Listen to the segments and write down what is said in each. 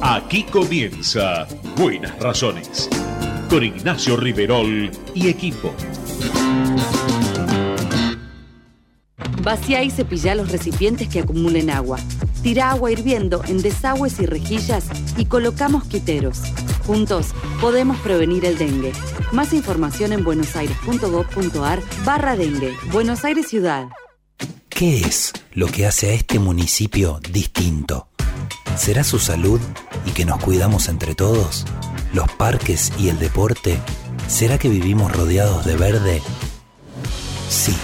Aquí comienza Buenas Razones con Ignacio Riverol y equipo. Vacía y cepilla los recipientes que acumulen agua. Tira agua hirviendo en desagües y rejillas y colocamos quiteros. Juntos podemos prevenir el dengue. Más información en buenosaires.gov.ar barra dengue. Buenos Aires Ciudad. ¿Qué es lo que hace a este municipio distinto? ¿Será su salud y que nos cuidamos entre todos? ¿Los parques y el deporte? ¿Será que vivimos rodeados de verde? Sí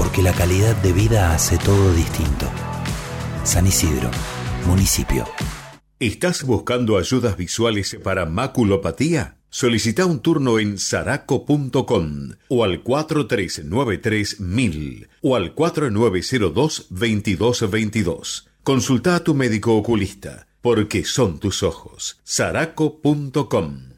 porque la calidad de vida hace todo distinto. San Isidro, municipio. ¿Estás buscando ayudas visuales para maculopatía? Solicita un turno en saraco.com o al 4393 o al 4902-2222. Consulta a tu médico oculista, porque son tus ojos. saraco.com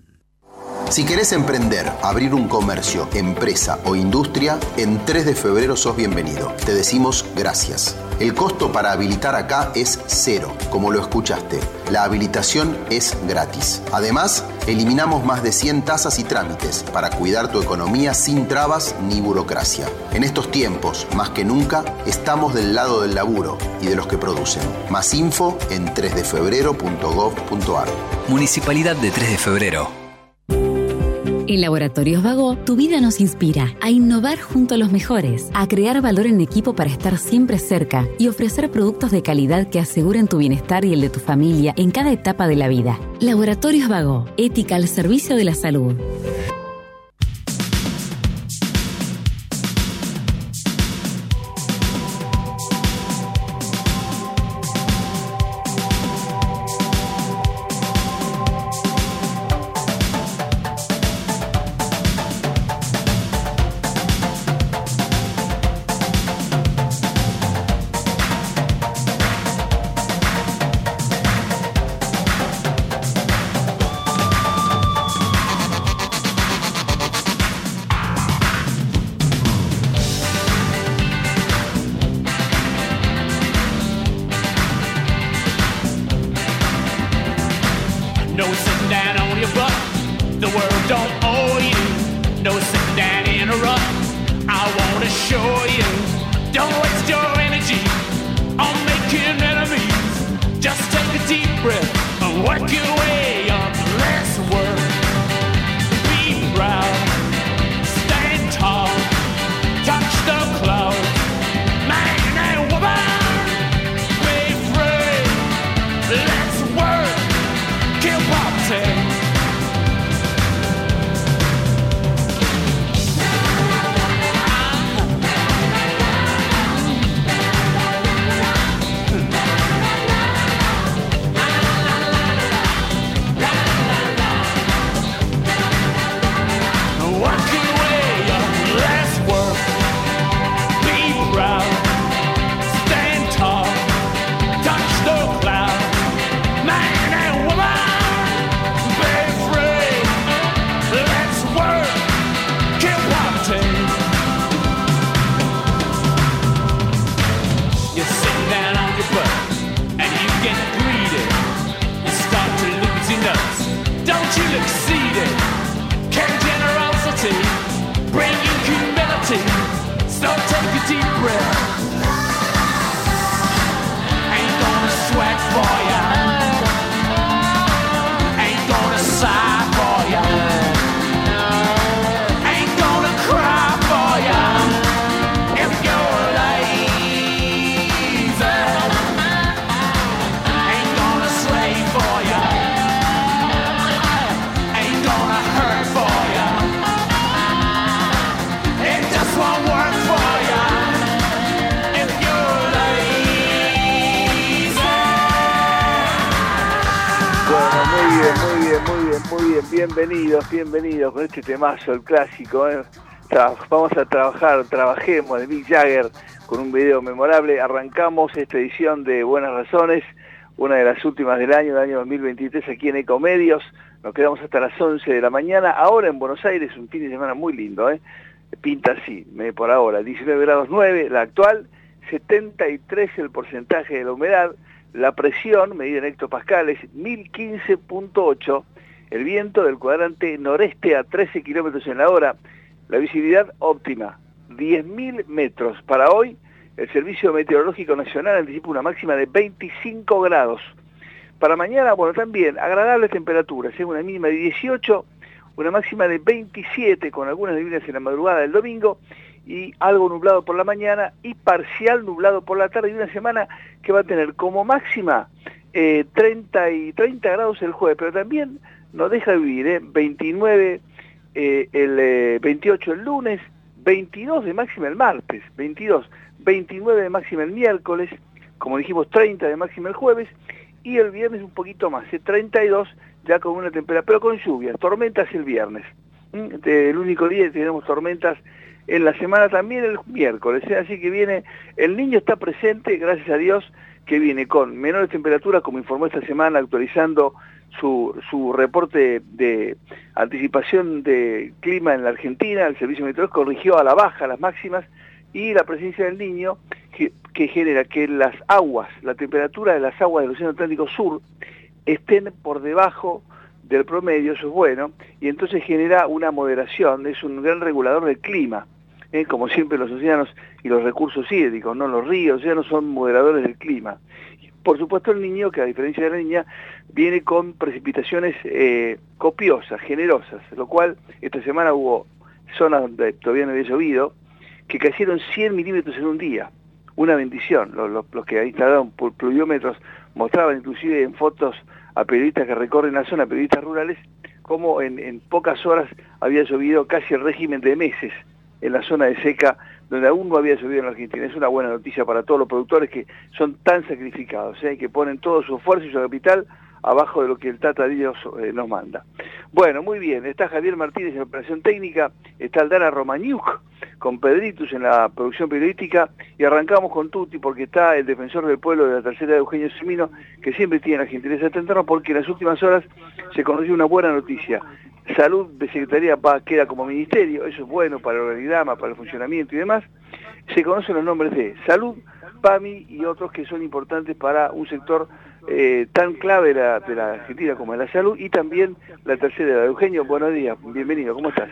si querés emprender, abrir un comercio, empresa o industria, en 3 de febrero sos bienvenido. Te decimos gracias. El costo para habilitar acá es cero, como lo escuchaste. La habilitación es gratis. Además, eliminamos más de 100 tasas y trámites para cuidar tu economía sin trabas ni burocracia. En estos tiempos, más que nunca, estamos del lado del laburo y de los que producen. Más info en 3defebrero.gov.ar. Municipalidad de 3 de Febrero. En Laboratorios Vago, tu vida nos inspira a innovar junto a los mejores, a crear valor en equipo para estar siempre cerca y ofrecer productos de calidad que aseguren tu bienestar y el de tu familia en cada etapa de la vida. Laboratorios Vago, ética al servicio de la salud. Bienvenidos, con este temazo, el clásico. ¿eh? Vamos a trabajar, trabajemos de Mick Jagger con un video memorable. Arrancamos esta edición de Buenas Razones, una de las últimas del año, del año 2023 aquí en Ecomedios. Nos quedamos hasta las 11 de la mañana. Ahora en Buenos Aires, un fin de semana muy lindo, ¿eh? pinta así, por ahora. 19 grados 9, la actual, 73 el porcentaje de la humedad, La presión, medida en hectopascales, 1015.8. El viento del cuadrante noreste a 13 kilómetros en la hora. La visibilidad óptima, 10.000 metros. Para hoy, el Servicio Meteorológico Nacional anticipa una máxima de 25 grados. Para mañana, bueno, también agradables temperaturas, ¿eh? una mínima de 18, una máxima de 27 con algunas neblinas en la madrugada del domingo y algo nublado por la mañana y parcial nublado por la tarde y una semana que va a tener como máxima 30, eh, y 30 grados el jueves, pero también nos deja vivir, ¿eh? 29 eh, el 28 el lunes, 22 de máxima el martes, 22, 29 de máxima el miércoles, como dijimos 30 de máxima el jueves y el viernes un poquito más, 32 ya con una temperatura, pero con lluvias, tormentas el viernes. Este, el único día que tenemos tormentas en la semana también el miércoles, ¿eh? así que viene, el niño está presente, gracias a Dios, que viene con menores temperaturas, como informó esta semana, actualizando su, su reporte de anticipación de clima en la Argentina, el Servicio Meteorológico corrigió a la baja las máximas, y la presencia del niño que, que genera que las aguas, la temperatura de las aguas del Océano Atlántico Sur estén por debajo del promedio, eso es bueno, y entonces genera una moderación, es un gran regulador del clima, ¿eh? como siempre los océanos y los recursos hídricos, no los ríos, no son moderadores del clima. Por supuesto el niño, que a diferencia de la niña, viene con precipitaciones eh, copiosas, generosas, lo cual esta semana hubo zonas donde todavía no había llovido, que cayeron 100 milímetros en un día, una bendición. Los, los que instalaron pluviómetros mostraban inclusive en fotos a periodistas que recorren la zona, periodistas rurales, como en, en pocas horas había llovido casi el régimen de meses en la zona de seca donde aún no había llovido en la Argentina. Es una buena noticia para todos los productores que son tan sacrificados, ¿eh? que ponen todo su esfuerzo y su capital abajo de lo que el Tata Dios eh, nos manda. Bueno, muy bien, está Javier Martínez en operación técnica, está Aldana Romaniuk con Pedritus en la producción periodística y arrancamos con Tuti porque está el defensor del pueblo de la tercera de Eugenio Semino que siempre tiene la gentileza de porque en las últimas horas se conoció una buena noticia. Salud de Secretaría va, queda como ministerio, eso es bueno para el organigrama, para el funcionamiento y demás. Se conocen los nombres de Salud, PAMI y otros que son importantes para un sector eh, tan clave de la, de la Argentina como la salud y también la tercera. Eugenio, buenos días, bienvenido, ¿cómo estás?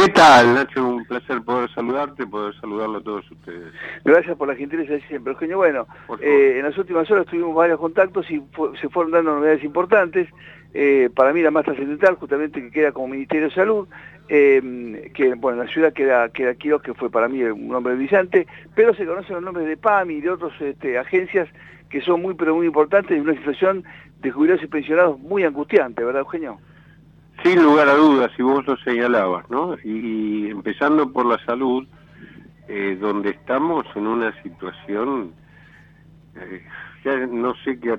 ¿Qué tal, Nacho? Un placer poder saludarte, poder saludarlo a todos ustedes. Gracias por la gentileza de siempre. Eugenio, bueno, eh, en las últimas horas tuvimos varios contactos y se fueron dando novedades importantes. Eh, para mí la más trascendental, justamente que queda como Ministerio de Salud, eh, que bueno, la ciudad queda, queda Quiroz, que fue para mí un nombre brillante, pero se conocen los nombres de PAMI y de otras este, agencias que son muy pero muy importantes en una situación de jubilados y pensionados muy angustiante, ¿verdad, Eugenio? Sin lugar a dudas, y vos lo señalabas, ¿no? Y, empezando por la salud, eh, donde estamos en una situación, eh, ya no sé qué,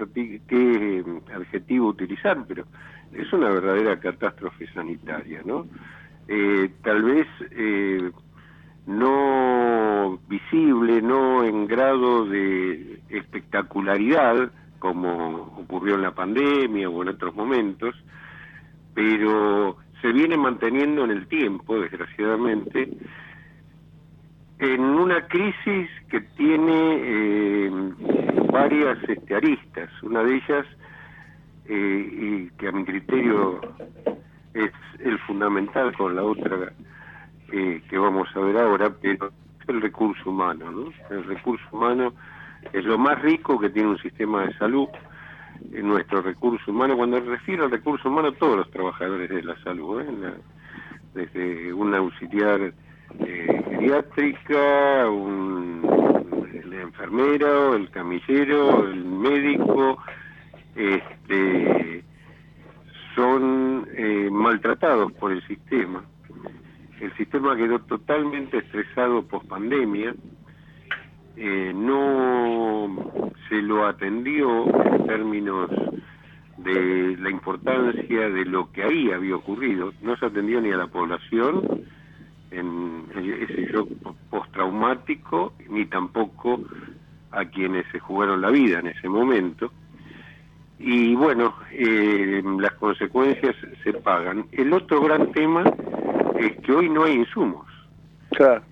adjetivo utilizar, pero es una verdadera catástrofe sanitaria, ¿no? Eh, tal vez no visible, no en grado de espectacularidad, como ocurrió en la pandemia o en otros momentos, pero se viene manteniendo en el tiempo, desgraciadamente, en una crisis que tiene eh, varias este, aristas. Una de ellas, eh, y que a mi criterio es el fundamental con la otra eh, que vamos a ver ahora, pero el recurso humano. ¿no? El recurso humano es lo más rico que tiene un sistema de salud nuestro recurso humano. Cuando refiero al recurso humano, todos los trabajadores de la salud, ¿eh? desde un auxiliar eh, geriátrica, un, el enfermero, el camillero, el médico, este, son eh, maltratados por el sistema. El sistema quedó totalmente estresado post pandemia eh, no se lo atendió en términos de la importancia de lo que ahí había ocurrido. No se atendió ni a la población en ese shock postraumático, ni tampoco a quienes se jugaron la vida en ese momento. Y bueno, eh, las consecuencias se pagan. El otro gran tema es que hoy no hay insumos.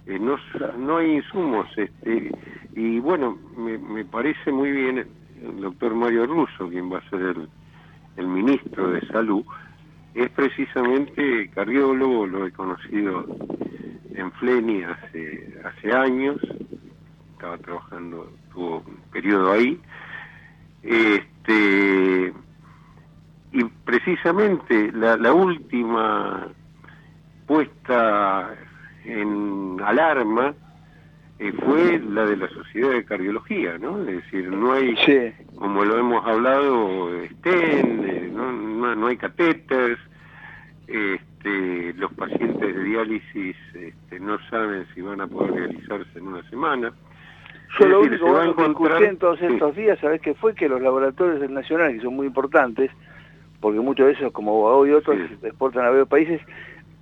Eh, no, no hay insumos, este, y bueno, me, me parece muy bien el doctor Mario Russo, quien va a ser el, el ministro de Salud, es precisamente cardiólogo, lo he conocido en Fleni hace, hace años, estaba trabajando, tuvo un periodo ahí, este, y precisamente la, la última puesta en alarma eh, fue la de la Sociedad de Cardiología, ¿no? Es decir, no hay, como lo hemos hablado, estén, eh, no, no, hay catéteres, este, los pacientes de diálisis este, no saben si van a poder realizarse en una semana. Yo lo único que escuché en todos estos días, ¿sabes qué fue? Que los laboratorios nacionales, que son muy importantes, porque muchos de esos, como hoy otros, exportan a varios países,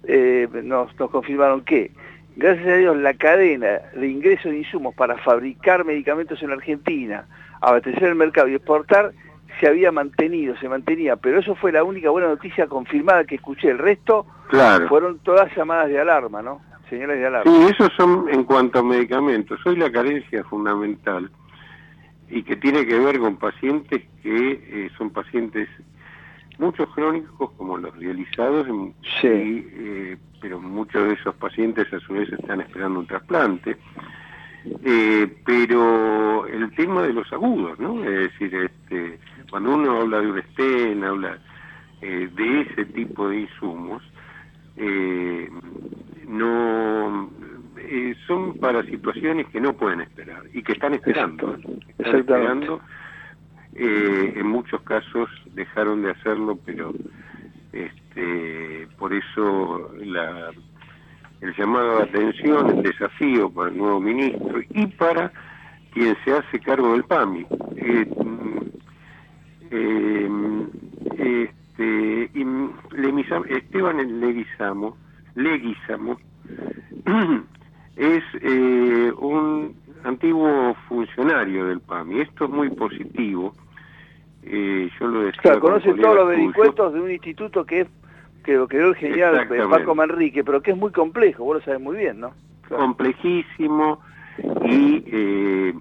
eh, nos, nos confirmaron que gracias a Dios, la cadena de ingreso de insumos para fabricar medicamentos en Argentina, abastecer el mercado y exportar, se había mantenido, se mantenía, pero eso fue la única buena noticia confirmada que escuché. El resto fueron todas llamadas de alarma, ¿no? Señales de alarma. Sí, esos son en cuanto a medicamentos. Hoy la carencia fundamental y que tiene que ver con pacientes que eh, son pacientes muchos crónicos como los realizados, sí. Eh, pero muchos de esos pacientes a su vez están esperando un trasplante. Eh, pero el tema de los agudos, ¿no? Es decir, este, cuando uno habla de un estén, habla eh, de ese tipo de insumos, no son para situaciones que no pueden esperar y que están esperando. Están esperando eh, en muchos casos dejaron de hacerlo, pero este, por eso la, el llamado de atención, el desafío para el nuevo ministro y para quien se hace cargo del PAMI. Eh, eh, este, Esteban Leguizamo, Leguizamo es un antiguo funcionario del PAMI. Esto es muy positivo eh, yo lo decía claro, conoce todos los vericuetos de un instituto que es que lo creó el genial Paco Manrique, pero que es muy complejo, vos lo sabes muy bien, ¿no? Complejísimo y eh,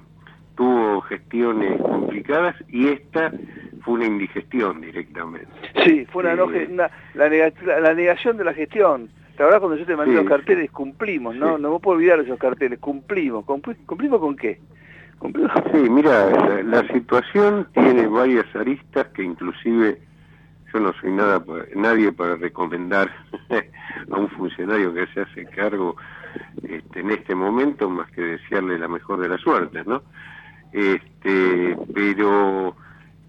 tuvo gestiones complicadas y esta fue una indigestión directamente. Sí, fue una, eh, la, negación de la gestión. La verdad cuando yo te mandé los carteles cumplimos, ¿no? No me puedo olvidar esos carteles, cumplimos. ¿Cumplimos con qué? Sí, mira, la, situación tiene varias aristas que inclusive yo no soy nada nadie para recomendar a un funcionario que se hace cargo este, en este momento más que desearle la mejor de las suertes, ¿no? Este, pero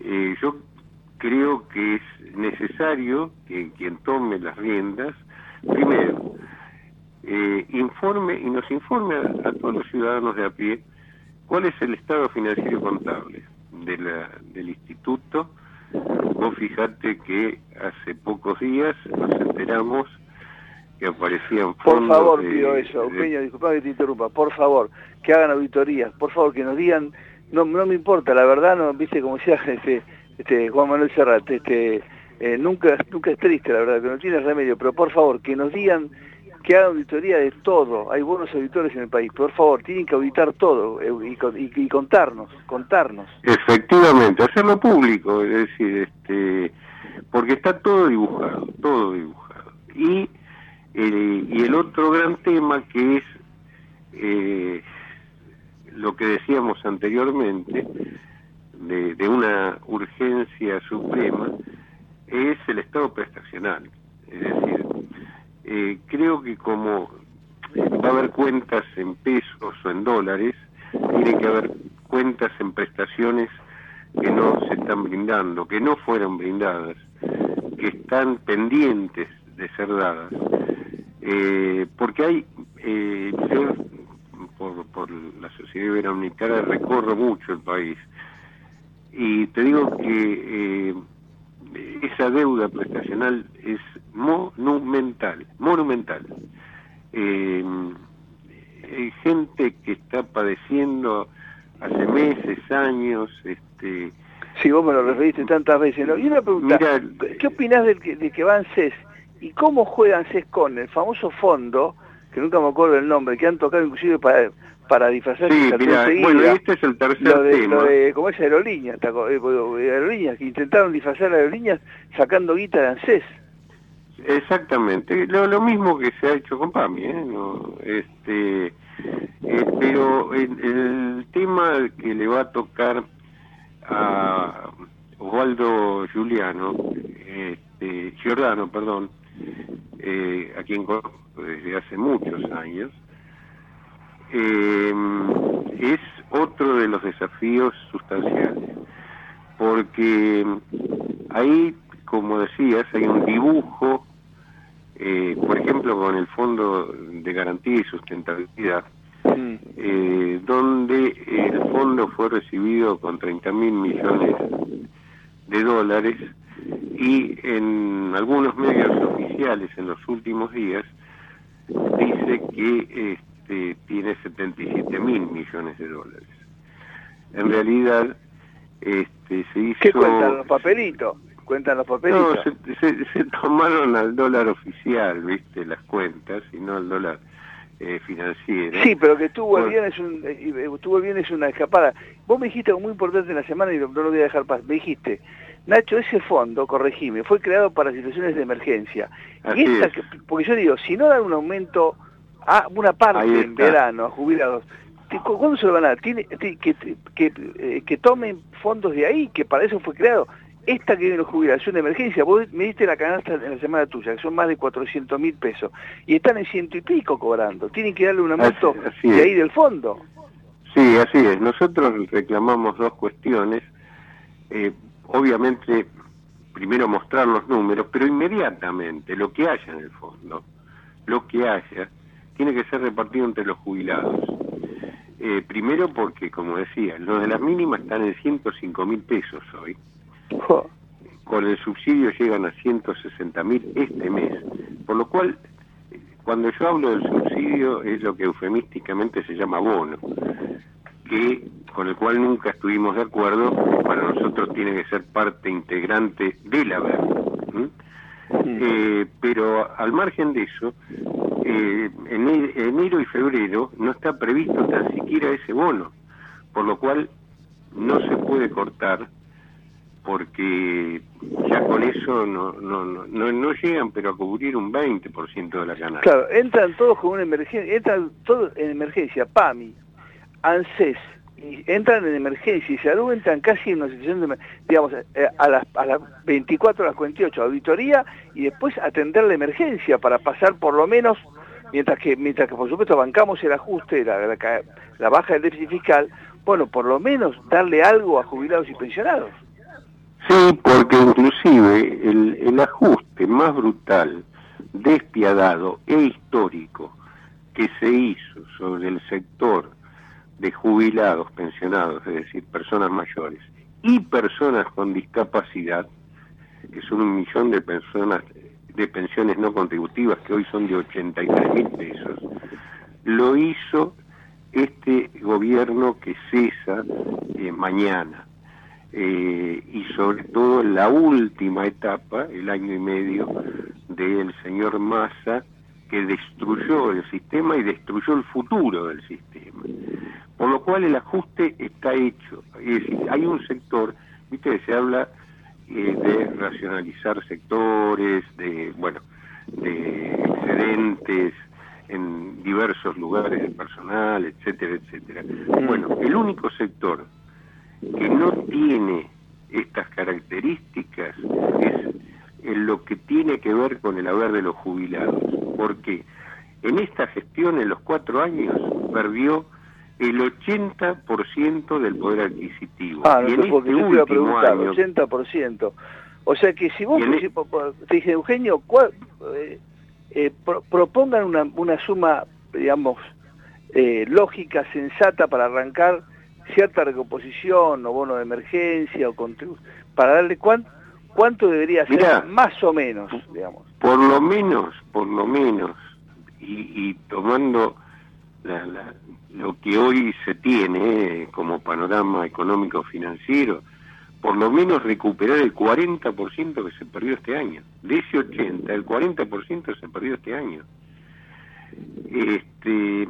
eh, yo creo que es necesario que quien tome las riendas, primero, eh, informe y nos informe a todos los ciudadanos de a pie ¿Cuál es el estado financiero contable de la, del instituto? Vos fijate que hace pocos días nos enteramos que aparecían fondos... Por favor, pido eso, Eugenio, disculpa que te interrumpa, por favor, que hagan auditorías, por favor, que nos digan, no, no me importa, la verdad, no, viste, como decía este, este Juan Manuel Serrat, este, eh, nunca, nunca es triste, la verdad, que no tiene remedio, pero por favor, que nos digan que haga auditoría de todo. Hay buenos auditores en el país. Por favor, tienen que auditar todo eh, y, contarnos, contarnos. Efectivamente, hacerlo público, es decir, este, porque está todo dibujado, todo dibujado. Y, eh, y el otro gran tema que es eh, lo que decíamos anteriormente, de una urgencia suprema, es el estado prestacional. Es decir, eh, creo que como va a haber cuentas en pesos o en dólares, tiene que haber cuentas en prestaciones que no se están brindando, que no fueron brindadas, que están pendientes de ser dadas. Eh, porque hay, eh, yo por, por la sociedad iberoamericana recorro mucho el país y te digo que esa deuda prestacional es monumental, monumental. Eh, hay gente que está padeciendo hace meses, años, este... Sí, vos me lo referiste tantas veces. Y una pregunta, ¿qué opinás de que, de que va CES y cómo juegan CES con el famoso fondo, que nunca me acuerdo el nombre, que han tocado inclusive para, para disfrazar sí, mira, bueno, este es el tercer lo de, tema. Lo de, como es aerolíneas, eh, aerolíneas, que intentaron disfrazar aerolíneas sacando guita de ANSES. Exactamente, lo, mismo que se ha hecho con PAMI, ¿eh? No, este, eh, pero el, tema que le va a tocar a Osvaldo Giuliano, este, Giordano, perdón, eh, a quien conozco desde hace muchos años, eh, es otro de los desafíos sustanciales, porque ahí, como decías, hay un dibujo, eh, por ejemplo, con el Fondo de Garantía y Sustentabilidad, mm. eh, donde el fondo fue recibido con 30 mil millones de dólares y en algunos medios oficiales en los últimos días dice que este, tiene 77 mil millones de dólares. En realidad, este, se hizo... ¿Qué cuentan los papelitos? ¿Cuentan los papelitos? No, se, tomaron al dólar oficial, viste, las cuentas, y no al dólar eh, financiero. Sí, pero que estuvo bien es un, eh, estuvo bien es una escapada. Vos me dijiste algo muy importante en la semana y no lo voy a dejar pasar. Me dijiste, Nacho, ese fondo, corregime, fue creado para situaciones de emergencia. y esta, porque yo digo, si no dan un aumento a una parte en verano a jubilados. ¿Cuándo se lo van a dar? ¿Tiene, que, que, eh, que, tomen fondos de ahí, que para eso fue creado. Esta que viene la jubilación de emergencia, vos me diste la canasta en la semana tuya, que son más de 400 mil pesos, y están en ciento y pico cobrando. Tienen que darle un aumento de ahí del fondo. Sí, así es. Nosotros reclamamos dos cuestiones. Eh, obviamente, primero mostrar los números, pero inmediatamente lo que haya en el fondo, lo que haya, tiene que ser repartido entre los jubilados. Eh, primero porque, como decía, los de las mínimas están en 105 mil pesos hoy. Con el subsidio llegan a 160 mil este mes. Por lo cual, cuando yo hablo del subsidio es lo que eufemísticamente se llama bono, que con el cual nunca estuvimos de acuerdo, para nosotros tiene que ser parte integrante del haber. Eh, pero al margen de eso, eh, en enero y febrero no está previsto tan siquiera ese bono, por lo cual no se puede cortar porque ya con eso no, no, no, no llegan pero a cubrir un 20% de la ganancia. Claro, entran todos con una emergencia, entran todos en emergencia, PAMI, ANSES, entran en emergencia y se entran casi en una situación de, digamos, eh, a las, a las 24 a las 48, auditoría y después atender la emergencia para pasar por lo menos, mientras que, mientras que por supuesto bancamos el ajuste, la, la, baja del déficit fiscal, bueno, por lo menos darle algo a jubilados y pensionados. Sí, porque inclusive el, ajuste más brutal, despiadado e histórico que se hizo sobre el sector de jubilados, pensionados, es decir, personas mayores, y personas con discapacidad, que son un millón de personas de pensiones no contributivas, que hoy son de 83 mil pesos, lo hizo este gobierno que cesa eh, mañana. Eh, y sobre todo en la última etapa, el año y medio, del señor Massa, que destruyó el sistema y destruyó el futuro del sistema. Por lo cual el ajuste está hecho. Es decir, hay un sector, viste se habla eh, de racionalizar sectores, de, bueno, de excedentes en diversos lugares del personal, etcétera, etcétera. Bueno, el único sector que no tiene estas características es en lo que tiene que ver con el haber de los jubilados. porque En esta gestión, en los cuatro años, perdió el 80% del poder adquisitivo. Ah, y en este último preguntar, año, 80%. O sea que si vos, e- te dije, Eugenio, eh, eh, propongan una, una suma, digamos, eh, lógica, sensata para arrancar cierta recomposición o bono de emergencia o para darle cuánto, cuánto debería ser más o menos, digamos. Por lo menos, por lo menos, y, y tomando la, la, lo que hoy se tiene eh, como panorama económico financiero, por lo menos recuperar el 40% que se perdió este año. De ese 80, el 40% se perdió este año. Este,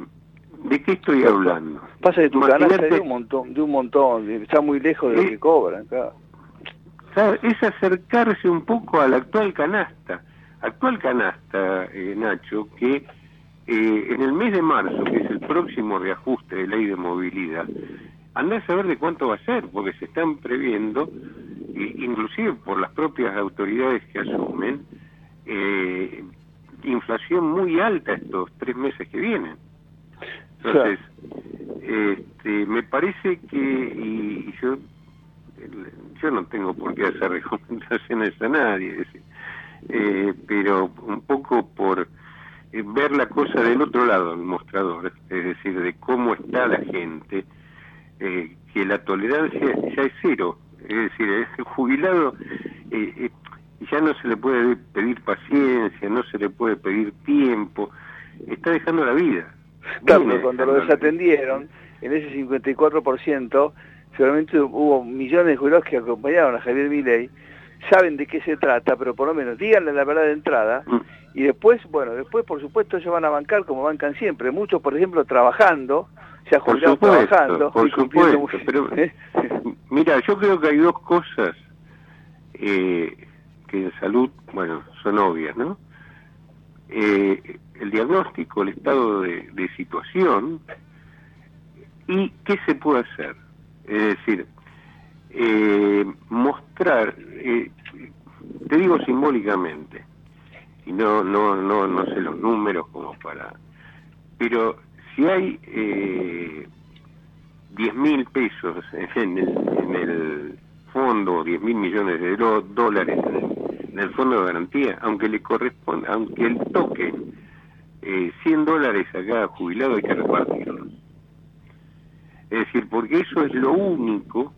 ¿De qué estoy hablando? Pasa que tu canasta de un montón, de un montón, está muy lejos de lo que cobran, claro. Es acercarse un poco a la actual canasta. Actual canasta, eh, Nacho, que eh, en el mes de marzo, que es el próximo reajuste de ley de movilidad, andá a saber de cuánto va a ser, porque se están previendo, inclusive por las propias autoridades que asumen, eh, inflación muy alta estos tres meses que vienen. Entonces, este, me parece que, y, yo, yo no tengo por qué hacer recomendaciones a nadie, eh, pero un poco por eh, ver la cosa del otro lado del mostrador, es decir, de cómo está la gente, eh, que la tolerancia ya es cero, es decir, el jubilado ya no se le puede pedir paciencia, no se le puede pedir tiempo, está dejando la vida. Claro, cuando lo desatendieron, en ese 54%, seguramente hubo millones de jubilados que acompañaron a Javier Milei, saben de qué se trata, pero por lo menos díganle la verdad de entrada, mm. y después, bueno, después por supuesto ellos van a bancar como bancan siempre, muchos por ejemplo trabajando, se ha jubilado trabajando. Por supuesto, pero ¿eh? mira, yo creo que hay dos cosas eh, que en salud, bueno, son obvias, ¿no? Eh, el diagnóstico, el estado de, situación y qué se puede hacer. Es decir, eh, mostrar, eh, te digo simbólicamente, y no, no, no, no sé los números como para, pero si hay eh, 10 mil pesos en el, en el fondo, 10 mil millones de dólares en el, fondo de garantía, aunque le corresponda, aunque el toque eh, 100 dólares a cada jubilado hay que repartirlos. Es decir, porque eso es lo único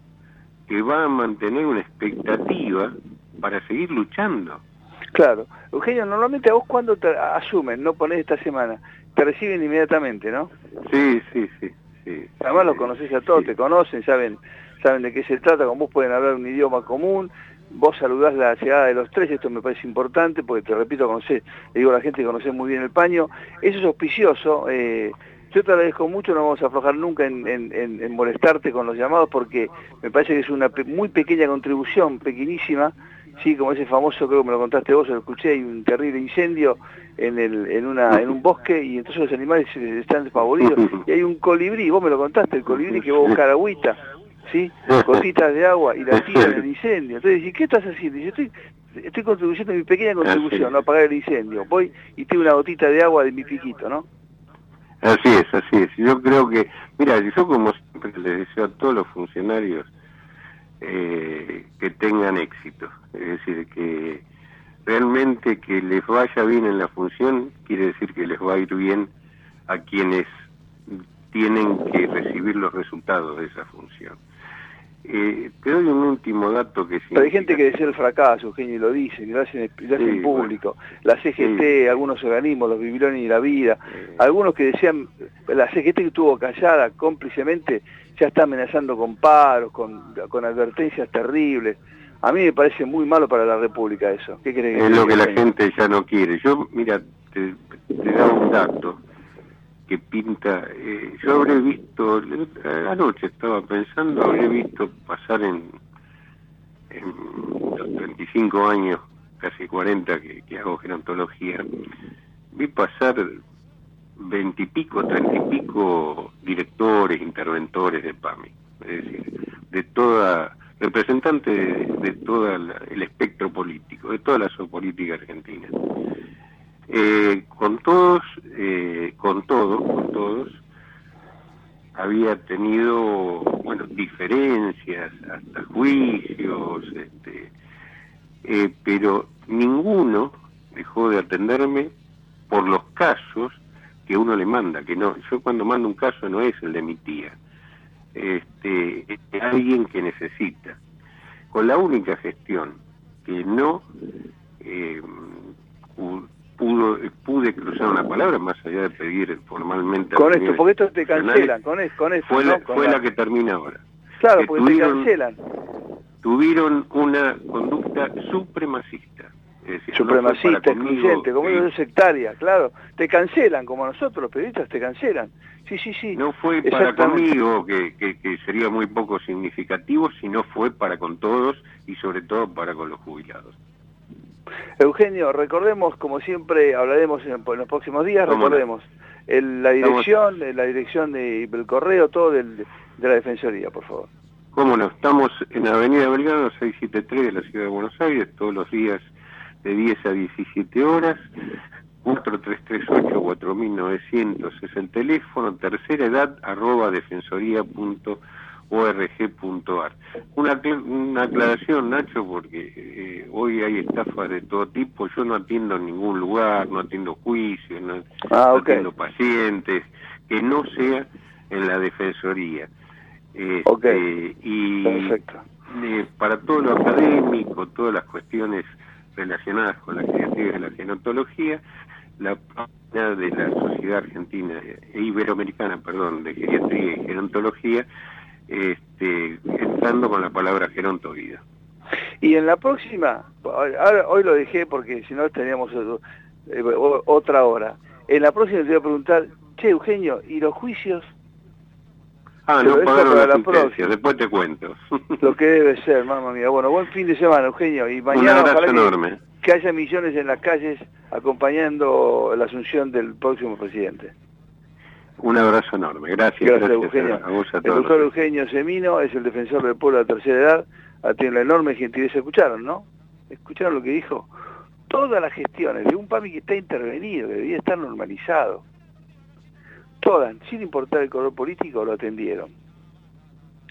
que va a mantener una expectativa para seguir luchando. Claro. Eugenio, normalmente a vos cuando te asumen, no pones esta semana, te reciben inmediatamente, ¿no? Sí, sí, sí. sí Además los conoces a todos, te conocen, saben saben de qué se trata, con vos pueden hablar un idioma común, vos saludás la llegada de los tres, esto me parece importante, porque te repito, conocés, le digo a la gente que conoce muy bien el paño, eso es auspicioso, eh, yo te agradezco mucho, no vamos a aflojar nunca en, molestarte con los llamados, porque me parece que es una muy pequeña contribución, pequeñísima, sí, como ese famoso, creo que me lo contaste vos, lo escuché, hay un terrible incendio en, el, en, una, en un bosque y entonces los animales están desfavoridos, y hay un colibrí, vos me lo contaste, el colibrí que va a buscar agüita, ¿sí? gotitas de agua y la tira en el incendio. Entonces, ¿y qué estás haciendo? Dice, estoy, estoy contribuyendo mi pequeña contribución, no apagar el incendio. Voy y tengo una gotita de agua de mi piquito, ¿no? Así es, así es. Yo creo que, mira, yo como siempre les deseo a todos los funcionarios eh, que tengan éxito. Es decir, que realmente que les vaya bien en la función quiere decir que les va a ir bien a quienes tienen que recibir los resultados de esa función. Eh, te doy un último dato que Pero hay gente que desea el fracaso, Eugenio, y lo dice, y lo hacen, en público. la CGT, algunos organismos, los Biblioni y la Vida, algunos que decían, la CGT que estuvo callada cómplicemente, ya está amenazando con paros, con, con advertencias terribles. A mí me parece muy malo para la República eso. ¿Qué crees? Es lo que la gente ya no quiere. Yo, mira, te, te da un dato que pinta. Eh, yo habré visto, anoche estaba pensando, habré visto pasar en, en los 35 años, casi 40 que, hago gerontología, vi pasar veintipico, treinta y pico directores, interventores de PAMI, es decir, de toda, representantes de, de todo el espectro político, de toda la política argentina. Eh, con todos, eh, con todos, con todos, había tenido, bueno, diferencias, hasta juicios, este, eh, pero ninguno dejó de atenderme por los casos que uno le manda, que no, yo cuando mando un caso no es el de mi tía, este, es alguien que necesita, con la única gestión que no eh, pudo, pude cruzar una palabra más allá de pedir formalmente... Con esto, porque esto te cancelan, con, esto, con Fue, la, fue la que termina ahora. Claro, porque tuvieron, te cancelan. Tuvieron una conducta supremacista. Supremacista, excluyente, como es sectaria, claro. Te cancelan, como nosotros los periodistas te cancelan. Sí, sí, sí. No fue para conmigo, que, que, sería muy poco significativo, sino fue para con todos y sobre todo para con los jubilados. Eugenio, recordemos, como siempre hablaremos en, los próximos días, recordemos la dirección, la dirección de, el correo, todo del, de la Defensoría, por favor. Cómo no, estamos en Avenida Belgrano 673 de la Ciudad de Buenos Aires, todos los días de 10 a 17 horas. 4338-4900 es el teléfono, tercera edad, arroba defensoría.org.ar. Una, una aclaración, Nacho, porque eh, hoy hay estafas de todo tipo. Yo no atiendo en ningún lugar, no atiendo juicios, no, ah, atiendo pacientes, que no sea en la defensoría. Este, y eh, para todo lo académico, todas las cuestiones relacionadas con las actividades de la genotología, la página de la Sociedad Argentina e Iberoamericana, perdón, de Geriatría y Gerontología, este, entrando con la palabra gerontovida. Y en la próxima, ahora, hoy lo dejé porque si no teníamos eh, otra hora. En la próxima te voy a preguntar, che Eugenio, ¿y los juicios? Ah, no pagaron la, la después te cuento. Lo que debe ser, mamá mía. Bueno, buen fin de semana, Eugenio. Y mañana Un enorme. Que, haya millones en las calles acompañando la asunción del próximo presidente. Un abrazo enorme. Gracias. Gracias, Eugenio. el doctor Eugenio Semino es el defensor del pueblo de la tercera edad. Tiene la enorme gentileza. Escucharon, ¿no? ¿Escucharon lo que dijo? Todas las gestiones de un PAMI que está intervenido, que debía estar normalizado todas, sin importar el color político, lo atendieron.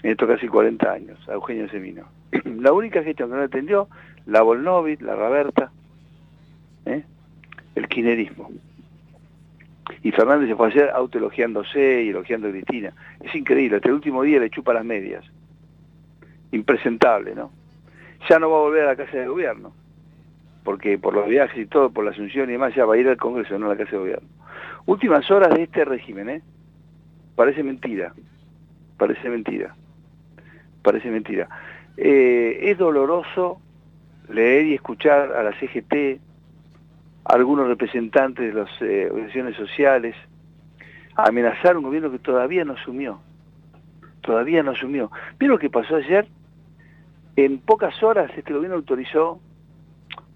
En estos casi 40 años, a Eugenio Semino. la única gestión que no atendió, la Volnovit, la Raberta, ¿eh? el kinerismo. Y Fernández se fue a hacer autoelogiándose y elogiando a Cristina. Es increíble, hasta el último día le chupa las medias. Impresentable, ¿no? Ya no va a volver a la Casa de Gobierno, porque por los viajes y todo, por la asunción y demás, ya va a ir al Congreso, no a la Casa de Gobierno. Últimas horas de este régimen, ¿eh? Parece mentira, parece mentira, parece mentira. Eh, es doloroso leer y escuchar a la CGT, algunos representantes de las eh, organizaciones sociales, amenazar un gobierno que todavía no asumió, todavía no asumió. ¿Vieron lo que pasó ayer? En pocas horas este gobierno autorizó,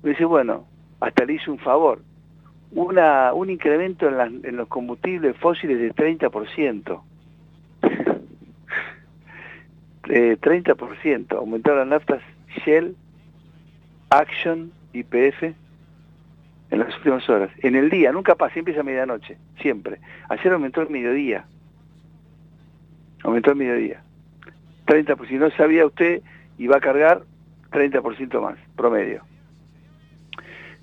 dice, bueno, hasta le hizo un favor, una, un incremento en, los combustibles fósiles de 30%. eh, 30%. Aumentaron las naftas Shell, Action, YPF en las últimas horas. En el día, nunca pasa, empieza a medianoche, siempre. Ayer aumentó el mediodía. Aumentó el mediodía. 30%. Si no sabía usted, iba a cargar 30% más, promedio.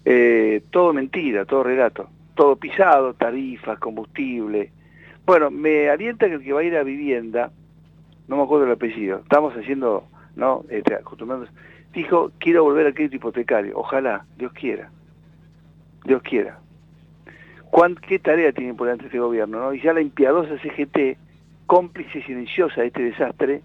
Eh, todo mentira, todo relato, todo pisado, tarifas, combustible. Bueno, me alienta que el que va a ir a vivienda, no me acuerdo el apellido, estamos haciendo, ¿no? Este, dijo, quiero volver al crédito hipotecario, ojalá, Dios quiera, Dios quiera. ¿Cuán, ¿Qué tarea tiene por delante este gobierno? ¿no? Y ya la impiadosa CGT, cómplice silenciosa de este desastre,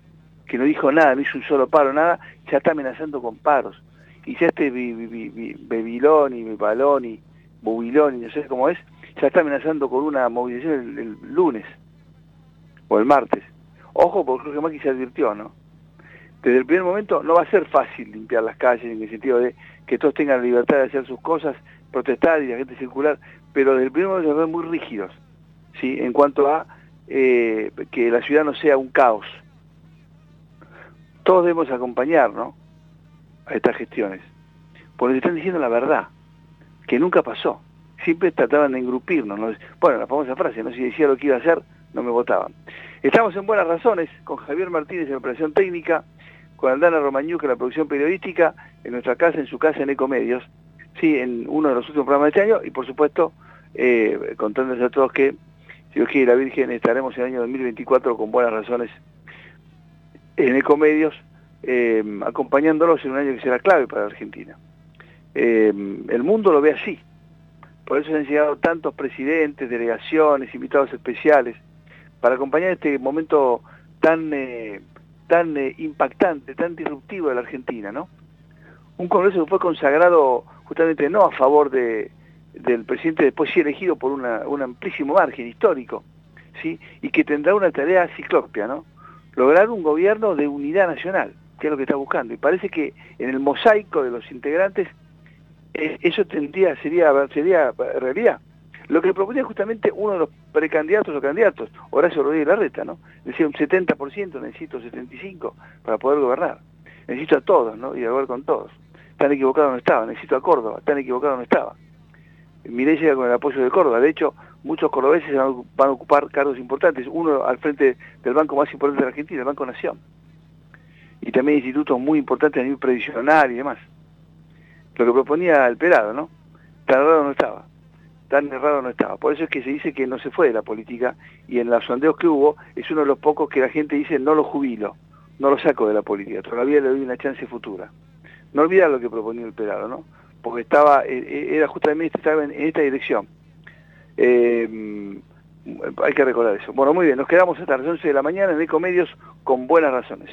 que no dijo nada, no hizo un solo paro, nada, ya está amenazando con paros y ya este Bebiloni, Baloni, Bubiloni, no sé cómo es, ya está amenazando con una movilización el, lunes o el martes. Ojo, porque creo que Macri se advirtió, ¿no? Desde el primer momento no va a ser fácil limpiar las calles en el sentido de que todos tengan la libertad de hacer sus cosas, protestar y la gente circular, pero desde el primer momento se ven muy rígidos, ¿sí? En cuanto a eh, que la ciudad no sea un caos. Todos debemos acompañar, ¿no? a estas gestiones, porque están diciendo la verdad, que nunca pasó. Siempre trataban de engrupirnos. Bueno, la famosa frase, no si decía lo que iba a hacer, no me votaban. Estamos en Buenas Razones con Javier Martínez en operación técnica, con Aldana Romañuc en la producción periodística, en nuestra casa, en su casa en Ecomedios, sí, en uno de los últimos programas de este año, y por supuesto, eh, contándoles a todos que, si Dios quiere la Virgen, estaremos en el año 2024 con Buenas Razones en Ecomedios, eh, acompañándolos en un año que será clave para Argentina. Eh, el mundo lo ve así. Por eso se han llegado tantos presidentes, delegaciones, invitados especiales, para acompañar este momento tan, eh, tan impactante, tan disruptivo de la Argentina, ¿no? Un congreso que fue consagrado justamente no a favor de, del presidente después sí elegido por un amplísimo margen histórico, ¿sí? y que tendrá una tarea ciclópea, ¿no? lograr un gobierno de unidad nacional, que es lo que está buscando. Y parece que en el mosaico de los integrantes eh, eso tendría, sería, sería realidad. Lo que proponía justamente uno de los precandidatos o candidatos, Horacio Rodríguez Larreta, ¿no? Decía un 70%, necesito 75% para poder gobernar. Necesito a todos, ¿no? Y a con todos. Tan equivocado no estaba. Necesito a Córdoba, tan equivocado no estaba. Miré llega con el apoyo de Córdoba. De hecho, muchos cordobeses van a ocupar cargos importantes. Uno al frente del banco más importante de la Argentina, el Banco Nación. Y también institutos muy importantes a nivel previsional y demás. Lo que proponía el pelado, ¿no? Tan errado no estaba. Tan errado no estaba. Por eso es que se dice que no se fue de la política y en los sondeos que hubo es uno de los pocos que la gente dice no lo jubilo, no lo saco de la política, todavía le doy una chance futura. No olvidar lo que proponía el pelado, ¿no? porque estaba, eh, eh, era justamente, estaba en, esta dirección. Eh, hay que recordar eso. Bueno, muy bien, nos quedamos hasta las 11 de la mañana en Ecomedios con buenas razones.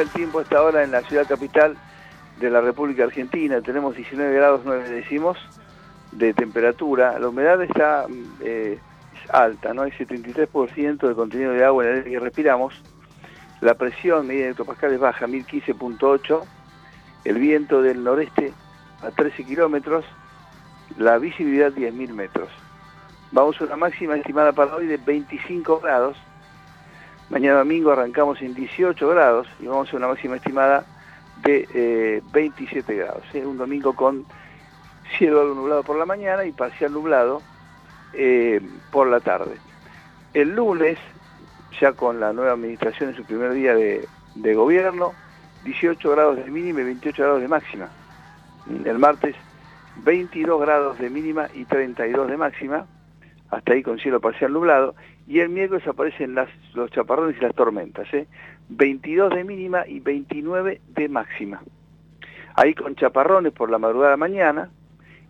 El tiempo hasta ahora en la ciudad capital de la República Argentina. Tenemos 19 grados 9 decimos de temperatura. La humedad está eh, alta, ¿no? Hay 73% de contenido de agua en el aire que respiramos. La presión medida de hectopascales baja, 1015.8. El viento del noreste a 13 kilómetros. La visibilidad 10.000 metros. Vamos a una máxima estimada para hoy de 25 grados Mañana domingo arrancamos en 18 grados y vamos a una máxima estimada de 27 eh, grados. Un domingo con cielo algo nublado por la mañana y parcial nublado eh, por la tarde. El lunes, ya con la nueva administración en su primer día de, de gobierno, 18 grados de mínima y 28 grados de máxima. El martes 22 grados de mínima y 32 de máxima, hasta ahí con cielo parcial nublado, y el miércoles aparecen los chaparrones y las tormentas, ¿eh? 22 de mínima y 29 de máxima. Ahí con chaparrones por la madrugada mañana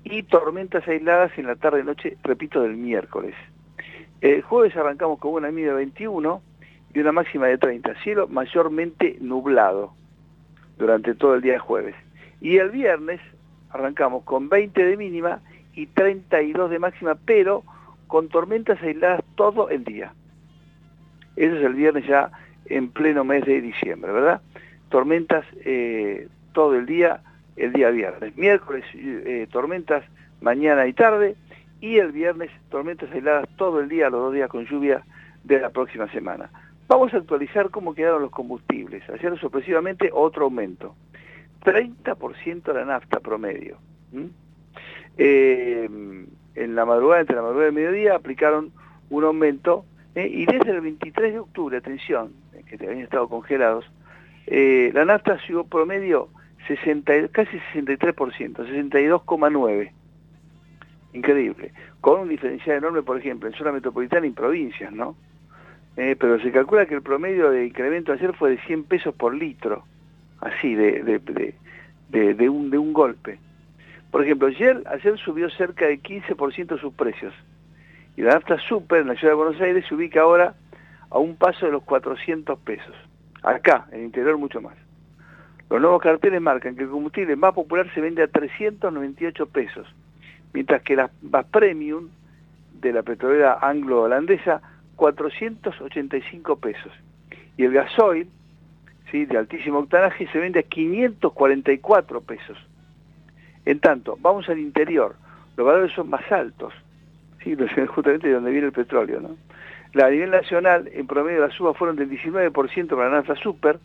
y tormentas aisladas en la tarde noche, repito, del miércoles. El jueves arrancamos con una mínima de 21 y una máxima de 30, cielo mayormente nublado durante todo el día de jueves. Y el viernes arrancamos con 20 de mínima y 32 de máxima, pero con tormentas aisladas todo el día. Eso es el viernes ya en pleno mes de diciembre, ¿verdad? Tormentas eh, todo el día, el día viernes. Miércoles eh, tormentas mañana y tarde y el viernes tormentas aisladas todo el día, los dos días con lluvia de la próxima semana. Vamos a actualizar cómo quedaron los combustibles. Ayer sorpresivamente otro aumento. 30% la nafta promedio. En la madrugada, entre la madrugada y el mediodía, aplicaron un aumento eh, y desde el 23 de octubre, atención, eh, que habían estado congelados, la nafta subió promedio 60, casi 63%, 62,9%. Increíble. Con un diferencial enorme, por ejemplo, en zona metropolitana y provincias, ¿no? pero se calcula que el promedio de incremento ayer fue de 100 pesos por litro así, de un golpe. Por ejemplo, ayer, ayer subió cerca de 15% sus precios. Y la nafta super en la ciudad de Buenos Aires se ubica ahora a un paso de los 400 pesos. Acá, en el interior, mucho más. Los nuevos carteles marcan que el combustible más popular se vende a 398 pesos, mientras que la más premium de la petrolera anglo-holandesa, 485 pesos. Y el gasoil, ¿sí? de altísimo octanaje se vende a 544 pesos. En tanto, vamos al interior, los valores son más altos, ¿sí? justamente de donde viene el petróleo. ¿no? La, a nivel nacional, en promedio las subas fueron del 19% para la nafta super,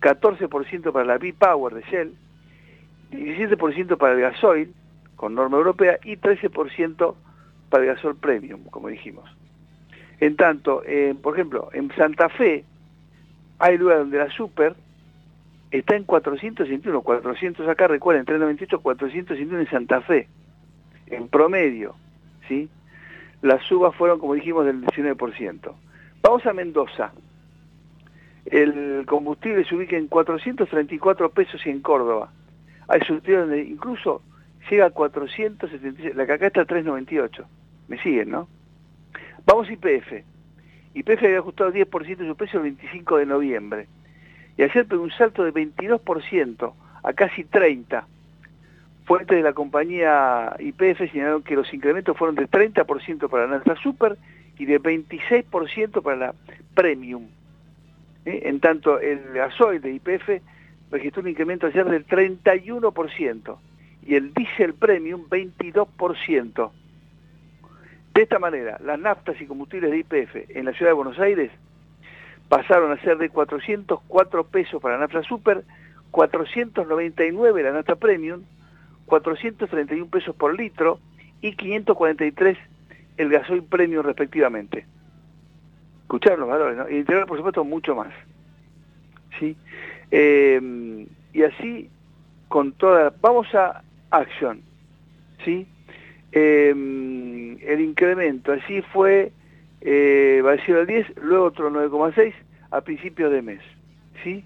14% para la B-Power de Shell, 17% para el gasoil, con norma europea, y 13% para el gasol premium, como dijimos. En tanto, por ejemplo, en Santa Fe, hay lugares donde la super está en 461, 400 acá, recuerden, 398, 461 en Santa Fe, en promedio, ¿sí? Las subas fueron, como dijimos, del 19%. Vamos a Mendoza. El combustible se ubica en 434 pesos y en Córdoba. Hay surtidos donde incluso llega a 476, la que acá está a 398. ¿Me siguen, no? Vamos a IPF. YPF había ajustado 10% de su precio el 25 de noviembre. Y ayer pegó un salto de 22% a casi 30%. Fuentes de la compañía IPF señalaron que los incrementos fueron de 30% para la Nafta Super y de 26% para la Premium. ¿Eh? En tanto, el gasoil de IPF registró un incremento ayer del 31% y el diésel Premium 22%. De esta manera, las naftas y combustibles de IPF en la ciudad de Buenos Aires pasaron a ser de 404 pesos para la nafta super, 499 la nafta premium, 431 pesos por litro y 543 el gasoil premium respectivamente. Escucharon los valores, ¿no? Y el interior, por supuesto, mucho más. ¿Sí? Eh, y así, con toda... Vamos a Action, ¿sí? Em, el incremento, así fue, eh, va a decir el 10, luego otro 9,6 a principios de mes, ¿sí?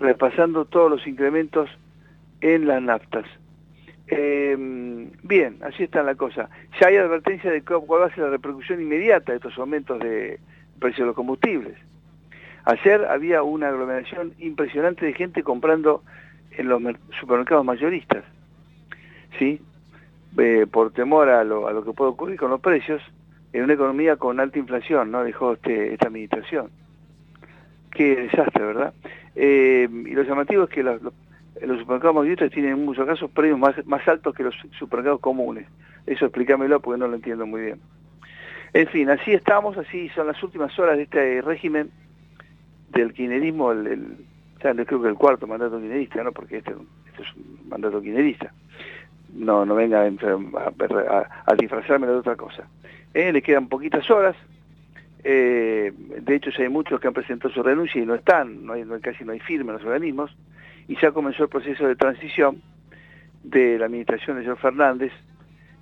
Repasando todos los incrementos en las naftas. Em, bien, así está la cosa. Ya hay advertencia de cuál va a ser la repercusión inmediata de estos aumentos de precios de los combustibles. Ayer había una aglomeración impresionante de gente comprando en los supermercados mayoristas. ¿sí? Eh, por temor a lo, a lo que puede ocurrir con los precios en una economía con alta inflación, ¿no? Dejó este, esta administración. Qué desastre, ¿verdad? Eh, y lo llamativo es que los, los, supermercados mayoristas tienen en muchos casos precios más, altos que los supermercados comunes. Eso explícamelo porque no lo entiendo muy bien. En fin, así estamos, así son las últimas horas de este régimen del kirchnerismo, el, el, creo que el cuarto mandato kirchnerista, ¿no? Porque este, este es un mandato kirchnerista no, no venga a, disfrazarme de otra cosa. Eh, le quedan poquitas horas, eh, de hecho ya hay muchos que han presentado su renuncia y no están, casi no hay firme en los organismos, y ya comenzó el proceso de transición de la administración de señor Fernández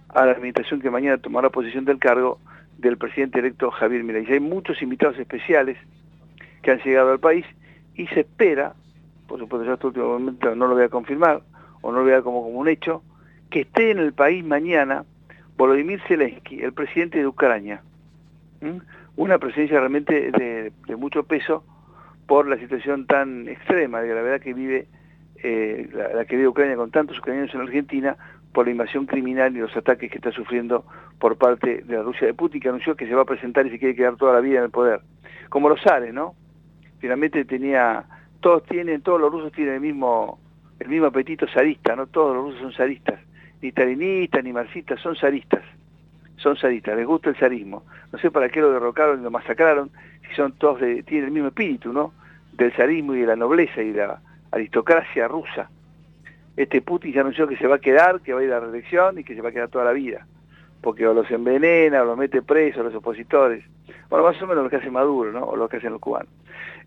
a la administración que mañana tomará posición del cargo del presidente electo Javier Milei. Hay muchos invitados especiales que han llegado al país y se espera, por supuesto ya este último momento no lo voy a confirmar, o no lo voy a como, como un hecho, que esté en el país mañana Volodymyr Zelensky, el presidente de Ucrania. Una presencia realmente de, mucho peso por la situación tan extrema de gravedad que vive eh, la, la, que Ucrania con tantos ucranianos en Argentina por la invasión criminal y los ataques que está sufriendo por parte de la Rusia de Putin, que anunció que se va a presentar y se quiere quedar toda la vida en el poder. Como lo sale, ¿no? Finalmente tenía, todos tienen, todos los rusos tienen el mismo, el mismo apetito zarista, ¿no? Todos los rusos son zaristas, ni stalinistas ni marxistas, son zaristas, son zaristas, les gusta el zarismo. No sé para qué lo derrocaron y lo masacraron, si son todos, de, tienen el mismo espíritu, ¿no? Del zarismo y de la nobleza y de la aristocracia rusa. Este Putin ya anunció que se va a quedar, que va a ir a la reelección y que se va a quedar toda la vida. Porque o los envenena, o los mete presos, los opositores. Bueno, más o menos lo que hace Maduro, ¿no? O lo que hacen los cubanos.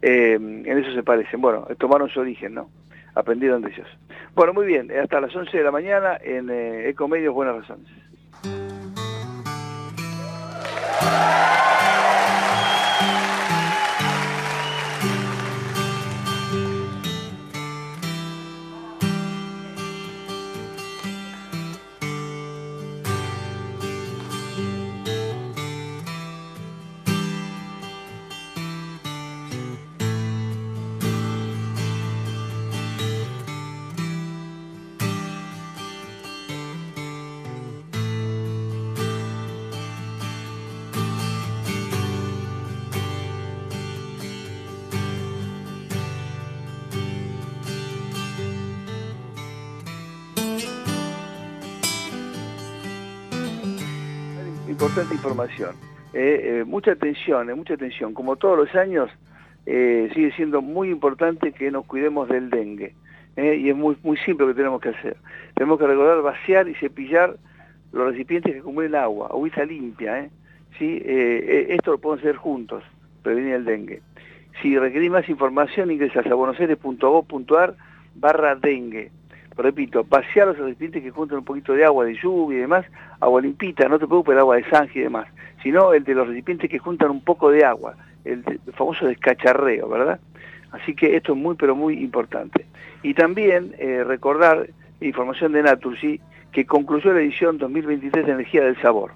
Eh, en eso se parecen. Bueno, tomaron su origen, ¿no? Aprendieron de ellos. Bueno, muy bien. Hasta las 11 de la mañana en eh, Ecomedios Buenas Razones. Thank. Importante información. Eh, eh, mucha atención, eh, mucha atención. Como todos los años, sigue siendo muy importante que nos cuidemos del dengue. y es muy, muy simple lo que tenemos que hacer. Tenemos que recordar vaciar y cepillar los recipientes que acumulen agua, agüita limpia. ¿Sí? esto lo podemos hacer juntos, prevenir el dengue. Si requerís más información, ingresas a buenosaires.gov.ar barra dengue repito, vaciar los recipientes que juntan un poquito de agua de lluvia y demás, agua limpita, no te preocupes el agua de sangre y demás, sino el de los recipientes que juntan un poco de agua, el, famoso descacharreo, ¿verdad? Así que esto es muy, pero muy importante. Y también eh, recordar información de Naturgy, que concluyó la edición 2023 de Energía del Sabor.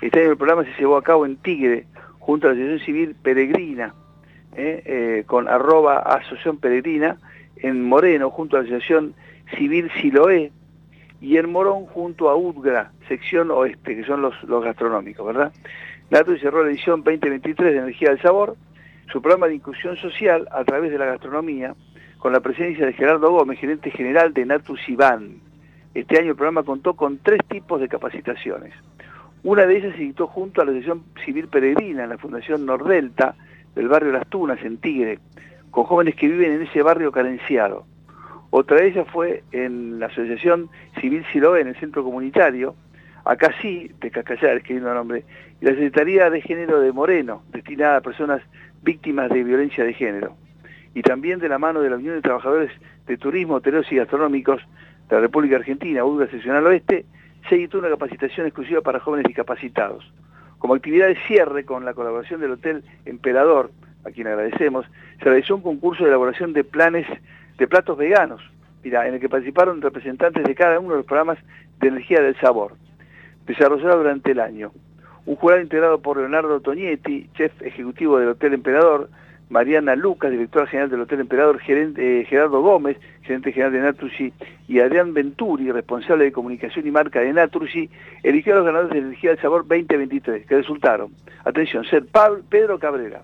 Este año el programa se llevó a cabo en Tigre, junto a la Asociación Civil Peregrina, eh, eh, con arroba Asociación Peregrina, en Moreno, junto a la Asociación Civil Siloé y en Morón junto a UDGRA, sección oeste, que son los, gastronómicos, ¿verdad? y cerró la edición 2023 de Energía del Sabor, su programa de inclusión social a través de la gastronomía, con la presencia de Gerardo Gómez, gerente general de Natus Iván. Este año el programa contó con tres tipos de capacitaciones. Una de ellas se dictó junto a la Asociación Civil Peregrina en la Fundación Nordelta del barrio Las Tunas, en Tigre, con jóvenes que viven en ese barrio carenciado. Otra de ellas fue en la Asociación Civil Siloé, en el centro comunitario, acá sí, de Cascallar, escribiendo el nombre, y la Secretaría de Género de Moreno, destinada a personas víctimas de violencia de género. Y también de la mano de la Unión de Trabajadores de Turismo, Hoteleros y Gastronómicos de la República Argentina, UDA Seccional Oeste, se editó una capacitación exclusiva para jóvenes discapacitados. Como actividad de cierre con la colaboración del Hotel Emperador, a quien agradecemos, se realizó un concurso de elaboración de planes de platos veganos, mira, en el que participaron representantes de cada uno de los programas de energía del sabor, desarrollado durante el año. Un jurado integrado por Leonardo Tonietti, chef ejecutivo del Hotel Emperador, Mariana Lucas, directora general del Hotel Emperador, eh, Gerardo Gómez, gerente general de Naturgy, y Adrián Venturi, responsable de comunicación y marca de Naturgy, eligió a los ganadores de Energía del Sabor 2023, que resultaron, atención, ser Pedro Cabrera,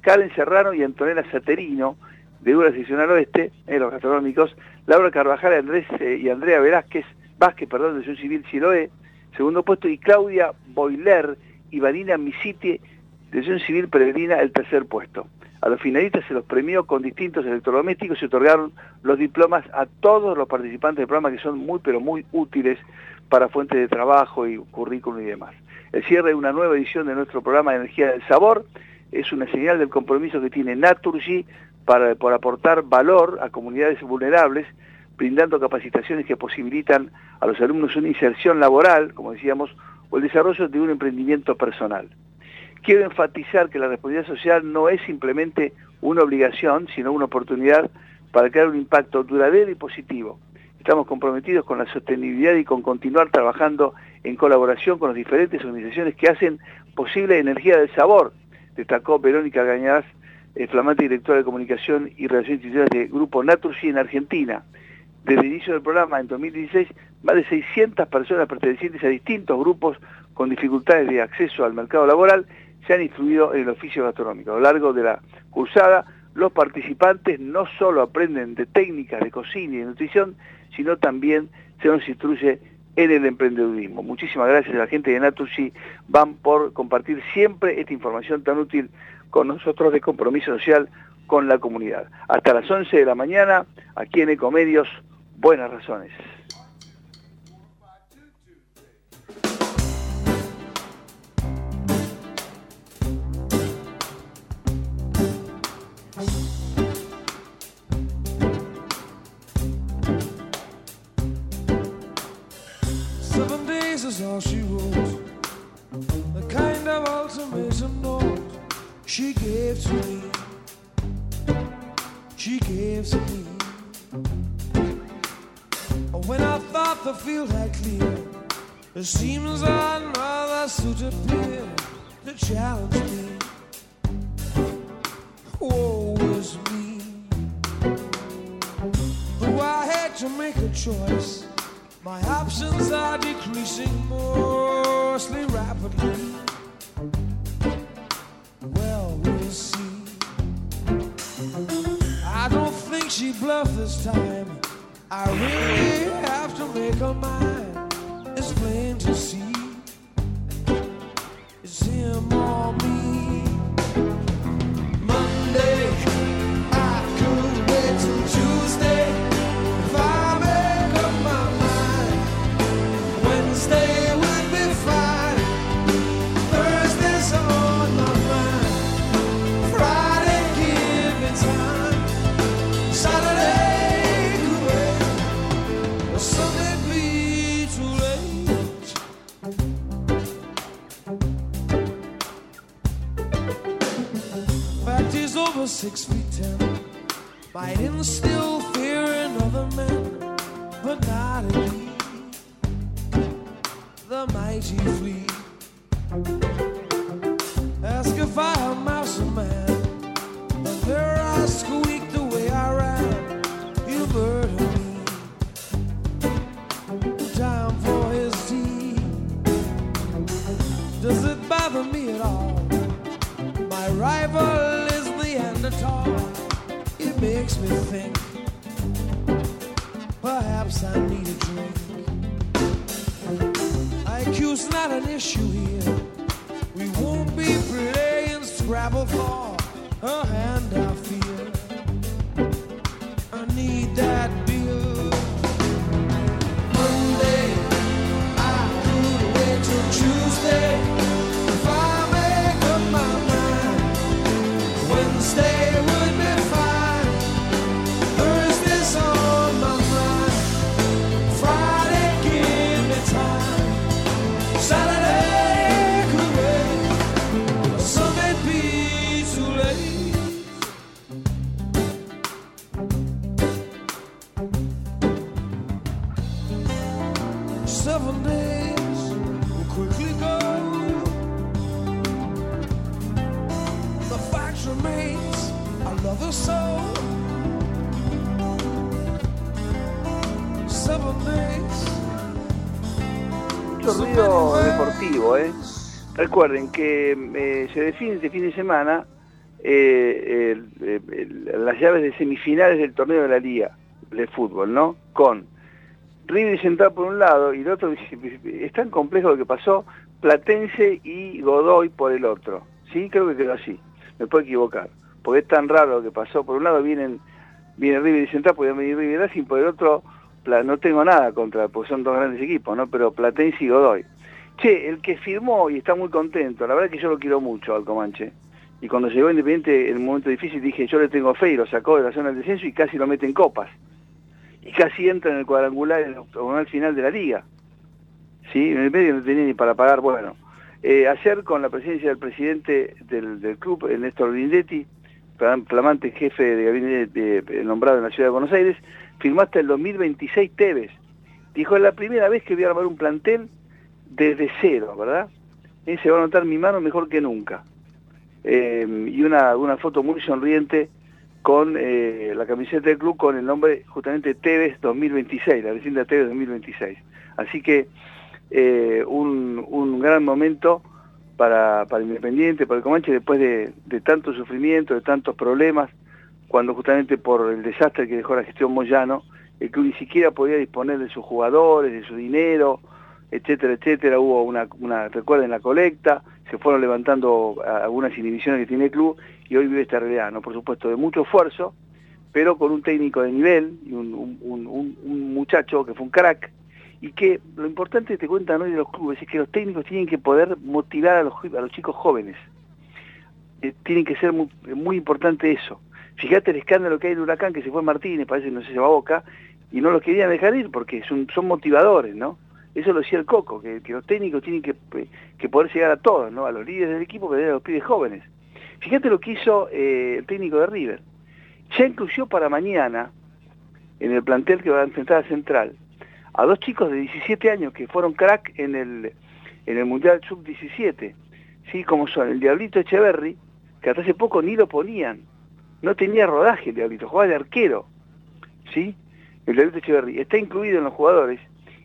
Karen Serrano y Antonella Saterino, de Dura Seccional Oeste, en los gastronómicos, Laura Carvajal Andrés, eh, y Andrea Velázquez, Vázquez, perdón, de Ciudad Civil Siloé, segundo puesto, y Claudia Boiler y Vanina Misiti, de Ciudad Civil Peregrina, el tercer puesto. A los finalistas se los premió con distintos electrodomésticos y otorgaron los diplomas a todos los participantes del programa que son muy pero muy útiles para fuentes de trabajo y currículum y demás. El cierre de una nueva edición de nuestro programa Energía del Sabor es una señal del compromiso que tiene Naturgy para, por aportar valor a comunidades vulnerables, brindando capacitaciones que posibilitan a los alumnos una inserción laboral, como decíamos, o el desarrollo de un emprendimiento personal. Quiero enfatizar que la responsabilidad social no es simplemente una obligación, sino una oportunidad para crear un impacto duradero y positivo. Estamos comprometidos con la sostenibilidad y con continuar trabajando en colaboración con las diferentes organizaciones que hacen posible Energía del Sabor, destacó Verónica Gañaz, eh, flamante directora de Comunicación y Relaciones Institucionales de Grupo Naturgy en Argentina. Desde el inicio del programa, en 2016, más de 600 personas pertenecientes a distintos grupos con dificultades de acceso al mercado laboral se han instruido en el oficio gastronómico. A lo largo de la cursada, los participantes no solo aprenden de técnicas de cocina y de nutrición, sino también se nos instruye en el emprendedurismo. Muchísimas gracias a la gente de Naturgy, van por compartir siempre esta información tan útil con nosotros de compromiso social con la comunidad. Hasta las 11 de la mañana, aquí en Ecomedios, buenas razones. She gives me. She gives me. When I thought the field had cleared, it seems another suit appeared to challenge me. Woe is me. Who I had to make a choice. My options are decreasing mostly rapidly. She bluffed this time. I really have to make her mind. It's plain to see. Six feet ten. Might instill fear in other men, but not in me. The mighty flee. wish you Fact remains. Seven days. Deportivo, ¿eh? Recuerden que eh, se define este fin de semana eh, el- el- las llaves de semifinales del torneo de la Liga de fútbol, ¿no? Con River Central por un lado y el otro, es tan complejo lo que pasó, Platense y Godoy por el otro, ¿sí? Creo que quedó así, me puedo equivocar. porque es tan raro lo que pasó. Por un lado vienen, viene River y Central, podían venir River y por el otro no tengo nada contra, porque son dos grandes equipos, ¿no? Pero Platense y Godoy. Che, el que firmó y está muy contento, la verdad es que yo lo quiero mucho al Comanche. Y cuando llegó Independiente en un momento difícil dije, yo le tengo fe y lo sacó de la zona del descenso y casi lo mete en copas. Y casi entra en el cuadrangular, en el final de la liga. ¿Sí? En el medio no tenía ni para pagar, bueno. Eh, ayer con la presencia del presidente del, club, Néstor Lindetti, flamante jefe de gabinete nombrado en la ciudad de Buenos Aires, firmó el 2026 Tevez. Dijo, es la primera vez que voy a armar un plantel desde cero, ¿verdad? Y se va a notar mi mano mejor que nunca. Eh, y una, una foto muy sonriente con eh, la camiseta del club con el nombre justamente Tevez 2026, la vecina Tevez 2026. Así que eh, un, gran momento para, para Independiente, para el Comanche, después de, de, tanto sufrimiento, de tantos problemas, cuando justamente por el desastre que dejó la gestión Moyano, el club ni siquiera podía disponer de sus jugadores, de su dinero, etcétera, etcétera, hubo una, una recuerden la colecta, se fueron levantando algunas inhibiciones que tiene el club y hoy vive esta realidad, ¿no? Por supuesto, de mucho esfuerzo, pero con un técnico de nivel y un, muchacho que fue un crack y que lo importante que te cuentan hoy de los clubes es que los técnicos tienen que poder motivar a los, a los chicos jóvenes. Eh, tienen que ser muy, importante eso. Fíjate el escándalo que hay en Huracán, que se fue Martínez, parece que no se lleva boca, y no los querían dejar ir porque son, motivadores, ¿no? Eso lo decía el Coco, que, los técnicos tienen que, poder llegar a todos, ¿no? A los líderes del equipo, que a los pibes jóvenes. Fíjate lo que hizo eh, el técnico de River. Ya incluyó para mañana, en el plantel que va a enfrentar a Central, a dos chicos de 17 años que fueron crack en el, en el Mundial Sub-17, ¿sí? Como son el Diablito Echeverry, que hasta hace poco ni lo ponían, no tenía rodaje el Diablito, jugaba de arquero, ¿sí? El Diablito Echeverry está incluido en los jugadores,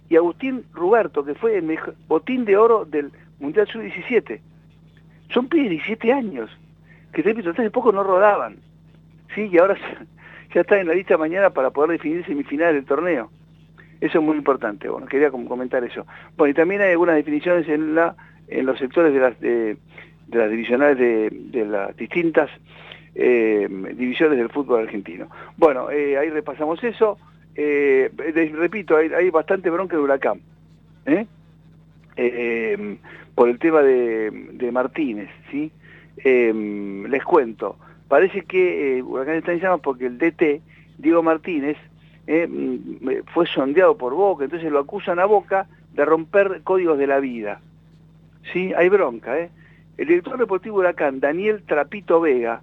y Agustín Ruberto, que fue el botín de oro del Mundial Sub-17. Son pibes de 17 años, que repito, hace poco no rodaban, ¿sí? Y ahora ya están en la lista mañana para poder definir semifinales del torneo. Eso es muy importante, bueno, quería comentar eso. Bueno, y también hay algunas definiciones en la en los sectores de las, divisionales de, las distintas eh, divisiones del fútbol argentino. Bueno, eh, ahí repasamos eso eh, repito, hay, bastante bronca de Huracán, por el tema de, Martínez, ¿sí? Les cuento, parece que Huracán está en llamas porque el DT, Diego Martínez, mm, fue sondeado por Boca, entonces lo acusan a Boca de romper códigos de la vida. ¿Sí? Hay bronca, ¿eh? El director deportivo Huracán, Daniel Trapito Vega,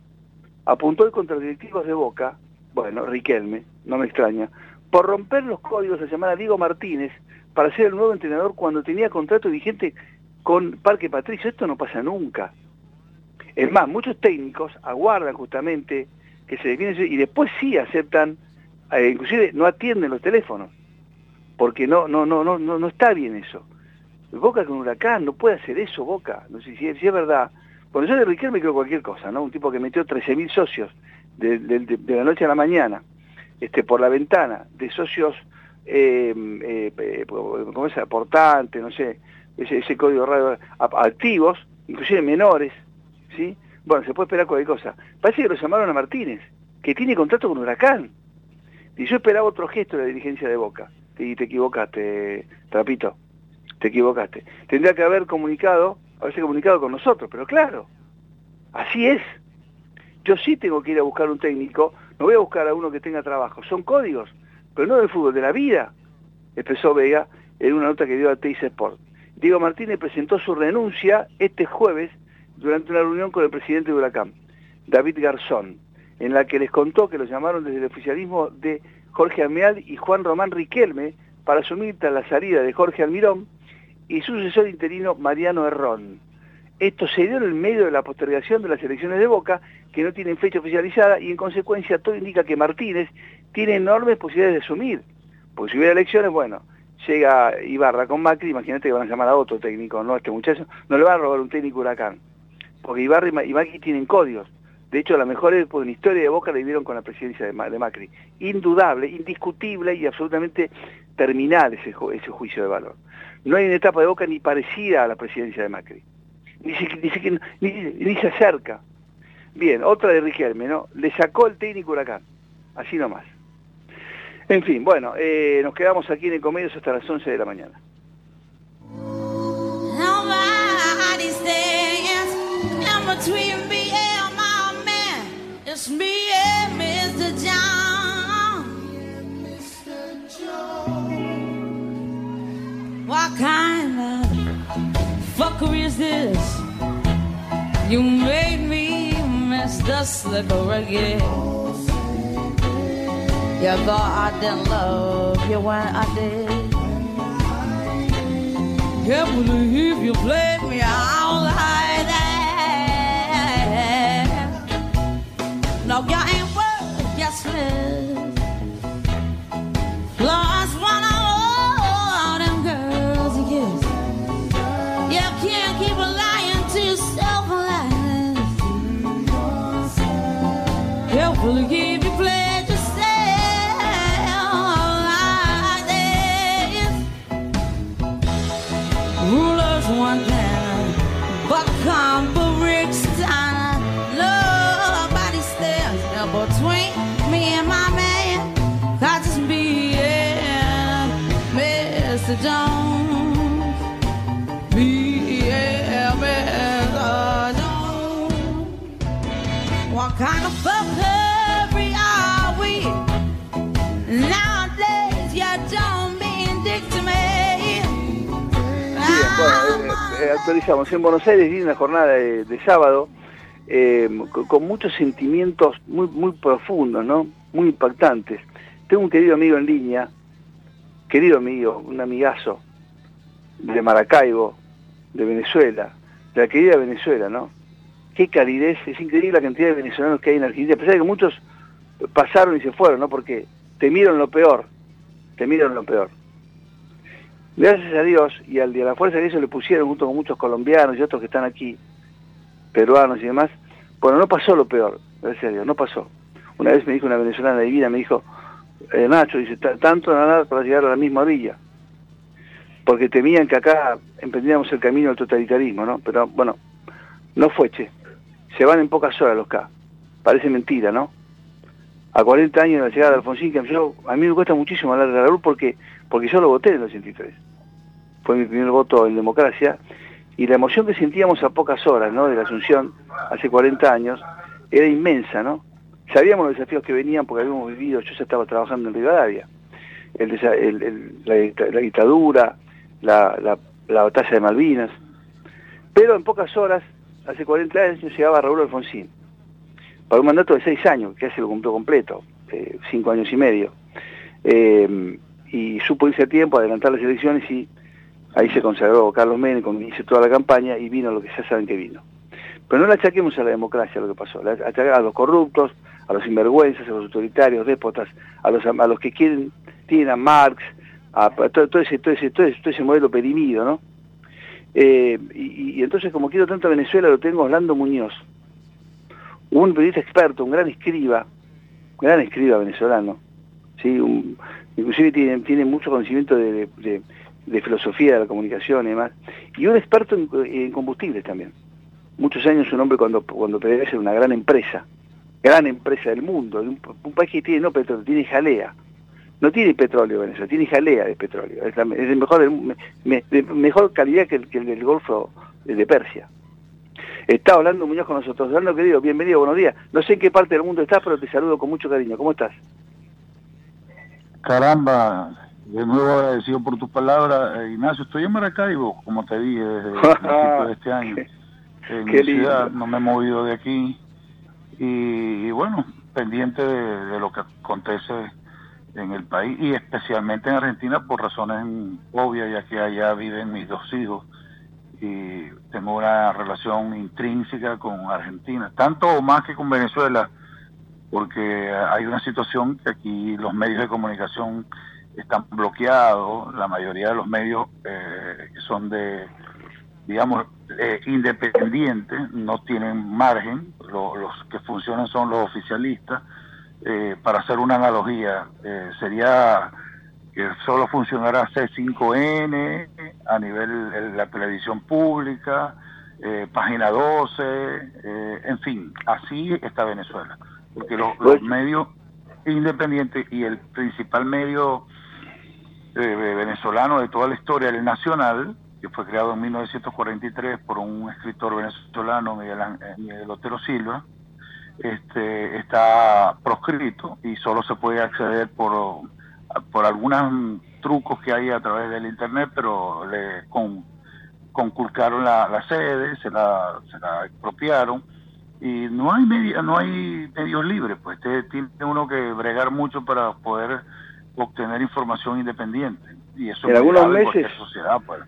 apuntó contra los directivos de Boca, bueno, Riquelme, no me extraña, por romper los códigos llamar a Diego Martínez para ser el nuevo entrenador cuando tenía contrato vigente con Parque Patricio. Esto no pasa nunca. Es más, muchos técnicos aguardan justamente que se define y después sí aceptan, eh, inclusive no atienden los teléfonos, porque no, no, no, no, no, está bien eso. Boca con Huracán no puede hacer eso, Boca. No sé si, es verdad. Cuando yo de Riquelme creo cualquier cosa, ¿no? Un tipo que metió 13.000 socios de la noche a la mañana este, por la ventana de socios, eh, eh, eh ¿cómo es? Aportantes, no sé, ese, código radio, activos, inclusive menores, ¿sí? Bueno, se puede esperar cualquier cosa. Parece que lo llamaron a Martínez, que tiene contrato con Huracán. Y yo esperaba otro gesto de la dirigencia de Boca. Y te equivocaste, Trapito, te equivocaste. Tendría que haber comunicado, haberse comunicado con nosotros, pero claro, así es. Yo sí tengo que ir a buscar un técnico no voy a buscar a uno que tenga trabajo, son códigos, pero no del fútbol, de la vida, expresó Vega en una nota que dio a Teis Sport. Diego Martínez presentó su renuncia este jueves durante una reunión con el presidente de Huracán, David Garzón, en la que les contó que lo llamaron desde el oficialismo de Jorge Almeal y Juan Román Riquelme para asumir tras la salida de Jorge Almirón y su sucesor interino Mariano Herrón. Esto se dio en el medio de la postergación de las elecciones de Boca, que no tienen fecha oficializada, y en consecuencia todo indica que Martínez tiene enormes posibilidades de asumir. Porque si hubiera elecciones, bueno, llega Ibarra con Macri, imagínate que van a llamar a otro técnico, no este muchacho, no le van a robar un técnico huracán. Porque Ibarra y Macri tienen códigos. De hecho, la mejor época en la historia de Boca la vivieron con la presidencia de Macri. Indudable, indiscutible y absolutamente terminal ese, juicio de valor. No hay una etapa de Boca ni parecida a la presidencia de Macri ni se, acerca. Bien, otra de Riquelme, ¿no? Le sacó el técnico Huracán, así nomás. En fin, bueno, eh, nos quedamos aquí en Ecomedios hasta las 11 de la mañana. It's me and Mr. John. What kind of fuckery is this? You made me mess the Slicker again. You thought I didn't love you when I did. Can't believe you played me out like No, you ain't worth your slip. Lost one of all them girls you kiss. You can't keep lying to yourself like Carefully keep you played yourself like this. Rulers one time, but come eh, actualizamos. En Buenos Aires vi una jornada de, sábado eh, con muchos sentimientos muy, muy profundos, ¿no? Muy impactantes. Tengo un querido amigo en línea, querido amigo, un amigazo de Maracaibo, de Venezuela, de la querida Venezuela, ¿no? Qué calidez, es increíble la cantidad de venezolanos que hay en Argentina, a pesar de que muchos pasaron y se fueron, ¿no? Porque temieron lo peor, temieron lo peor. Gracias a Dios y al de la fuerza que ellos le pusieron junto con muchos colombianos y otros que están aquí, peruanos y demás, bueno, no pasó lo peor, gracias a Dios, no pasó. Una vez me dijo una venezolana divina, me dijo, eh, Nacho, dice, "ta- tanto nada para llegar a la misma orilla, porque temían que acá emprendíamos el camino del totalitarismo, ¿no? Pero bueno, no fue, che. Se van en pocas horas los K. Parece mentira, ¿no? A 40 años de la llegada de Alfonsín, que yo, a mí me cuesta muchísimo hablar de Raúl porque, porque yo lo voté en el 83. Fue mi primer voto en democracia y la emoción que sentíamos a pocas horas, ¿no? De la Asunción, hace 40 años, era inmensa, ¿no? Sabíamos los desafíos que venían porque habíamos vivido, yo ya estaba trabajando en Rivadavia, el, el- el- la, dicta- la dictadura, la, la- la batalla de Malvinas, pero en pocas horas, hace 40 años, llegaba Raúl Alfonsín, para un mandato de seis años, que hace lo cumplió completo, eh, cinco años y medio, Eh, y supo irse a tiempo, adelantar las elecciones y ahí se consagró Carlos Menem, con hizo toda la campaña y vino lo que ya saben que vino. Pero no le achaquemos a la democracia lo que pasó, le achaquemos a los corruptos, a los sinvergüenzas, a los autoritarios, déspotas, a los, a los que quieren, tienen a Marx, a, todo, ese, todo, ese, todo, ese, modelo perimido, ¿no? Eh, y, entonces, como quiero tanto a Venezuela, lo tengo Orlando Muñoz, un periodista experto, un gran escriba, un gran escriba venezolano, ¿sí? Inclusive tiene, mucho conocimiento de, filosofía de la comunicación y demás, y un experto en, en combustibles también. Muchos años un hombre cuando, cuando PDVSA era una gran empresa, gran empresa del mundo, un, país que tiene no petróleo, tiene jalea. No tiene petróleo Venezuela, tiene jalea de petróleo. Es, de mejor, de mejor calidad que el, que el del Golfo de Persia. Está hablando Muñoz con nosotros. Orlando, querido, bienvenido, buenos días. No sé en qué parte del mundo estás, pero te saludo con mucho cariño. ¿Cómo estás? Caramba, de nuevo agradecido por tus palabras. Eh, Ignacio, estoy en Maracaibo, como te dije, desde el principio de este año. En mi ciudad, no me he movido de aquí. Y, y bueno, pendiente de, de lo que acontece en el país y especialmente en Argentina por razones obvias, ya que allá viven mis dos hijos y tengo una relación intrínseca con Argentina, tanto o más que con Venezuela, porque hay una situación que aquí los medios de comunicación están bloqueados, la mayoría de los medios eh, son de, digamos, eh, independientes, no tienen margen, lo- los que funcionan son los oficialistas. Eh, para hacer una analogía, eh, sería que solo funcionara C5N a nivel de la televisión pública, eh, Página 12, eh, en fin, así está Venezuela. Porque los, los medios independientes y el principal medio eh, venezolano de toda la historia, el Nacional, que fue creado en 1943 por un escritor venezolano, Miguel, Miguel Otero Silva, este, está proscrito y solo se puede acceder por, por algunos trucos que hay a través del Internet, pero le con, conculcaron la, la sede, se la, se la expropiaron y no hay media, no hay medios libres, pues tiene uno que bregar mucho para poder obtener información independiente y eso en algunos meses sociedad pues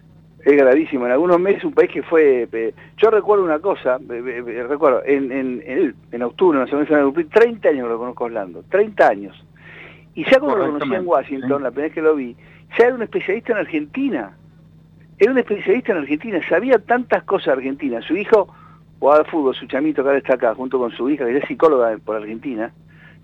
es gravísimo. En algunos meses un país que fue... yo recuerdo una cosa, recuerdo, en, en, en, octubre, en la de 30 años lo conozco Orlando, 30 años. Y ya cuando lo conocí en Washington, la primera vez que lo vi, ya era un especialista en Argentina. Era un especialista en Argentina, sabía tantas cosas de Argentina. Su hijo jugaba al fútbol, su chamito que ahora está acá, junto con su hija, que es psicóloga por Argentina,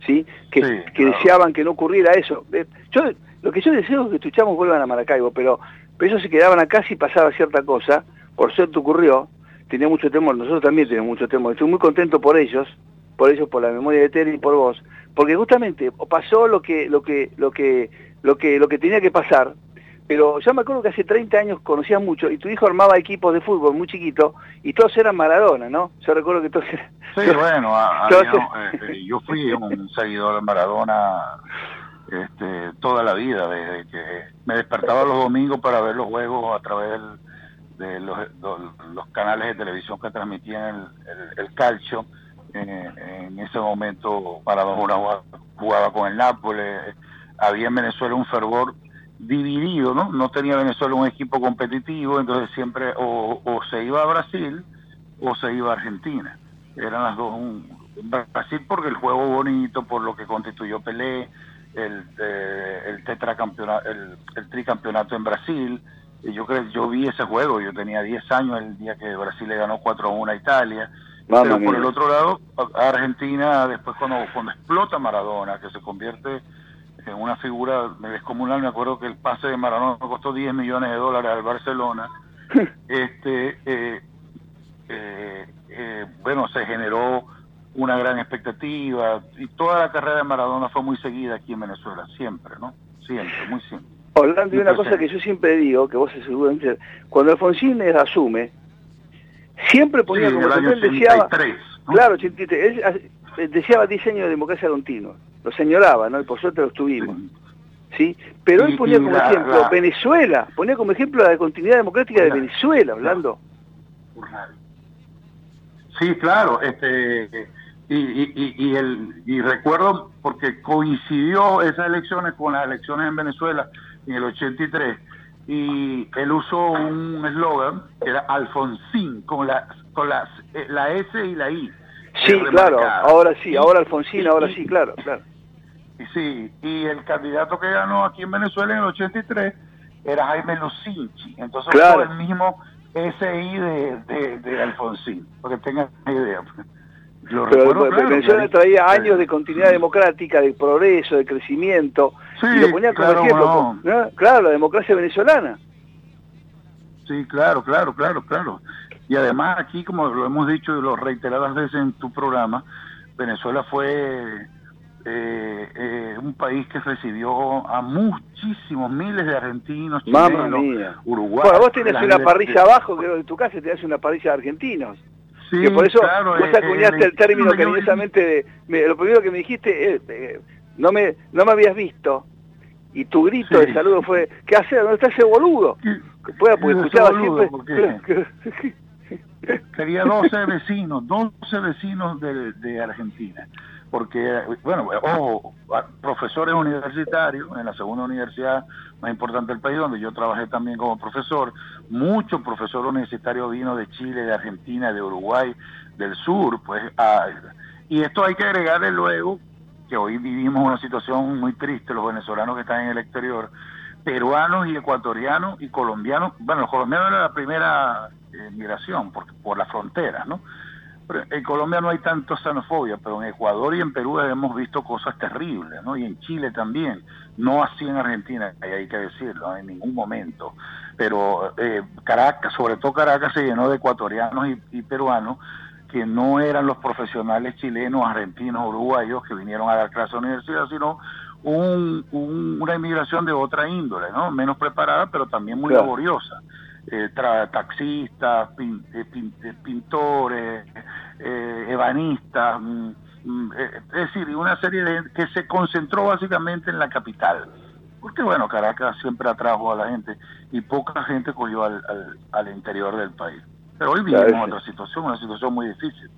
¿sí? Que, que deseaban que no ocurriera eso. Yo, lo que yo deseo es que estos chamos vuelvan a Maracaibo, pero pero ellos se quedaban acá si pasaba cierta cosa, por suerte ocurrió, tenía mucho temor, nosotros también tenemos mucho temor, estoy muy contento por ellos, por ellos, por la memoria de Tere y por vos, porque justamente pasó lo que, lo que, lo que, lo que, lo que tenía que pasar, pero yo me acuerdo que hace 30 años conocías mucho y tu hijo armaba equipos de fútbol muy chiquito y todos eran Maradona, ¿no? Yo recuerdo que todos eran... Sí, bueno, eh, yo fui un seguidor de Maradona este, toda la vida, desde que me despertaba los domingos para ver los juegos a través de los, los, canales de televisión que transmitían el, calcio. en ese momento Maradona jugaba con el Nápoles, había en Venezuela un fervor dividido, ¿no? No tenía Venezuela un equipo competitivo, entonces siempre o, se iba a Brasil o se iba a Argentina. Eran las dos, un, Brasil porque el juego bonito, por lo que constituyó Pelé, el, eh, el tetracampeonato, el, el, tricampeonato en Brasil. Y yo creo, yo vi ese juego, yo tenía 10 años el día que Brasil le ganó 4 a 1 a Italia. Pero por el otro lado, Argentina, después cuando, cuando explota Maradona, que se convierte en una figura descomunal, me acuerdo que el pase de Maradona costó 10 millones de dólares al Barcelona. este eh, eh, eh, Bueno, se generó una gran expectativa y toda la carrera de Maradona fue muy seguida aquí en Venezuela, siempre, ¿no? Siempre, muy siempre. Orlando, y una cosa que yo siempre digo, que vos seguramente, cuando Alfonsín asume, siempre ponía como él deseaba, claro, él deseaba diseño de democracia continua, lo señalaba, ¿no? Y por suerte lo tuvimos. Sí. Pero él ponía como ejemplo Venezuela, ponía como ejemplo la continuidad democrática de Venezuela, hablando. Sí, claro, este y, y, y, el, y recuerdo porque coincidió esas elecciones con las elecciones en Venezuela en el 83 y él usó un eslogan que era Alfonsín con la con la, eh, la S y la I. Sí, claro, ahora sí, ahora Alfonsín, ahora sí, claro, claro. Y sí, y el candidato que ganó aquí en Venezuela en el 83 era Jaime Lucinchi, entonces claro. el mismo SI de, de, de Alfonsín, porque tengan idea. Lo pero Venezuela traía años de continuidad democrática, de progreso, de crecimiento, y lo ponía como ejemplo, claro, la democracia venezolana. Sí, claro, claro, claro, claro. Y además aquí, como lo hemos dicho y lo reiteradas veces en tu programa, Venezuela fue eh, eh, un país que recibió a muchísimos miles de argentinos, chilenos, uruguayos. Bueno, vos tenés una parrilla abajo, creo que en tu casa tenés una parrilla de argentinos que por eso vos eh, acuñaste el, término cariñosamente de, lo primero que me dijiste, eh, no me no me habías visto y tu grito de saludo fue ¿qué haces? ¿dónde está ese boludo? Pueda, porque escuchaba siempre porque... quería 12 vecinos 12 vecinos de, de Argentina porque, bueno, ojo, profesores universitarios en la segunda universidad más importante del país, donde yo trabajé también como profesor, muchos profesores universitarios vino de Chile, de Argentina, de Uruguay, del sur, pues, y esto hay que agregarle luego que hoy vivimos una situación muy triste, los venezolanos que están en el exterior, peruanos y ecuatorianos y colombianos, bueno, los colombianos era la primera eh, migración por, por la frontera, ¿no? En Colombia no hay tanto xenofobia, pero en Ecuador y en Perú hemos visto cosas terribles, ¿no? Y en Chile también, no así en Argentina, hay que decirlo, en ningún momento. pero eh, Caracas, sobre todo Caracas, se llenó de ecuatorianos y, peruanos que no eran los profesionales chilenos, argentinos, uruguayos que vinieron a dar clases a la universidad, sino una inmigración de otra índole, ¿no? Menos preparada, pero también muy laboriosa. Eh, taxistas, eh, pintores, eh, ebanistas, mm, mm, es decir, una serie de que se concentró básicamente en la capital. Porque bueno, Caracas siempre atrajo a la gente y poca gente cogió al, al, interior del país. Pero hoy vivimos otra situación, una situación muy difícil.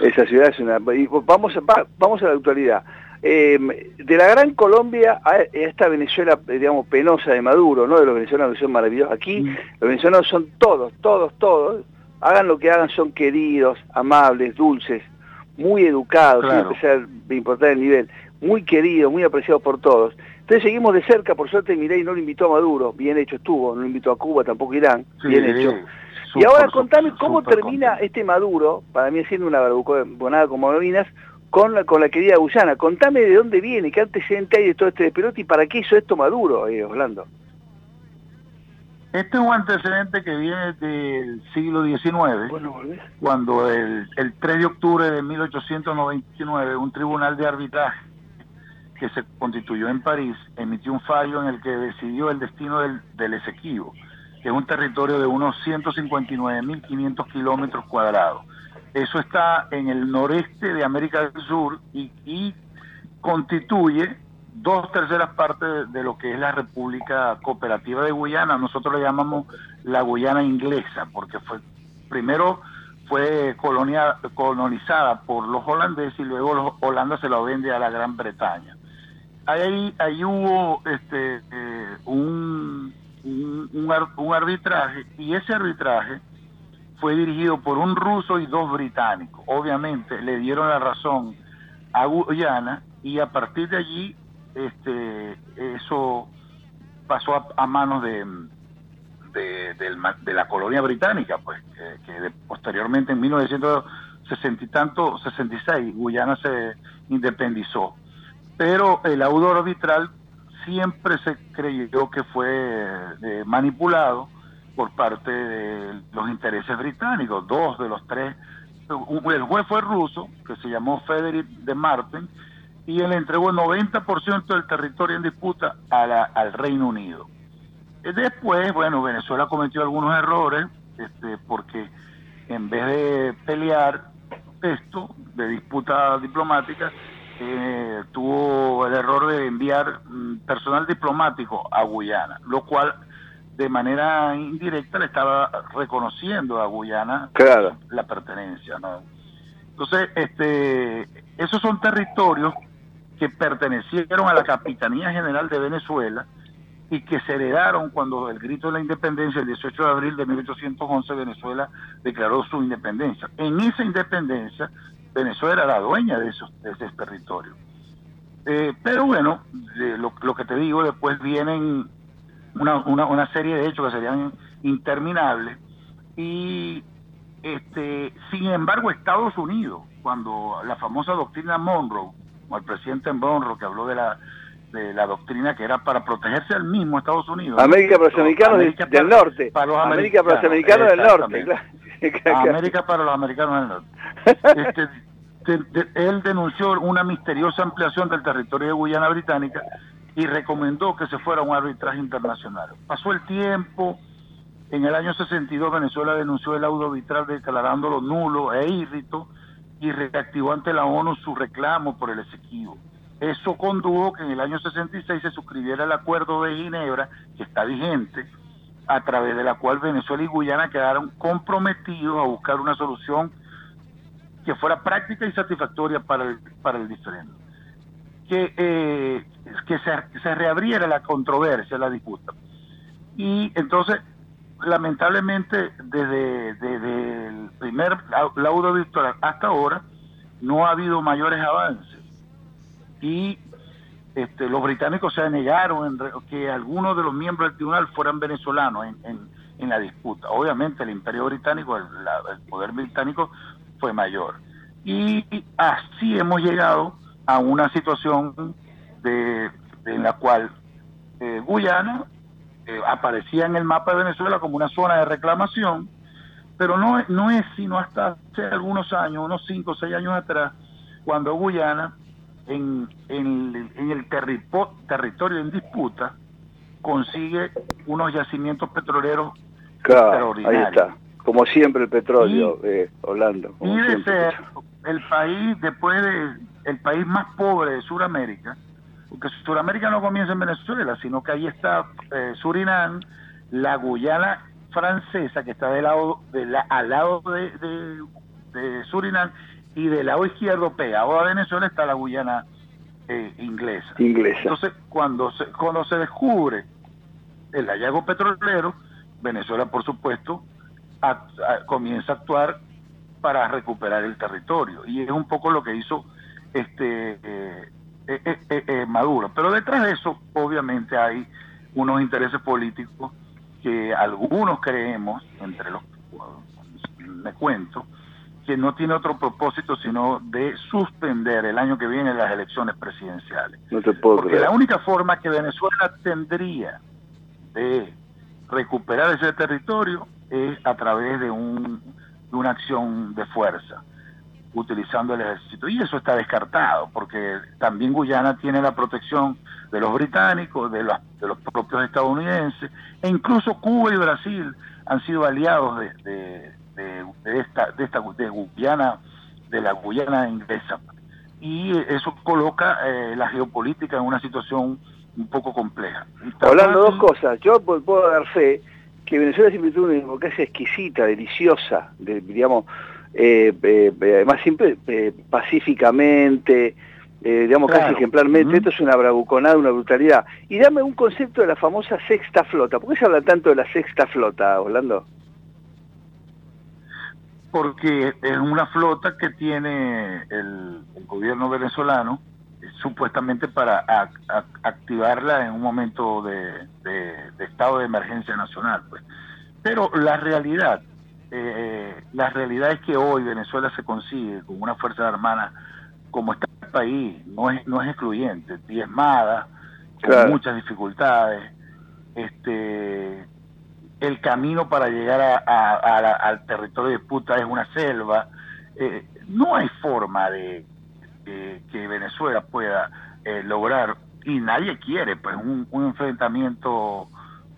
Esa ciudad es una... vamos, vamos a la actualidad. Eh, de la gran Colombia a esta Venezuela, digamos, penosa de Maduro, ¿no? De los venezolanos que son maravillosos. Aquí mm. los venezolanos son todos, todos, todos. Hagan lo que hagan, son queridos, amables, dulces, muy educados, claro. sin de importar el nivel, muy queridos, muy apreciados por todos. Entonces seguimos de cerca, por suerte Mirei no lo invitó a Maduro, bien hecho estuvo, no lo invitó a Cuba, tampoco Irán, bien hecho. y ahora contame cómo termina este Maduro, para mí siendo una barbonada como Malvinas, con la, con la querida Guyana. Contame de dónde viene, qué antecedente hay de todo este despelote y para qué hizo esto Maduro, eh, Orlando. Este es un antecedente que viene del siglo XIX, cuando el, el 3 de octubre de 1899 un tribunal de arbitraje que se constituyó en París emitió un fallo en el que decidió el destino del, del Esequibo, que es un territorio de unos 159.500 kilómetros cuadrados eso está en el noreste de América del Sur y, constituye dos terceras partes de lo que es la República Cooperativa de Guyana. Nosotros le llamamos la Guyana inglesa, porque fue primero fue colonia, colonizada por los holandeses y luego los Holanda se la vende a la Gran Bretaña. Ahí, ahí hubo este, eh, un, un arbitraje y ese arbitraje fue dirigido por un ruso y dos británicos. Obviamente le dieron la razón a Guyana y a partir de allí este eso pasó a, manos de, de, la colonia británica, pues que, posteriormente en 1960 y tanto, 66, Guyana se independizó. Pero el auto arbitral siempre se creyó que fue eh, manipulado por parte de los intereses británicos, dos de los tres. El juez fue ruso, que se llamó Frederick de Martin, y él entregó el 90% del territorio en disputa al Reino Unido. Después, bueno, Venezuela cometió algunos errores, este, porque en vez de pelear esto de disputa diplomática, eh, tuvo el error de enviar mm, personal diplomático a Guyana, lo cual de manera indirecta le estaba reconociendo a Guyana la pertenencia, ¿no? Entonces, este, esos son territorios que pertenecieron a la Capitanía General de Venezuela y que se heredaron cuando el grito de la independencia, el 18 de abril de 1811, Venezuela declaró su independencia. En esa independencia, Venezuela era la dueña de esos, de ese territorio. Eh, pero bueno, lo, lo, que te digo, después vienen una, una, una serie de hechos que serían interminables. Y este sin embargo Estados Unidos cuando la famosa doctrina Monroe o el presidente Monroe que habló de la de la doctrina que era para protegerse al mismo Estados Unidos América para los americanos del norte. para los América para los americanos del norte América para los americanos del norte. Este, él denunció una misteriosa ampliación del territorio de Guyana Británica y recomendó que se fuera a un arbitraje internacional. Pasó el tiempo, en el año 62 Venezuela denunció el auto arbitral declarándolo nulo e irrito y reactivó ante la ONU su reclamo por el Esequibo. Eso condujo que en el año 66 se suscribiera el acuerdo de Ginebra, que está vigente, a través de la cual Venezuela y Guyana quedaron comprometidos a buscar una solución que fuera práctica y satisfactoria para el, para el diferente. Que eh, que se, reabriera la controversia, la disputa. Y entonces, lamentablemente, desde, el primer laudo victoria hasta ahora, no ha habido mayores avances. Y este, los británicos se negaron en, que algunos de los miembros del tribunal fueran venezolanos en, en, la disputa. Obviamente el imperio británico, el, el, poder británico fue mayor. Y así hemos llegado a una situación de, en la cual eh, Guyana eh, aparecía en el mapa de Venezuela como una zona de reclamación, pero no, no es sino hasta hace algunos años, unos 5 o 6 años atrás, cuando Guyana, en, en, en el terripo- territorio en disputa, consigue unos yacimientos petroleros Claro, ahí extraordinarios. está. Como siempre el petróleo, eh, Orlando. como Y de ser el país, después de, el país más pobre de Sudamérica, porque Sudamérica no comienza en Venezuela, sino que ahí está eh, Surinam, la Guyana francesa, que está del lado, de la- al lado de, de- de Surinam, y del lado izquierdo, pegado a Venezuela, está la Guyana eh, inglesa. Inglesa. Entonces, cuando se, cuando se descubre el hallazgo petrolero, Venezuela, por supuesto, a- comienza a actuar para recuperar el territorio. Y es un poco lo que hizo este eh, eh, eh, Maduro. Pero detrás de eso, obviamente, hay unos intereses políticos que algunos creemos, entre los me cuento, que no tiene otro propósito sino de suspender el año que viene las elecciones presidenciales. No te puedo Porque creer. la única forma que Venezuela tendría de recuperar ese territorio es a través de, un, de una acción de fuerza, utilizando el ejército. Y eso está descartado, porque también Guyana tiene la protección de los británicos, de los, de los propios estadounidenses, e incluso Cuba y Brasil han sido aliados de, de, de- de esta, de esta de Guyana, de la Guyana inglesa y eso coloca eh, la geopolítica en una situación un poco compleja. Está Hablando dos fácil- cosas, yo pu- puedo dar fe que Venezuela siempre tuvo una democracia exquisita, deliciosa, de- digamos, eh, eh, eh, además siempre eh, pacíficamente, eh, digamos Claro. casi ejemplarmente, esto es una bravuconada, una brutalidad. Y dame un concepto de la famosa sexta flota, ¿por qué se habla tanto de la sexta flota, Orlando? porque es una flota que tiene el, el gobierno venezolano eh, supuestamente para a- a- activarla en un momento de, de- de estado de emergencia nacional pues pero la realidad eh, la realidad es que hoy Venezuela se consigue con una fuerza armada como está el país no es no es excluyente diezmada con Claro. muchas dificultades este el camino para llegar a- a- a la- al territorio de disputa es una selva. Eh, no hay forma de, de que Venezuela pueda eh, lograr, y nadie quiere, pues, un, un enfrentamiento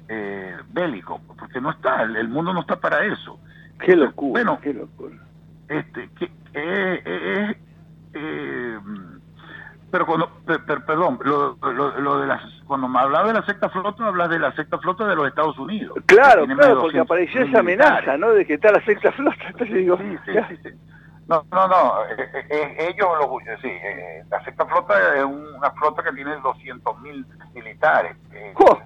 eh, bélico, porque no está, el, el mundo no está para eso. Qué locura, Bueno, qué locura. este, que, eh, eh, eh, pero cuando, per- per- perdón, lo, lo, lo de las, cuando me hablaba de la sexta flota, hablas de la sexta flota de los Estados Unidos. Claro, claro, porque 200.000 apareció esa amenaza. ¿no? De que está la sexta flota, entonces digo, Sí, sí, sí, sí. No, no, no, eh, eh, eh, ellos lo sí, eh, la sexta flota es una flota que tiene 200 mil militares. Eh, ¡Jo!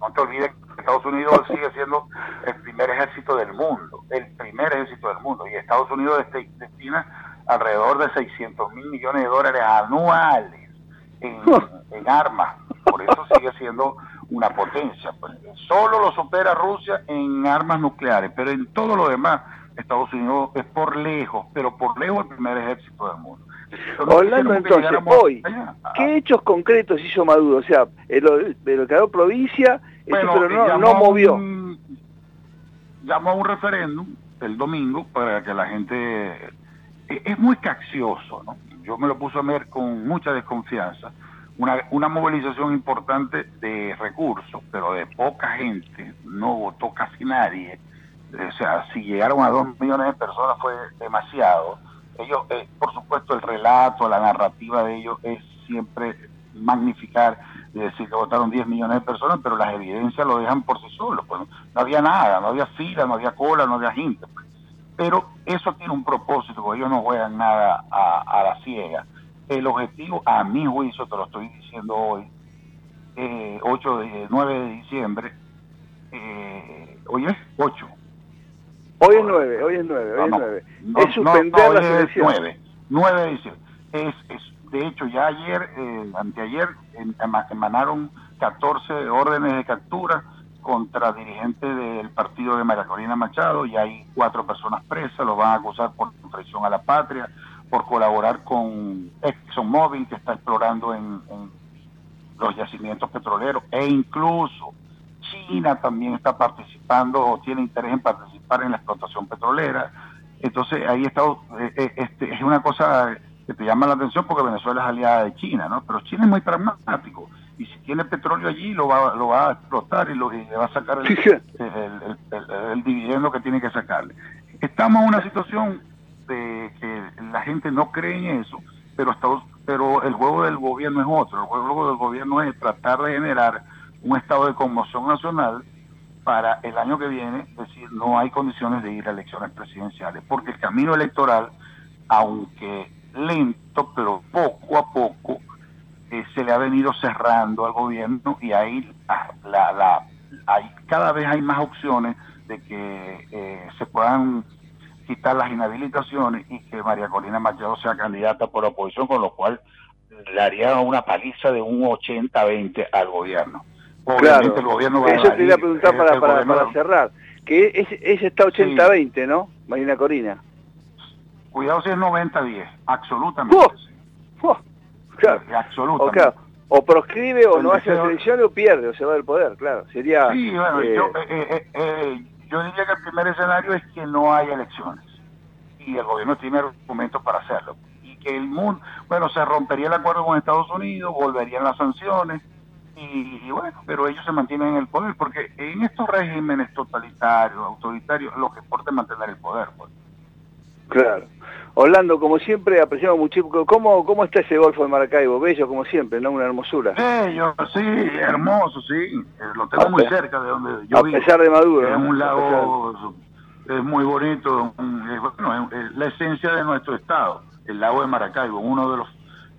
No te olvides que Estados Unidos sigue siendo el primer ejército del mundo, el primer ejército del mundo, y Estados Unidos desti- destina alrededor de 600 mil millones de dólares anuales en, en armas, por eso sigue siendo una potencia. Pues. Solo lo supera Rusia en armas nucleares, pero en todo lo demás Estados Unidos es por lejos, pero por lejos el primer ejército del mundo. Orlando, entonces, hoy. ¿qué hechos concretos hizo Maduro? O sea, el, el, creador provincia, pero no, llamó no a movió. un- llamó a un referéndum el domingo para que la gente... Es, es muy caccioso, ¿no? Yo me lo puse a ver con mucha desconfianza. Una, una movilización importante de recursos, pero de poca gente, no votó casi nadie. O sea, si llegaron a dos millones de personas fue demasiado. Ellos, eh, por supuesto, el relato, la narrativa de ellos es siempre magnificar y decir que votaron 10 millones de personas, pero las evidencias lo dejan por sí solos. Pues, no había nada, no había fila, no había cola, no había gente. pues. Pero eso tiene un propósito, porque ellos no juegan nada a, a la ciega. El objetivo, a mi juicio, te lo estoy diciendo hoy, eh, 8 de, 9 de diciembre, eh, hoy es 8, Hoy es nueve, hoy es nueve, hoy es no, nueve. no, es suspender no, la es selección. 9, 9 de diciembre. Es, es, de hecho, ya ayer, eh, anteayer, emanaron 14 órdenes de captura contra dirigentes del partido de María Corina Machado y hay cuatro personas presas, los van a acusar por traición a la patria, por colaborar con ExxonMobil que está explorando en, en los yacimientos petroleros e incluso China también está participando o tiene interés en participar en la explotación petrolera. Entonces ahí está, eh, eh, este, es una cosa que te llama la atención porque Venezuela es aliada de China, ¿no? Pero China es muy pragmático y si tiene petróleo allí lo va, lo va a explotar y, lo, y le va a sacar el, el, dividendo que tiene que sacarle. Estamos en una situación de que la gente no cree en eso, pero, pero el juego del gobierno es otro. El juego del gobierno es tratar de generar un estado de conmoción nacional para el año que viene, es decir, no hay condiciones de ir a elecciones presidenciales, porque el camino electoral, aunque lento, pero poco a poco, eh, se le ha venido cerrando al gobierno y ahí la, la, hay, cada vez hay más opciones de que eh, se puedan quitar las inhabilitaciones y que María Corina Machado sea candidata por oposición, con lo cual le haría una paliza de un 80-20 al gobierno. Obviamente claro. el gobierno va Eso te iba a preguntar para, para, para, cerrar, que ese, ese está 80-20, ¿no, Marina Corina? Cuidado si es 90-10, absolutamente. Claro. Absolutamente. O, proscribe o no hace elecciones o pierde o se va del poder, claro. Sería. Sí, bueno, eh, yo, eh, eh, yo diría que el primer escenario es que no hay elecciones y el gobierno tiene argumentos para hacerlo. Y que el mundo, bueno, se rompería el acuerdo con Estados Unidos, volverían las sanciones. Y, bueno, pero ellos se mantienen en el poder, porque en estos regímenes totalitarios, autoritarios, lo que importa es mantener el poder. Pues. Claro. Orlando, como siempre, apreciamos muchísimo. ¿Cómo, ¿Cómo está ese Golfo de Maracaibo? Bello, como siempre, ¿no? Una hermosura. Bello, sí, hermoso, sí. Eh, lo tengo muy cerca de donde yo vivo. A pesar de Maduro. Es un lago, es muy bonito, bueno, es la esencia de nuestro estado, el lago de Maracaibo, uno de los,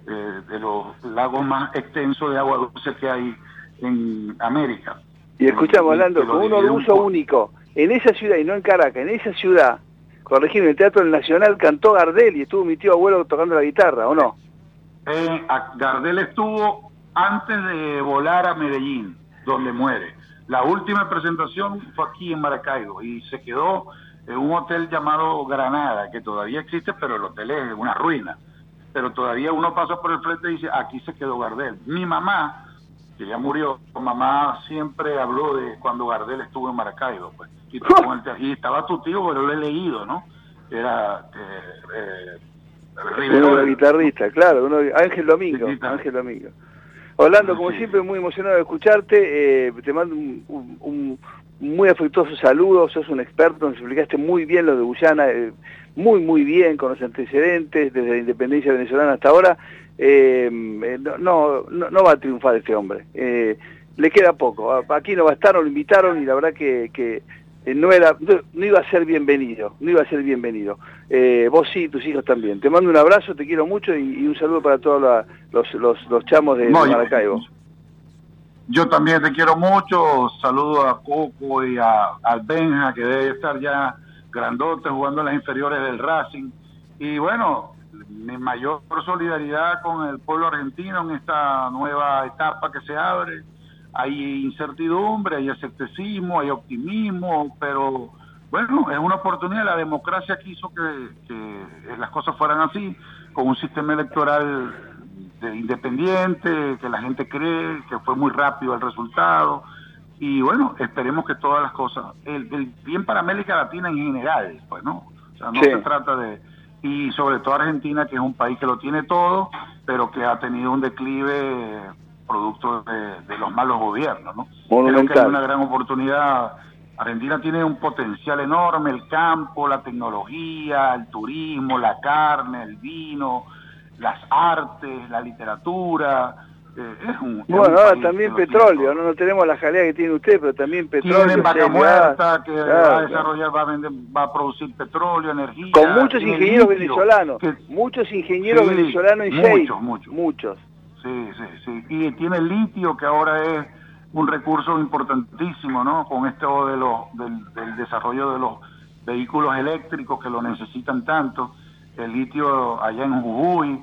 eh, de los lagos más extensos de agua dulce que hay en América. Y escuchamos, Orlando, con un orgullo único, en esa ciudad, y no en Caracas, en esa ciudad, corregir, en el Teatro Nacional cantó Gardel y estuvo mi tío abuelo tocando la guitarra, ¿o no? Eh, Gardel estuvo antes de volar a Medellín, donde muere. La última presentación fue aquí en Maracaibo y se quedó en un hotel llamado Granada, que todavía existe, pero el hotel es una ruina. Pero todavía uno pasa por el frente y dice, aquí se quedó Gardel. Mi mamá, que ya murió, mamá siempre habló de cuando Gardel estuvo en Maracaibo, pues y, estaba tu tío, pero lo he leído, ¿no? Era eh, eh, uno guitarrista, claro, uno, Ángel Domingo, Ángel Domingo. Orlando, como siempre, muy emocionado de escucharte, eh, te mando un, muy afectuoso saludo, sos un experto, nos explicaste muy bien lo de Guyana, eh, muy muy bien con los antecedentes desde la independencia venezolana hasta ahora, eh, no, no, no, va a triunfar este hombre, le queda poco, aquí no va a estar, lo invitaron y la verdad que, que eh, no era no, iba a ser bienvenido, no iba a ser bienvenido. Eh, vos sí, tus hijos también. Te mando un abrazo, te quiero mucho y, un saludo para todos los, los, los, chamos de, Maracaibo. Yo, también te quiero mucho, saludo a Coco y a, al Benja, que debe estar ya grandote jugando en las inferiores del Racing. Y bueno, mi mayor solidaridad con el pueblo argentino en esta nueva etapa que se abre hay incertidumbre, hay escepticismo, hay optimismo, pero bueno, es una oportunidad. La democracia quiso que las cosas fueran así, con un sistema electoral de independiente, que la gente cree que fue muy rápido el resultado. Y bueno, esperemos que todas las cosas, el, bien para América Latina en general, pues no, o sea, no se trata de, y sobre todo Argentina, que es un país que lo tiene todo, pero que ha tenido un declive producto de, los malos gobiernos. ¿no? Creo que hay una gran oportunidad. Argentina tiene un potencial enorme, el campo, la tecnología, el turismo, la carne, el vino, las artes, la literatura. Eh, es un, bueno, ahora también petróleo, no, no tenemos la jalea que tiene usted, pero también petróleo. Tienen vaca muerta que va a desarrollar, va a, vender, va a producir petróleo, energía. Con muchos ingenieros venezolanos, muchos ingenieros venezolanos y muchos, muchos. muchos. Sí, sí, sí. Y tiene litio, que ahora es un recurso importantísimo, ¿no? Con esto de los, del, desarrollo de los vehículos eléctricos que lo necesitan tanto, el litio allá en Jujuy.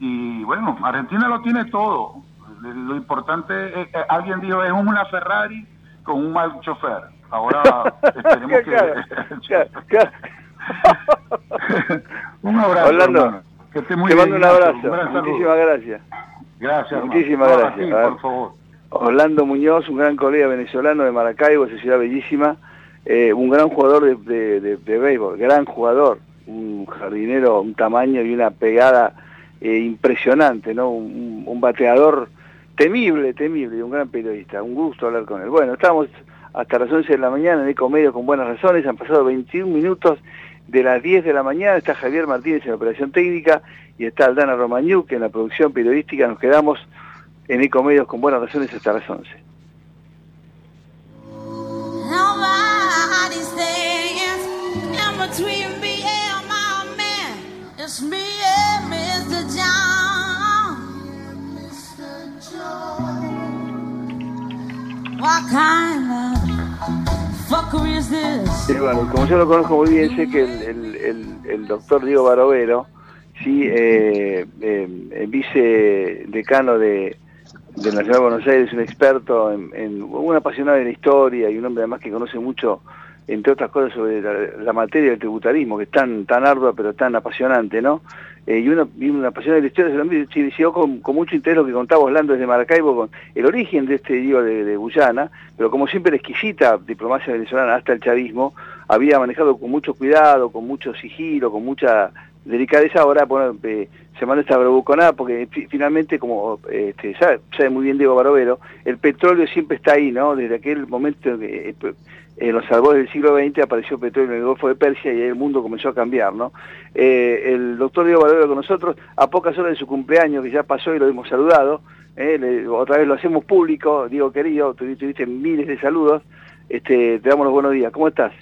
Y bueno, Argentina lo tiene todo. Lo importante es, eh, alguien dijo, es una Ferrari con un mal chofer. Ahora esperemos que... un abrazo. Que te mando un abrazo. Muchísimas gracias. Gracias. Muchísimas gracias. por favor. Orlando Muñoz, un gran colega venezolano de Maracaibo, esa ciudad bellísima, eh, un gran jugador de, de, béisbol, gran jugador, un jardinero, un tamaño y una pegada eh, impresionante, ¿no? Un, bateador temible, temible, y un gran periodista. Un gusto hablar con él. Bueno, estamos hasta las 11 de la mañana en Ecomedio con buenas razones, han pasado 21 minutos de las 10 de la mañana, está Javier Martínez en la operación técnica y está Aldana Romañuk en la producción periodística, nos quedamos en Ecomedios con buenas razones hasta las 11. Sí, bueno, como yo lo conozco muy bien, sé que el, doctor Diego Barovero, sí, eh, eh, vicedecano de, de la Ciudad de Buenos Aires, un experto, en, un apasionado de la historia y un hombre además que conoce mucho, entre otras cosas, sobre la, materia del tributarismo, que es tan, tan ardua pero tan apasionante, ¿no? Eh, y, uno, y una la historia, se inició con, con, mucho interés lo que contaba Orlando desde Maracaibo, con el origen de este dios de, de Guyana, pero como siempre la exquisita diplomacia venezolana hasta el chavismo, había manejado con mucho cuidado, con mucho sigilo, con mucha delicadeza, ahora bueno, eh, se manda esta bravuconada porque finalmente, como este, sabe, muy bien Diego Barovero, el petróleo siempre está ahí, ¿no? Desde aquel momento eh, en los albores del siglo XX apareció petróleo en el Golfo de Persia y el mundo comenzó a cambiar, ¿no? Eh, el doctor Diego Barovero con nosotros, a pocas horas de su cumpleaños, que ya pasó y lo hemos saludado, eh, otra vez lo hacemos público, Diego querido, tuviste miles de saludos, este, te damos los buenos días, ¿cómo estás?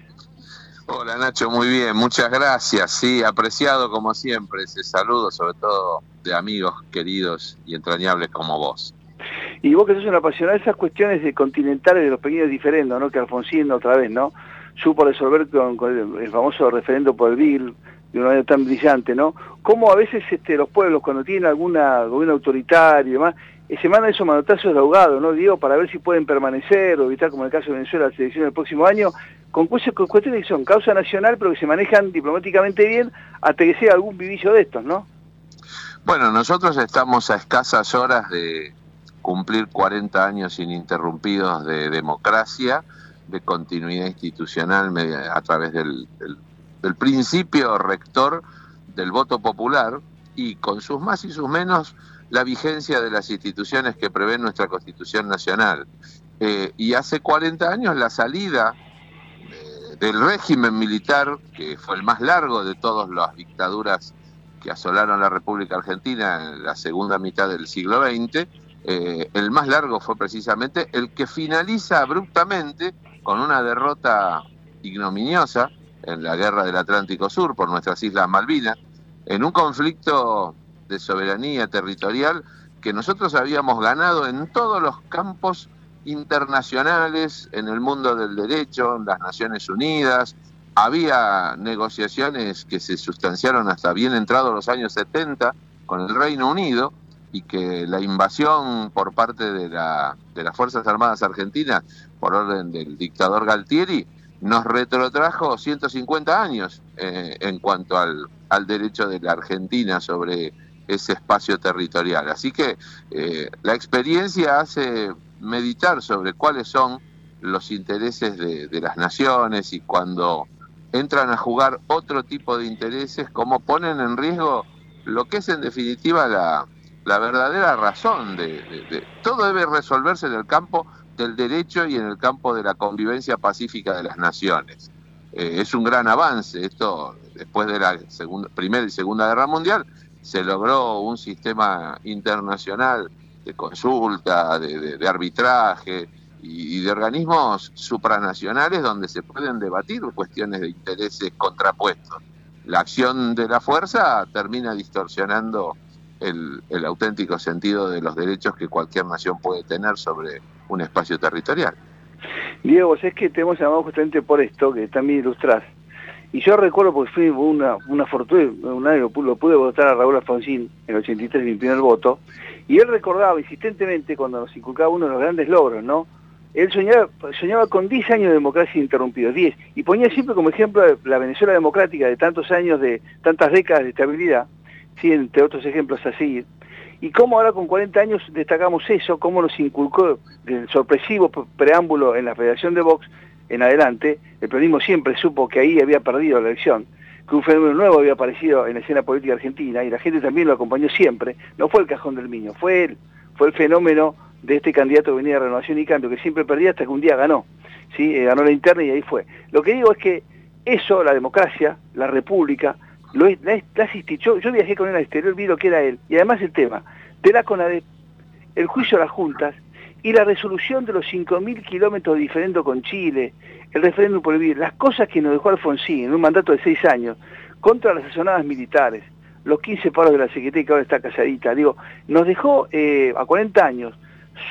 Hola Nacho, muy bien, muchas gracias. Sí, apreciado como siempre ese saludo, sobre todo de amigos queridos y entrañables como vos. Y vos que sos un apasionado de esas cuestiones de continentales de los pequeños diferendos, ¿no? Que Alfonsín otra vez, ¿no? Supo resolver con, el, famoso referendo por el BIL de una manera tan brillante, ¿no? Cómo a veces este, los pueblos cuando tienen alguna gobierno autoritario y demás, eh, se mandan esos manotazos de ahogado, ¿no? Digo, para ver si pueden permanecer o evitar, como en el caso de Venezuela, la selección del próximo año, con cuestiones que son causa nacional, pero que se manejan diplomáticamente bien hasta que sea algún vivillo de estos, ¿no? Bueno, nosotros estamos a escasas horas de cumplir 40 años ininterrumpidos de democracia, de continuidad institucional a través del, principio rector del voto popular y con sus más y sus menos la vigencia de las instituciones que prevé nuestra Constitución Nacional. Eh, y hace 40 años la salida eh, del régimen militar, que fue el más largo de todas las dictaduras que asolaron la República Argentina en la segunda mitad del siglo XX, eh, el más largo fue precisamente el que finaliza abruptamente con una derrota ignominiosa en la guerra del Atlántico Sur por nuestras Islas Malvinas, en un conflicto de soberanía territorial que nosotros habíamos ganado en todos los campos internacionales, en el mundo del derecho, en las Naciones Unidas. Había negociaciones que se sustanciaron hasta bien entrados los años 70 con el Reino Unido y que la invasión por parte de, la, de las Fuerzas Armadas Argentinas, por orden del dictador Galtieri, nos retrotrajo 150 años eh, en cuanto al, al derecho de la Argentina sobre ese espacio territorial. Así que eh, la experiencia hace meditar sobre cuáles son los intereses de, las naciones y cuando entran a jugar otro tipo de intereses, como ponen en riesgo lo que es en definitiva la, verdadera razón de, todo debe resolverse en el campo del derecho y en el campo de la convivencia pacífica de las naciones. Eh, es un gran avance esto después de la primera y segunda guerra mundial se logró un sistema internacional de consulta, de, arbitraje y, de organismos supranacionales donde se pueden debatir cuestiones de intereses contrapuestos. La acción de la fuerza termina distorsionando el, auténtico sentido de los derechos que cualquier nación puede tener sobre un espacio territorial. Diego, es que te hemos llamado justamente por esto, que también ilustrás y yo recuerdo, porque fui una, una fortuna, un año lo, pude votar a Raúl Alfonsín en el 83, mi primer voto, y él recordaba insistentemente cuando nos inculcaba uno de los grandes logros, ¿no? Él soñaba, soñaba con 10 años de democracia interrumpidos, 10, y ponía siempre como ejemplo la Venezuela democrática de tantos años, de tantas décadas de estabilidad, sí, entre otros ejemplos así, y cómo ahora con 40 años destacamos eso, cómo nos inculcó el sorpresivo preámbulo en la Federación de Box en adelante, el periodismo siempre supo que ahí había perdido la elección, que un fenómeno nuevo había aparecido en la escena política argentina y la gente también lo acompañó siempre, no fue el cajón del Miño, fue él, fue el fenómeno de este candidato que venía de Renovación y Cambio, que siempre perdía hasta que un día ganó, ¿sí? Eh, ganó la interna y ahí fue. Lo que digo es que eso, la democracia, la república, lo, la, yo, yo viajé con él al exterior, vi lo que era él, y además el tema de la CONADE, el juicio a las juntas y la resolución de los 5.000 kilómetros de diferendo con Chile, el referéndum por vivir, las cosas que nos dejó Alfonsín en un mandato de seis años contra las asonadas militares, los 15 paros de la Secretaría que ahora está casadita, digo, nos dejó eh, a 40 años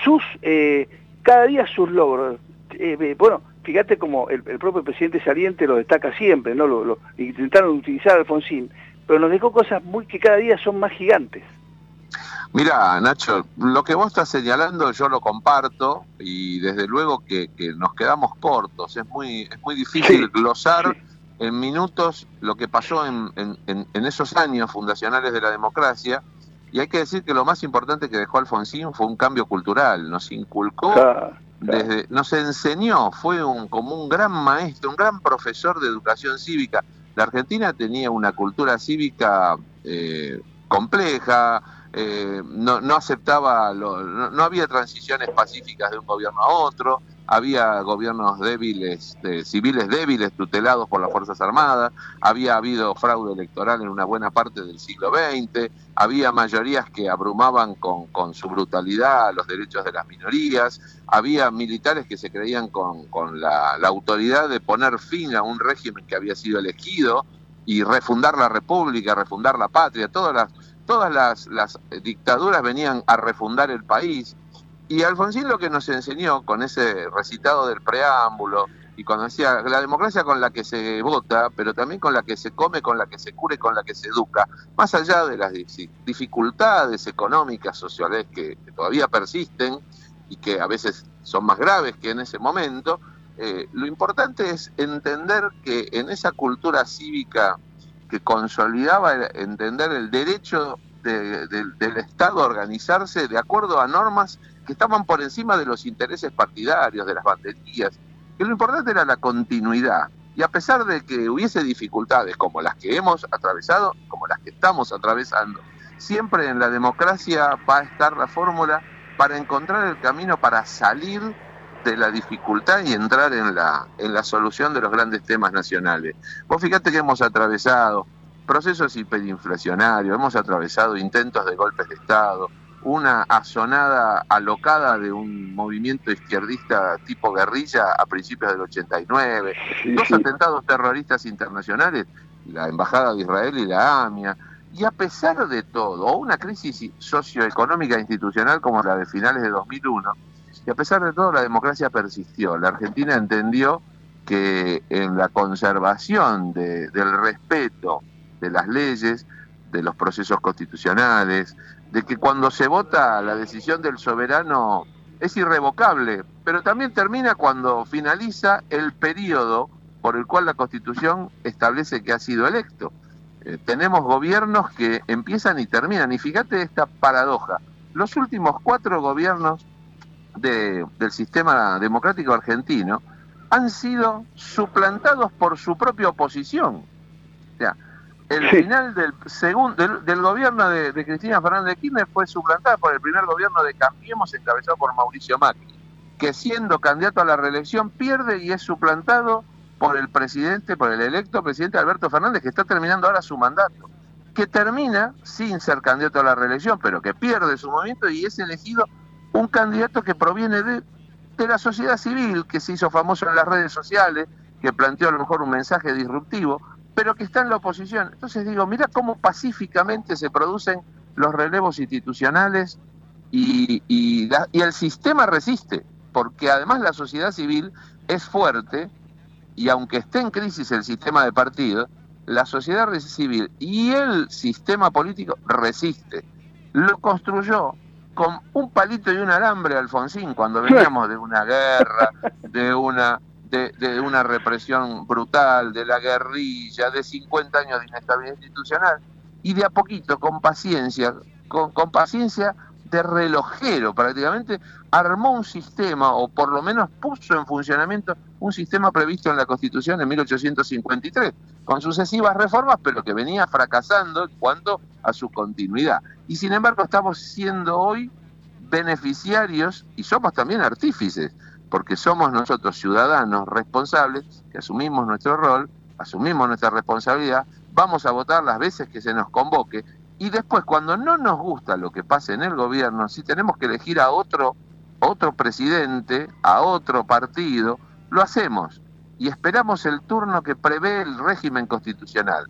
sus, eh, cada día sus logros. Eh, bueno, fíjate como el, propio presidente saliente lo destaca siempre, ¿no? Lo, intentaron utilizar a Alfonsín, pero nos dejó cosas muy que cada día son más gigantes. Mira, Nacho, lo que vos estás señalando yo lo comparto y desde luego que, nos quedamos cortos. Es muy, es muy difícil glosar en minutos lo que pasó en, en, esos años fundacionales de la democracia. Y hay que decir que lo más importante que dejó Alfonsín fue un cambio cultural. Nos inculcó desde, nos enseñó, fue un, como un gran maestro, un gran profesor de educación cívica. La Argentina tenía una cultura cívica eh, compleja, eh, no, no, aceptaba, no, no, había transiciones pacíficas de un gobierno a otro, había gobiernos débiles, civiles débiles tutelados por las Fuerzas Armadas, había habido fraude electoral en una buena parte del siglo XX, había mayorías que abrumaban con, con su brutalidad los derechos de las minorías, había militares que se creían con, con la, la autoridad de poner fin a un régimen que había sido elegido y refundar la república, refundar la patria, todas las, todas las, las dictaduras venían a refundar el país y Alfonsín lo que nos enseñó con ese recitado del preámbulo y cuando decía la democracia con la que se vota, pero también con la que se come, con la que se cure, con la que se educa, más allá de las dificultades económicas, sociales que, todavía persisten y que a veces son más graves que en ese momento, eh, lo importante es entender que en esa cultura cívica que consolidaba entender el derecho del Estado a organizarse de acuerdo a normas que estaban por encima de los intereses partidarios, de las banderías, que lo importante era la continuidad. Y a pesar de que hubiese dificultades como las que hemos atravesado, como las que estamos atravesando, siempre en la democracia va a estar la fórmula para encontrar el camino para salir de la dificultad y entrar en la, en la solución de los grandes temas nacionales. Vos fíjate que hemos atravesado procesos hiperinflacionarios, hemos atravesado intentos de golpes de Estado, una asonada alocada de un movimiento izquierdista tipo guerrilla a principios del 89, dos atentados terroristas internacionales, la Embajada de Israel y la AMIA, y a pesar de todo, una crisis socioeconómica e institucional como la de finales de 2001, y a pesar de todo la democracia persistió. La Argentina entendió que en la conservación del respeto de las leyes, de los procesos constitucionales, de que cuando se vota la decisión del soberano es irrevocable, pero también termina cuando finaliza el periodo por el cual la Constitución establece que ha sido electo. Eh, tenemos gobiernos que empiezan y terminan, y fíjate esta paradoja, los últimos cuatro gobiernos del sistema democrático argentino han sido suplantados por su propia oposición. O sea, el final del, segundo, del, gobierno de, Cristina Fernández de Kirchner fue suplantada por el primer gobierno de Cambiemos encabezado por Mauricio Macri, que siendo candidato a la reelección pierde y es suplantado por el presidente, por el electo presidente Alberto Fernández, que está terminando ahora su mandato, que termina sin ser candidato a la reelección, pero que pierde su movimiento y es elegido un candidato que proviene de, de la sociedad civil, que se hizo famoso en las redes sociales, que planteó a lo mejor un mensaje disruptivo, pero que está en la oposición. Entonces digo, mira cómo pacíficamente se producen los relevos institucionales y, y, el sistema resiste, porque además la sociedad civil es fuerte y aunque esté en crisis el sistema de partido, la sociedad civil y el sistema político resiste. Lo construyó con un palito y un alambre Alfonsín cuando veníamos de una guerra, de una de, una represión brutal, de la guerrilla, de 50 años de inestabilidad institucional, y de a poquito, con paciencia, con, con paciencia de relojero prácticamente, armó un sistema, o por lo menos puso en funcionamiento un sistema previsto en la Constitución en 1853, con sucesivas reformas, pero que venía fracasando en cuanto a su continuidad. Y sin embargo estamos siendo hoy beneficiarios y somos también artífices, porque somos nosotros ciudadanos responsables que asumimos nuestro rol, asumimos nuestra responsabilidad, vamos a votar las veces que se nos convoque y después cuando no nos gusta lo que pase en el gobierno, si tenemos que elegir a otro otro presidente, a otro partido, lo hacemos y esperamos el turno que prevé el régimen constitucional.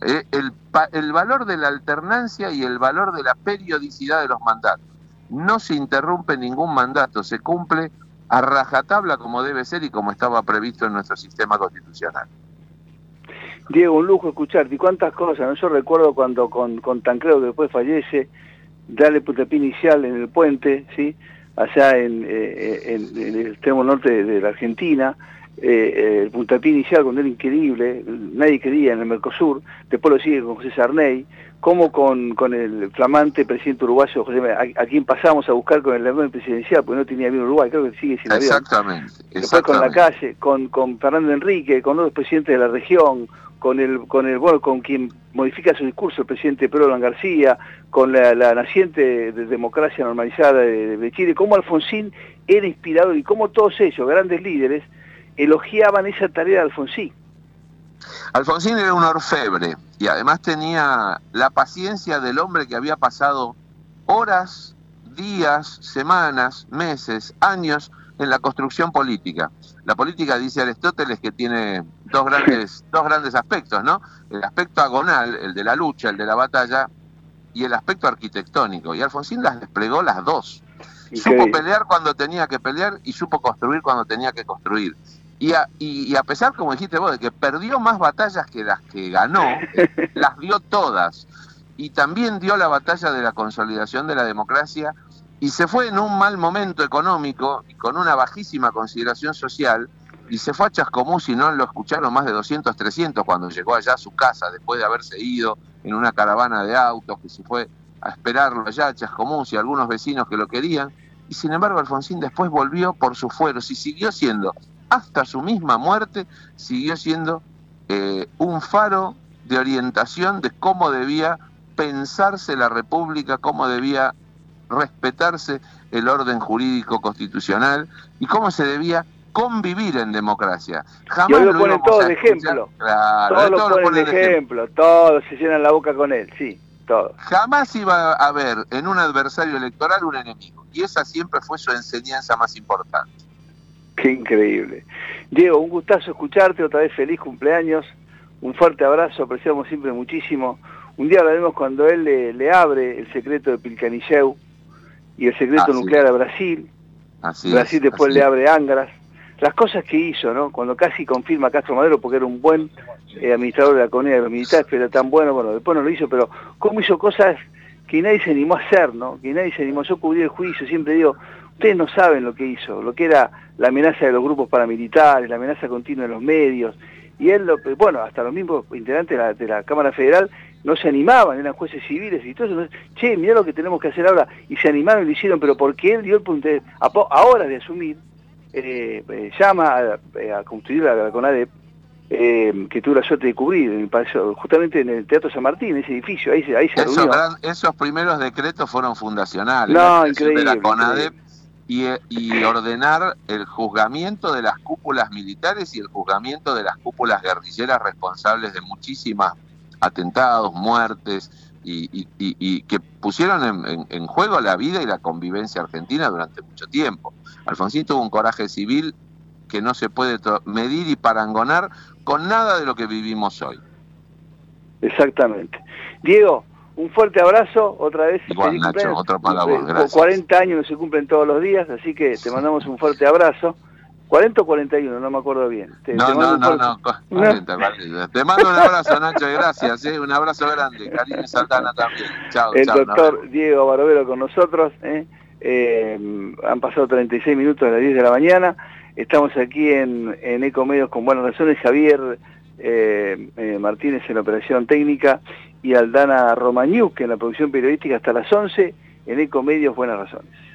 Eh, el, el valor de la alternancia y el valor de la periodicidad de los mandatos. No se interrumpe ningún mandato, se cumple a rajatabla como debe ser y como estaba previsto en nuestro sistema constitucional. Diego, un lujo escucharte. ¿Y cuántas cosas? ¿no? Yo recuerdo cuando con, con Tancredo, que después fallece, darle puntapié inicial en el puente, ¿sí? allá en, eh, en, el extremo norte de, la Argentina, eh, eh, el puntapié inicial cuando era increíble, nadie quería en el Mercosur, después lo sigue con José Sarney, como con, con el flamante presidente uruguayo José a, a, quien pasamos a buscar con el avión presidencial, porque no tenía bien Uruguay, creo que sigue sin avión. Exactamente. Después con la calle, con, con Fernando Enrique, con otros presidentes de la región, con el, con el, bueno, con quien modifica su discurso, el presidente Pedro García, con la, la naciente de democracia normalizada de, de, Chile, cómo Alfonsín era inspirador y cómo todos ellos, grandes líderes, elogiaban esa tarea de Alfonsín. Alfonsín era un orfebre y además tenía la paciencia del hombre que había pasado horas, días, semanas, meses, años en la construcción política. La política, dice Aristóteles, que tiene dos grandes, dos grandes aspectos, ¿no? El aspecto agonal, el de la lucha, el de la batalla, y el aspecto arquitectónico. Y Alfonsín las desplegó las dos. Supo pelear cuando tenía que pelear y supo construir cuando tenía que construir. Y a, y, y a, pesar, como dijiste vos, de que perdió más batallas que las que ganó, las dio todas. Y también dio la batalla de la consolidación de la democracia y se fue en un mal momento económico y con una bajísima consideración social y se fue a Chascomús y no lo escucharon más de 200, 300 cuando llegó allá a su casa después de haberse ido en una caravana de autos que se fue a esperarlo allá a Chascomús y algunos vecinos que lo querían y sin embargo Alfonsín después volvió por sus fueros y siguió siendo hasta su misma muerte siguió siendo eh, un faro de orientación de cómo debía pensarse la república, cómo debía respetarse el orden jurídico constitucional y cómo se debía convivir en democracia. Jamás y hoy lo ponen todo de ejemplo. Claro, todos lo ponen de ejemplo. ejemplo, todos se llenan la boca con él, sí, todos. Jamás iba a haber en un adversario electoral un enemigo y esa siempre fue su enseñanza más importante. Qué increíble. Diego, un gustazo escucharte, otra vez feliz cumpleaños, un fuerte abrazo, apreciamos siempre muchísimo. Un día hablaremos cuando él le, le abre el secreto de Pilcanilleu y el secreto así nuclear a Brasil. Así Brasil es, después así le abre Angras. Las cosas que hizo, ¿no? Cuando casi confirma a Castro Madero porque era un buen eh, administrador de la comunidad de los militares, pero era tan bueno, bueno, después no lo hizo, pero cómo hizo cosas que nadie se animó a hacer, ¿no? Que nadie se animó. Yo cubrí el juicio, siempre digo, ustedes no saben lo que hizo, lo que era la amenaza de los grupos paramilitares, la amenaza continua de los medios, y él, lo, bueno, hasta los mismos integrantes de la, de la Cámara Federal no se animaban, eran jueces civiles y todo eso, che, mirá lo que tenemos que hacer ahora, y se animaron y lo hicieron, pero porque él dio el punto, de, ahora de asumir, eh, eh, llama a, a, construir la, la CONADEP, eh, que tuve la suerte de cubrir, en el, justamente en el Teatro San Martín, ese edificio, ahí, ahí se reunió. Gran, esos primeros decretos fueron fundacionales. No, increíble. De la CONADEP y, y, ordenar el juzgamiento de las cúpulas militares y el juzgamiento de las cúpulas guerrilleras responsables de muchísimas atentados, muertes, y, que pusieron en, en, juego la vida y la convivencia argentina durante mucho tiempo. Alfonsín tuvo un coraje civil que no se puede medir y parangonar con nada de lo que vivimos hoy. Exactamente. Diego, un fuerte abrazo, otra vez. Igual, Nacho, otro para vos, gracias. 40 años no se cumplen todos los días, así que te mandamos un fuerte abrazo. 40 o 41, no me acuerdo bien. Te, no, te no, no, no, 40, 40. Te mando un abrazo, Nacho, gracias, ¿eh? un abrazo grande. Karine Saldana también. Chao, El chao, doctor Diego Barovero con nosotros. ¿eh? Eh, han pasado 36 minutos de las 10 de la mañana. Estamos aquí en, en Ecomedios con buenas razones. Javier eh, eh, Martínez en operación técnica y Aldana Romañuk en la producción periodística hasta las 11 en Ecomedios Buenas Razones.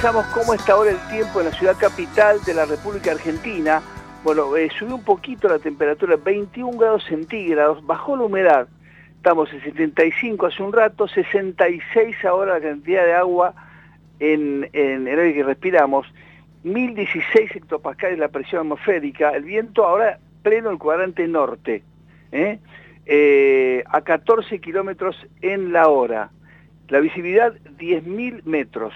Actualizamos cómo está ahora el tiempo en la ciudad capital de la República Argentina. Bueno, eh, subió un poquito la temperatura, 21 grados centígrados, bajó la humedad. Estamos en 75 hace un rato, 66 ahora la cantidad de agua en, en el aire que respiramos, 1016 hectopascales la presión atmosférica, el viento ahora pleno el cuadrante norte, ¿eh? Eh, a 14 kilómetros en la hora. La visibilidad 10.000 metros.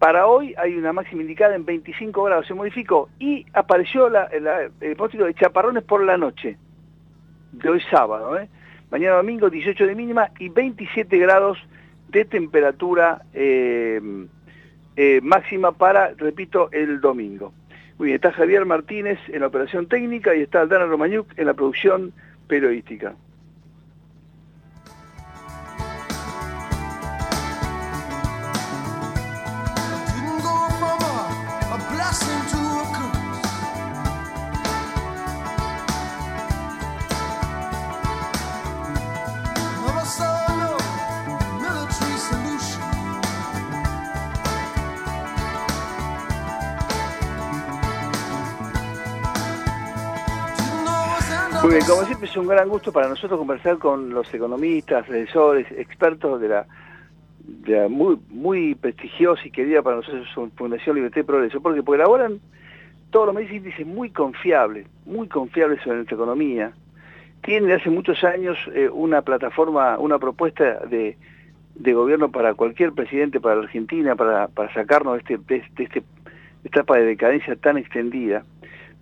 Para hoy hay una máxima indicada en 25 grados, se modificó y apareció el pronóstico de chaparrones por la noche, de hoy sábado. ¿eh? Mañana domingo 18 de mínima y 27 grados de temperatura eh, eh, máxima para, repito, el domingo. Muy bien, está Javier Martínez en la operación técnica y está Aldana Romañuk en la producción periodística. Muy como siempre es un gran gusto para nosotros conversar con los economistas, asesores, expertos de la, muy, muy prestigiosa y querida para nosotros Fundación Libertad y Progreso, porque, porque elaboran todos los meses índices muy confiables, muy confiables sobre nuestra economía. Tienen hace muchos años eh, una plataforma, una propuesta de, de gobierno para cualquier presidente, para la Argentina, para, para sacarnos de, este, este- de este etapa de decadencia tan extendida.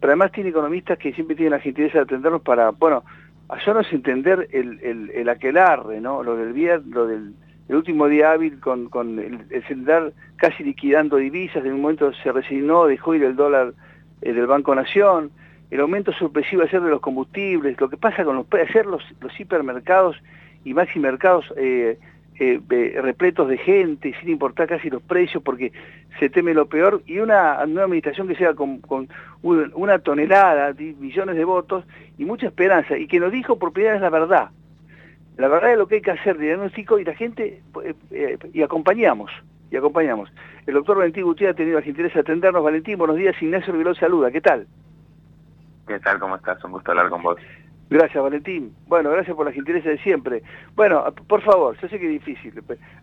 Pero además tiene economistas que siempre tienen la gentileza de atendernos para, bueno, hacernos entender el, el, el aquelarre, ¿no? Lo del viernes, lo del el último día hábil con, con el, el casi liquidando divisas, en un momento se resignó, dejó ir el dólar eh, del Banco Nación, el aumento sorpresivo ayer de los combustibles, lo que pasa con los los, los hipermercados y maximercados eh, eh, repletos de gente, sin importar casi los precios, porque se teme lo peor, y una nueva administración que sea con, con un- una tonelada, millones de votos, y mucha esperanza, y que nos dijo por primera vez la verdad. La verdad es lo que hay que hacer diagnóstico y la gente, eh, eh, y acompañamos, y acompañamos. El doctor Valentín Gutiérrez ha tenido la gentileza de atendernos. Valentín, buenos días, Ignacio Viló saluda, ¿qué tal? ¿Qué tal? ¿Cómo estás? Un gusto hablar con vos. Gracias, Valentín. Bueno, gracias por la gentileza de siempre. Bueno, por favor, yo sé que es difícil.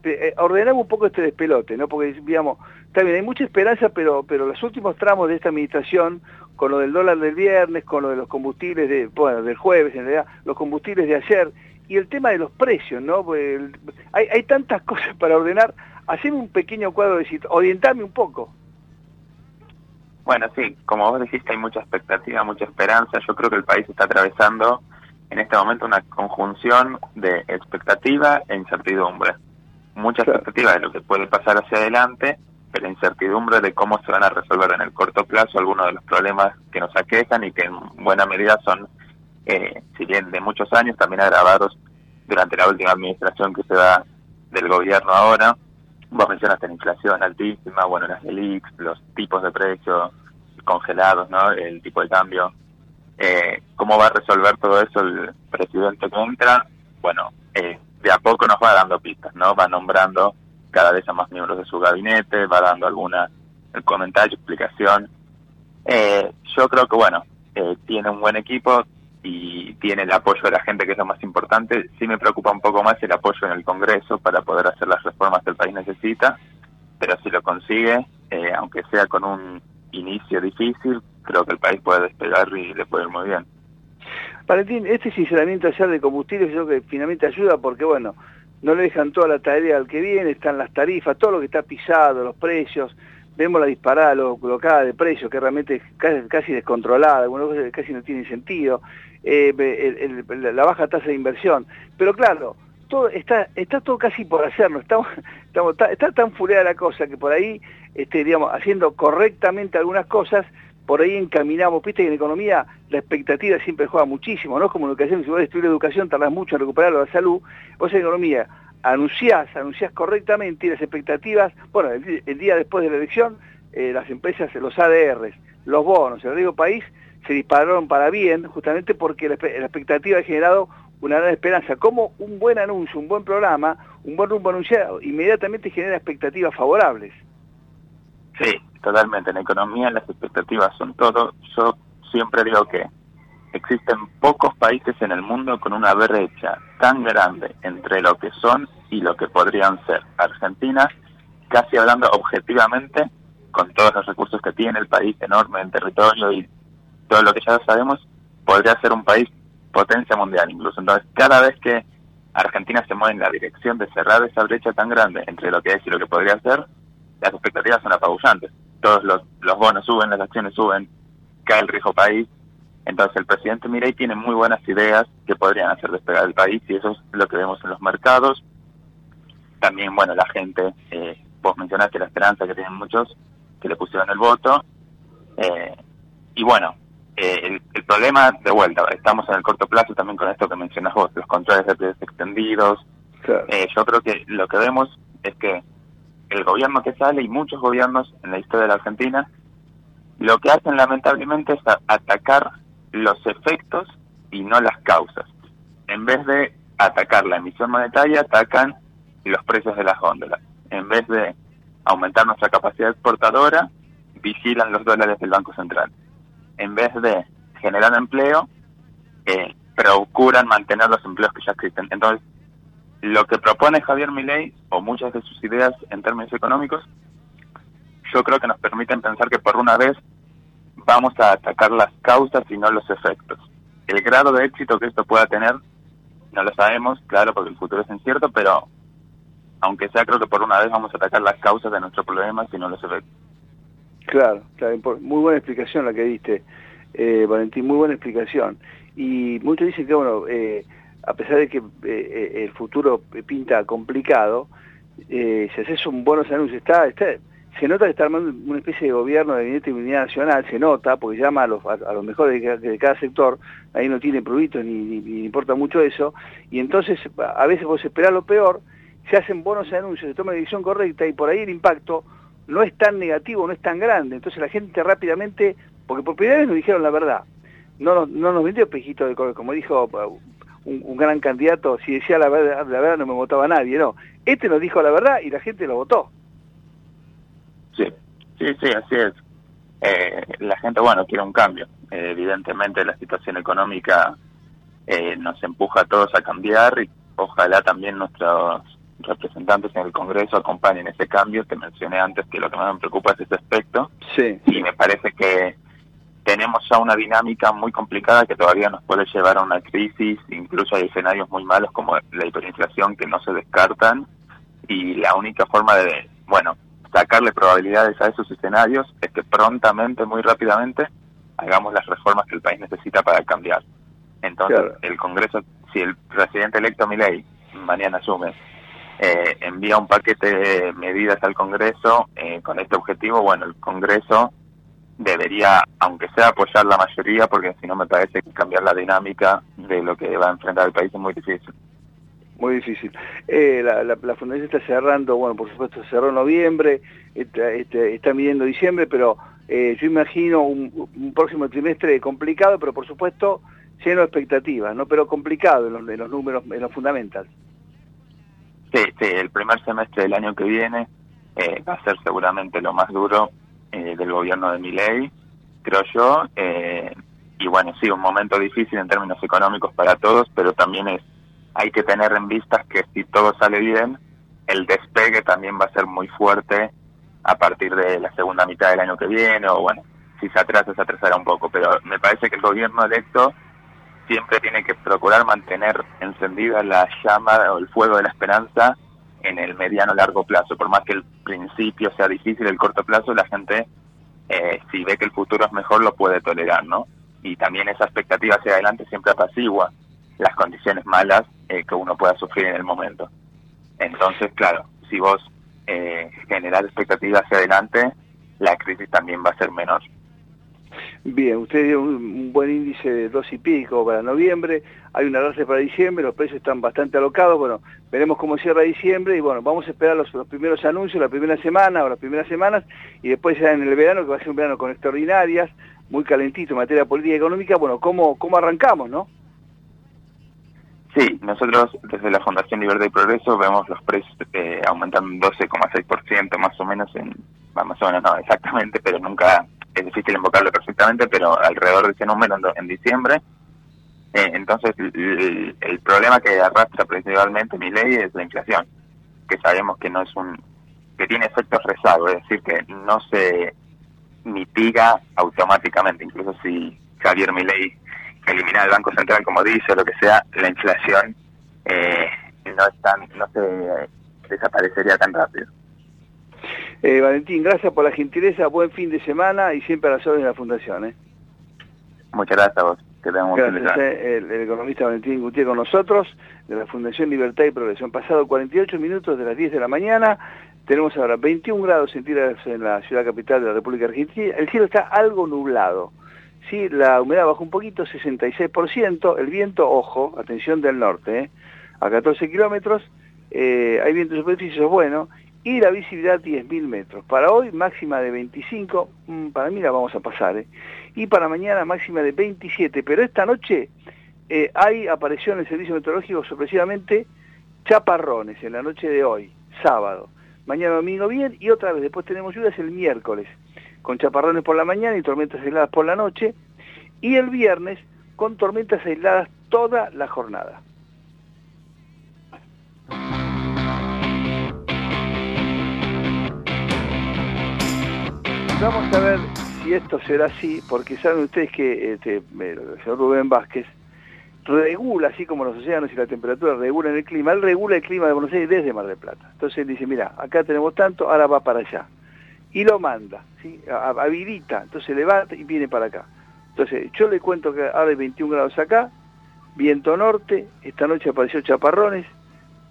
eh, ordenamos un poco este despelote, ¿no? Porque, digamos, bien, hay mucha esperanza, pero, pero los últimos tramos de esta administración, con lo del dólar del viernes, con lo de los combustibles de, bueno, del jueves, en realidad, los combustibles de ayer, y el tema de los precios, ¿no? El- hay, hay tantas cosas para ordenar. Haceme un pequeño cuadro de orientarme un poco. Bueno, sí, como vos dijiste, hay mucha expectativa, mucha esperanza. Yo creo que el país está atravesando en este momento una conjunción de expectativa e incertidumbre. Mucha expectativa de lo que puede pasar hacia adelante, pero incertidumbre de cómo se van a resolver en el corto plazo algunos de los problemas que nos aquejan y que en buena medida son, eh, si bien de muchos años, también agravados durante la última administración que se da del gobierno ahora. Vos mencionaste la inflación altísima, bueno, las ELIX, los tipos de precios congelados, ¿no? El tipo de cambio. Eh, ¿Cómo va a resolver todo eso el presidente que entra? Bueno, eh, de a poco nos va dando pistas, ¿no? Va nombrando cada vez a más miembros de su gabinete, va dando alguna comentario, explicación. Eh, yo creo que, bueno, eh, tiene un buen equipo y tiene el apoyo de la gente, que es lo más importante. Sí me preocupa un poco más el apoyo en el Congreso para poder hacer las reformas que el país necesita, pero si lo consigue, eh, aunque sea con un inicio difícil, creo que el país puede despegar y le puede ir muy bien. Valentín, este sinceramiento ayer de combustible yo creo que finalmente ayuda porque, bueno, no le dejan toda la tarea al que viene, están las tarifas, todo lo que está pisado, los precios, vemos la disparada lo, colocada de precios que realmente es casi, casi descontrolada, algunas cosas casi no tiene sentido, eh, la baja tasa de inversión, pero claro, todo está está todo casi por hacerlo, estamos, estamos está, tan fuleada la cosa que por ahí, este, digamos, haciendo correctamente algunas cosas, por ahí encaminamos, viste que en economía la expectativa siempre juega muchísimo, ¿no? Como en educación, si vos la educación tardás mucho en recuperar la salud, vos en economía anunciás, anunciás correctamente y las expectativas, bueno, el, el día después de la elección, eh, las empresas, los ADRs, los bonos, el riesgo país, se dispararon para bien, justamente porque la, la expectativa ha generado una gran esperanza. Como un buen anuncio, un buen programa, un buen rumbo anunciado, inmediatamente genera expectativas favorables. Sí, totalmente. En economía las expectativas son todo. Yo siempre digo que existen pocos países en el mundo con una brecha tan grande entre lo que son y lo que podrían ser. Argentina, casi hablando objetivamente, con todos los recursos que tiene el país enorme en territorio y todo lo que ya sabemos, podría ser un país potencia mundial incluso. Entonces, cada vez que Argentina se mueve en la dirección de cerrar esa brecha tan grande entre lo que es y lo que podría ser, las expectativas son apabullantes. Todos los, los bonos suben, las acciones suben, cae el riesgo país. Entonces, el presidente Mirey tiene muy buenas ideas que podrían hacer despegar el país y eso es lo que vemos en los mercados. También, bueno, la gente, eh, vos mencionaste la esperanza que tienen muchos que le pusieron el voto. Eh, y bueno, eh, el, el, problema, de vuelta, estamos en el corto plazo también con esto que mencionas vos, los controles de precios extendidos. Claro. Eh, yo creo que lo que vemos es que el gobierno que sale y muchos gobiernos en la historia de la Argentina, lo que hacen lamentablemente es atacar los efectos y no las causas. En vez de atacar la emisión monetaria, atacan los precios de las góndolas. En vez de aumentar nuestra capacidad exportadora, vigilan los dólares del Banco Central en vez de generar empleo, eh, procuran mantener los empleos que ya existen. Entonces, lo que propone Javier Milei, o muchas de sus ideas en términos económicos, yo creo que nos permiten pensar que por una vez vamos a atacar las causas y no los efectos. El grado de éxito que esto pueda tener, no lo sabemos, claro, porque el futuro es incierto, pero aunque sea, creo que por una vez vamos a atacar las causas de nuestro problema y no los efectos. Claro, claro, muy buena explicación la que diste, eh, Valentín, muy buena explicación. Y muchos dicen que, bueno, eh, a pesar de que eh, el futuro pinta complicado, si haces un buenos anuncios, está, se nota que está armando una especie de gobierno de gabinete de unidad nacional, se nota, porque llama a los, a, los mejores de, cada sector, ahí no tiene ni, ni, importa mucho eso, y entonces a veces vos esperás lo peor, se hacen buenos anuncios, se toma la decisión correcta y por ahí el impacto no es tan negativo, no es tan grande. Entonces la gente rápidamente, porque por primera vez nos dijeron la verdad, no no nos vendió pejito de como dijo uh, un, un, gran candidato, si decía la verdad, la verdad no me votaba nadie, no. Este nos dijo la verdad y la gente lo votó. Sí, sí, sí, así es. Eh, la gente, bueno, quiere un cambio. Eh, evidentemente la situación económica eh, nos empuja a todos a cambiar y ojalá también nuestros representantes en el Congreso acompañen ese cambio. Te mencioné antes que lo que más me preocupa es ese aspecto. Sí. Y me parece que tenemos ya una dinámica muy complicada que todavía nos puede llevar a una crisis. Incluso hay escenarios muy malos como la hiperinflación que no se descartan. Y la única forma de, bueno, sacarle probabilidades a esos escenarios es que prontamente, muy rápidamente, hagamos las reformas que el país necesita para cambiar. Entonces, el Congreso, si el presidente electo Milei mañana asume, eh, envía un paquete de medidas al Congreso eh, con este objetivo, bueno, el Congreso debería, aunque sea apoyar la mayoría, porque si no me parece que cambiar la dinámica de lo que va a enfrentar el país es muy difícil. Muy difícil. Eh, la, la, la, fundación está cerrando, bueno, por supuesto cerró noviembre, está, este, está midiendo diciembre, pero eh, yo imagino un, un, próximo trimestre complicado, pero por supuesto lleno de expectativas, ¿no? Pero complicado en los, en los números, en los fundamentals. Sí, sí, el primer semestre del año que viene eh, va a ser seguramente lo más duro eh, del gobierno de Miley, creo yo. Eh, y bueno, sí, un momento difícil en términos económicos para todos, pero también es hay que tener en vista que si todo sale bien, el despegue también va a ser muy fuerte a partir de la segunda mitad del año que viene, o bueno, si se atrasa, se atrasará un poco, pero me parece que el gobierno electo siempre tiene que procurar mantener encendida la llama o el fuego de la esperanza en el mediano largo plazo. Por más que el principio sea difícil, el corto plazo, la gente, eh, si ve que el futuro es mejor, lo puede tolerar, ¿no? Y también esa expectativa hacia adelante siempre apacigua las condiciones malas eh, que uno pueda sufrir en el momento. Entonces, claro, si vos eh, generar expectativas hacia adelante, la crisis también va a ser menor. Bien, usted dio un, buen índice de dos y pico para noviembre, hay una raza para diciembre, los precios están bastante alocados, bueno, veremos cómo cierra diciembre y bueno, vamos a esperar los, los, primeros anuncios, la primera semana o las primeras semanas y después ya en el verano, que va a ser un verano con extraordinarias, muy calentito en materia política y económica, bueno, ¿cómo, cómo arrancamos, no? Sí, nosotros desde la Fundación Libertad y Progreso vemos los precios eh, aumentando 12,6% más o menos, en, más o menos no exactamente, pero nunca es difícil invocarlo perfectamente, pero alrededor de ese número en, diciembre. Eh, entonces, el, problema que arrastra principalmente mi ley es la inflación, que sabemos que no es un que tiene efectos rezagos, es decir, que no se mitiga automáticamente, incluso si Javier Milei eliminar el Banco Central, como dice, o lo que sea, la inflación eh, no, es tan, no se desaparecería tan rápido. Eh, Valentín, gracias por la gentileza, buen fin de semana y siempre a las órdenes de la Fundación. ¿eh? Muchas gracias a vos. Que gracias, eh, el, el, economista Valentín Gutiérrez con nosotros, de la Fundación Libertad y Progreso. Han pasado 48 minutos de las 10 de la mañana, tenemos ahora 21 grados centígrados en la ciudad capital de la República Argentina, el cielo está algo nublado. Sí, la humedad bajó un poquito, 66%, el viento, ojo, atención del norte, ¿eh? a 14 kilómetros, eh, hay viento de superficie, eso es bueno, y la visibilidad 10.000 metros. Para hoy máxima de 25, mmm, para mí la vamos a pasar, ¿eh? y para mañana máxima de 27, pero esta noche eh, hay, apareció en el servicio meteorológico sorpresivamente chaparrones en la noche de hoy, sábado. Mañana domingo bien, y otra vez, después tenemos lluvias el miércoles con chaparrones por la mañana y tormentas aisladas por la noche, y el viernes con tormentas aisladas toda la jornada. Vamos a ver si esto será así, porque saben ustedes que este, el señor Rubén Vázquez regula, así como los océanos y la temperatura regulan el clima, él regula el clima de Buenos Aires desde Mar del Plata. Entonces él dice, mira, acá tenemos tanto, ahora va para allá y lo manda, ¿sí? habilita, entonces levanta y viene para acá. Entonces, yo le cuento que ahora hay 21 grados acá, viento norte, esta noche apareció chaparrones.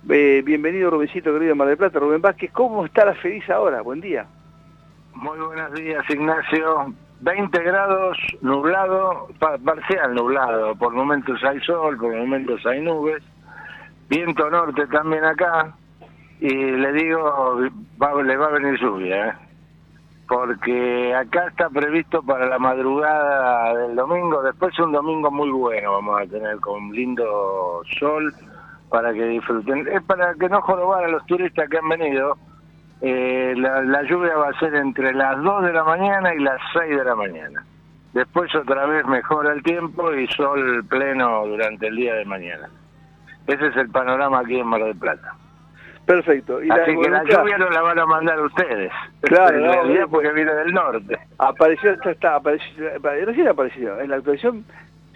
Eh, bienvenido Rubéncito querido de Mar del Plata, Rubén Vázquez, ¿cómo está la feliz ahora? Buen día. Muy buenos días, Ignacio. 20 grados, nublado, parcial nublado, por momentos hay sol, por momentos hay nubes, viento norte también acá, y le digo, va, le va a venir lluvia, ¿eh? porque acá está previsto para la madrugada del domingo, después un domingo muy bueno vamos a tener con lindo sol para que disfruten, es para que no jorobar a los turistas que han venido, eh, la, la, lluvia va a ser entre las 2 de la mañana y las 6 de la mañana, después otra vez mejora el tiempo y sol pleno durante el día de mañana. Ese es el panorama aquí en Mar del Plata. Perfecto. Y Así la que la lluvia no la van a mandar ustedes. Claro, en realidad porque viene del norte. Apareció, está, está, apareció, recién apareció, en la actuación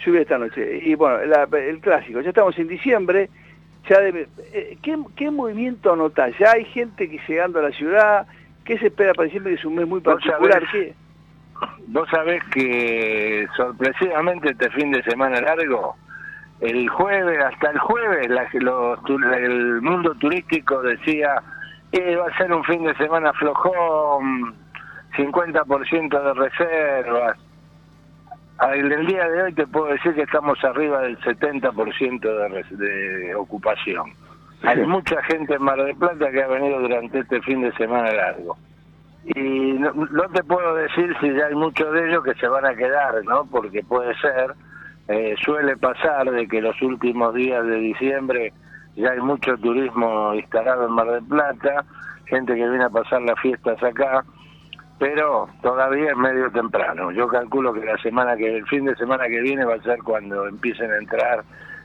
lluvia esta noche. Y bueno, la, el clásico, ya estamos en diciembre, ya debe, eh, ¿qué, ¿qué movimiento notás? Ya hay gente que llegando a la ciudad, ¿Qué se espera para diciembre? Que es un mes muy Vos particular. sabés- ¿Qué? Vos sabés que sorpresivamente este fin de semana largo, el jueves, hasta el jueves, la- los el mundo turístico decía, eh, va a ser un fin de semana flojón, 50% de reservas. Ah, El día de hoy te puedo decir que estamos arriba del 70% de, de ocupación. Hay mucha gente en Mar del Plata que ha venido durante este fin de semana largo. Y no, no te puedo decir si ya hay muchos de ellos que se van a quedar, ¿no? Porque puede ser, eh, suele pasar de que los últimos días de diciembre ya hay mucho turismo instalado en Mar del Plata, gente que viene a pasar las fiestas acá, pero todavía es medio temprano. Yo calculo que la semana que el fin de semana que viene va a ser cuando empiecen a entrar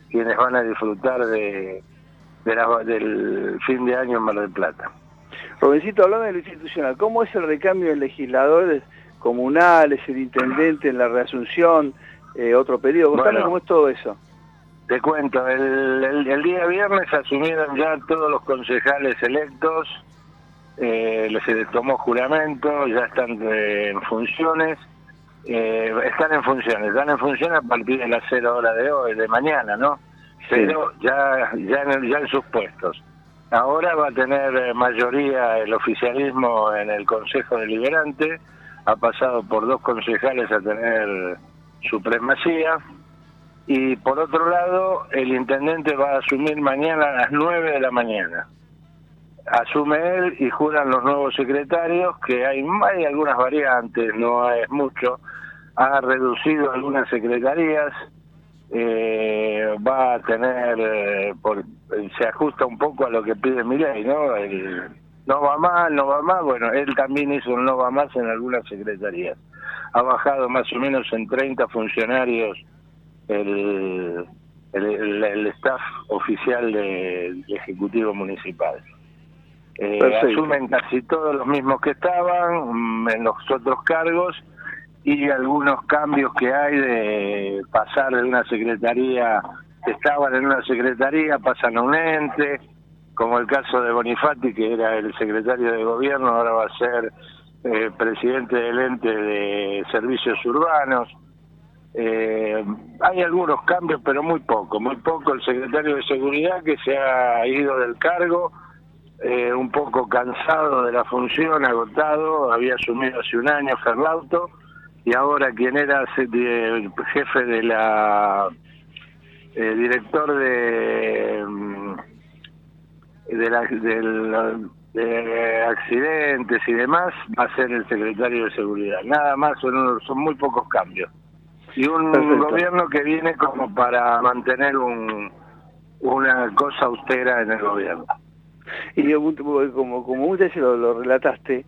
quienes van a disfrutar de, de la- del fin de año en Mar del Plata. Robencito, hablando de lo institucional, ¿cómo es el recambio de legisladores comunales, el intendente en la reasunción, eh, otro periodo? Contame Bueno. cómo es todo eso. Te cuento, el, el- el día viernes asumieron ya todos los concejales electos, eh, les se les tomó juramento, ya están eh, en funciones, eh, están en funciones, están en funciones a partir de las cero horas de hoy, de mañana, ¿no? Pero ya, ya, en, el- ya en sus puestos. Ahora va a tener eh, mayoría el oficialismo en el Consejo Deliberante, ha pasado por dos concejales a tener supremacía, y por otro lado, el intendente va a asumir mañana a las 9 de la mañana. Asume él y juran los nuevos secretarios, que hay, hay algunas variantes, no es mucho. Ha reducido algunas secretarías, eh, va a tener, eh, por- se ajusta un poco a lo que pide mi ley, ¿no? El, no va más, no va más, bueno, él también hizo un no va más en algunas secretarías. Ha bajado más o menos en 30 funcionarios el, el, staff oficial del Ejecutivo Municipal. Eh, asumen casi todos los mismos que estaban mm, en los otros cargos y algunos cambios que hay de pasar de una secretaría, estaban en una secretaría, pasan a un ente, como el caso de Bonifati, que era el secretario de gobierno, ahora va a ser eh, presidente del ente de servicios urbanos. Eh, hay algunos cambios, pero muy poco, muy poco. El secretario de Seguridad que se ha ido del cargo, eh, un poco cansado de la función, agotado, había asumido hace un año Ferlauto, y ahora quien era de- jefe de la... eh, director de... mm, de, la, de accidentes y demás, va a ser el secretario de Seguridad. Nada más, son, son muy pocos cambios y un Perfecto. gobierno que viene como para mantener un, una cosa austera en el gobierno. Y como, como muchas veces lo, lo relataste,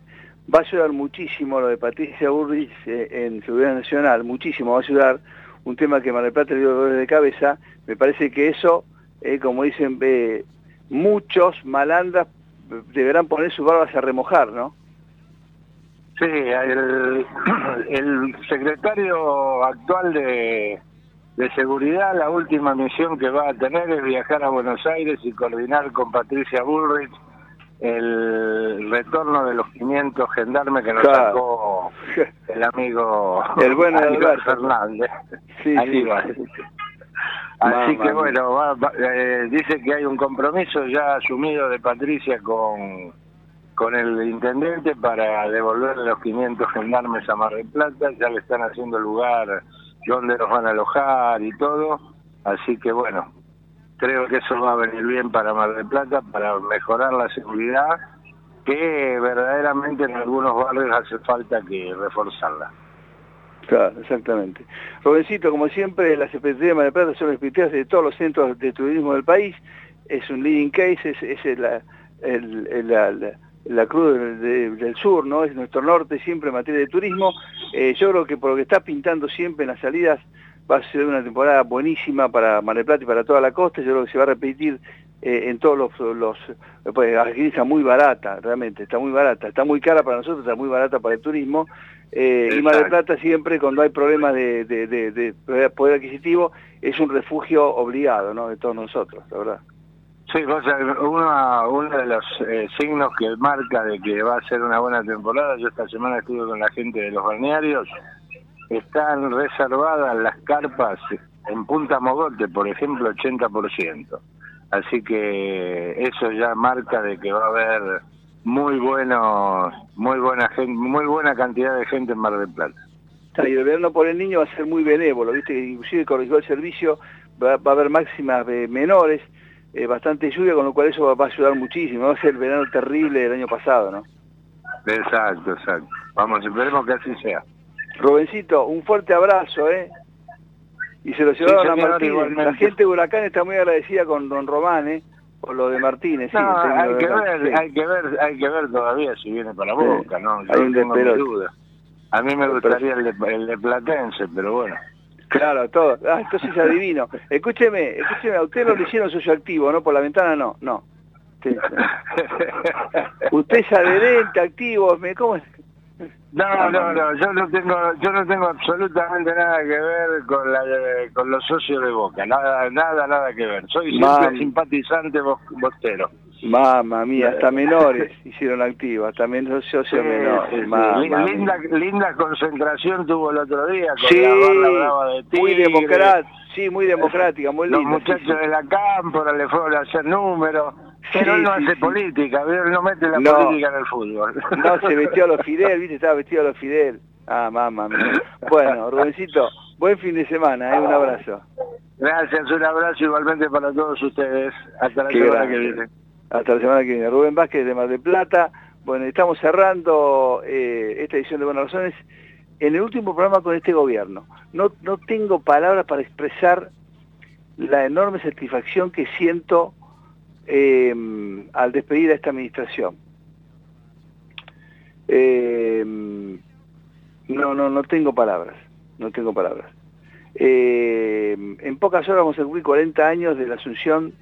va a ayudar muchísimo lo de Patricia Burrich eh, en Seguridad Nacional, muchísimo va a ayudar, un tema que Mar del Plata le dio dolores de cabeza, me parece que eso, eh, como dicen, eh, muchos malandras eh, deberán poner sus barbas a remojar, ¿no? Sí, el, el secretario actual de, de Seguridad, la última misión que va a tener es viajar a Buenos Aires y coordinar con Patricia Bullrich el retorno de los 500 gendarmes que nos Claro. sacó el amigo El bueno Aníbal. Fernández. Sí, Aníbal. sí. Así que bueno, va- va- eh, dice que hay un compromiso ya asumido de Patricia con, con el intendente para devolverle los 500 gendarmes a Mar del Plata, ya le están haciendo lugar donde los van a alojar y todo, así que bueno, creo que eso va a venir bien para Mar del Plata, para mejorar la seguridad, que verdaderamente en algunos barrios hace falta que reforzarla. Claro, exactamente. Robencito, como siempre, la Secretaría de Mar del Plata son especialistas de todos los centros de turismo del país. Es un leading case, es, es la, el- el- la- la cruz del, de- del sur, ¿no? Es nuestro norte siempre en materia de turismo. Eh, yo creo que por lo que está pintando siempre en las salidas va a ser una temporada buenísima para Mar del Plata y para toda la costa. Yo creo que se va a repetir eh, en todos los... los pues, está muy barata, realmente, está muy barata. Está muy cara para nosotros, está muy barata para el turismo. Eh, y Mar del. Plata siempre, cuando hay problemas de- de poder adquisitivo, es un refugio obligado, ¿no? De todos nosotros, la verdad. Sí, sabés, uno, uno de los eh, signos que marca de que va a ser una buena temporada, yo esta semana estuve con la gente de los balnearios, están reservadas las carpas en Punta Mogote, por ejemplo, 80%. Así que eso ya marca de que va a haber muy bueno, muy buena gente, muy buena cantidad de gente en Mar del Plata. Y el verano por el niño va a ser muy benévolo, viste, inclusive corrigió el servicio, va, va a haber máximas de menores, eh, bastante lluvia, con lo cual eso va, va, a ayudar muchísimo. Va a ser el verano terrible del año pasado, ¿no? Exacto, exacto. Vamos, esperemos que así sea. Rubencito, un fuerte abrazo, ¿eh? Y se lo llevaron sí, a Martínez. La gente de Huracán está muy agradecida con Don Román, ¿eh? Por lo de Martínez, sí. Hay que ver, sí. hay que ver, hay que ver todavía si viene para Boca, ¿no? Yo hay tengo mi duda. A mí me gustaría el de, el de Platense, pero bueno. Claro, todo. Ah, entonces adivino. Escúcheme, escúcheme, a usted lo le hicieron socio activo, ¿no? Por la ventana no, no. Usted, usted es adherente, activo, ¿cómo es? No, no, no, yo no tengo, yo no tengo absolutamente nada que ver con la con los socios de Boca, nada, nada, nada que ver. Soy siempre Mam. simpatizante bostero. Mamma mía, hasta menores hicieron activo, hasta menos socios sí, menores. Sí. Linda, linda concentración tuvo el otro día con sí, la barra brava de Tigre. Muy democrática, sí, muy democrática, muy linda. Los muchachos de la cámpora le fueron a hacer números. Pero él no hace política, él no mete la No. política en el fútbol. No, se vestió a los Fidel, viste, estaba vestido a los Fidel. Ah, mamá mía. Bueno, Rubencito, buen fin de semana, ¿eh? un abrazo. Gracias, un abrazo igualmente para todos ustedes. Hasta la Qué semana grande. que viene. Hasta la semana que viene. Rubén Vázquez de Mar del Plata. Bueno, estamos cerrando eh, esta edición de Buenas Razones en el último programa con este gobierno. No, no tengo palabras para expresar la enorme satisfacción que siento eh, al despedir a esta administración. Eh, no, no, no tengo palabras, no tengo palabras. Eh, en pocas horas vamos a cumplir 40 años de la asunción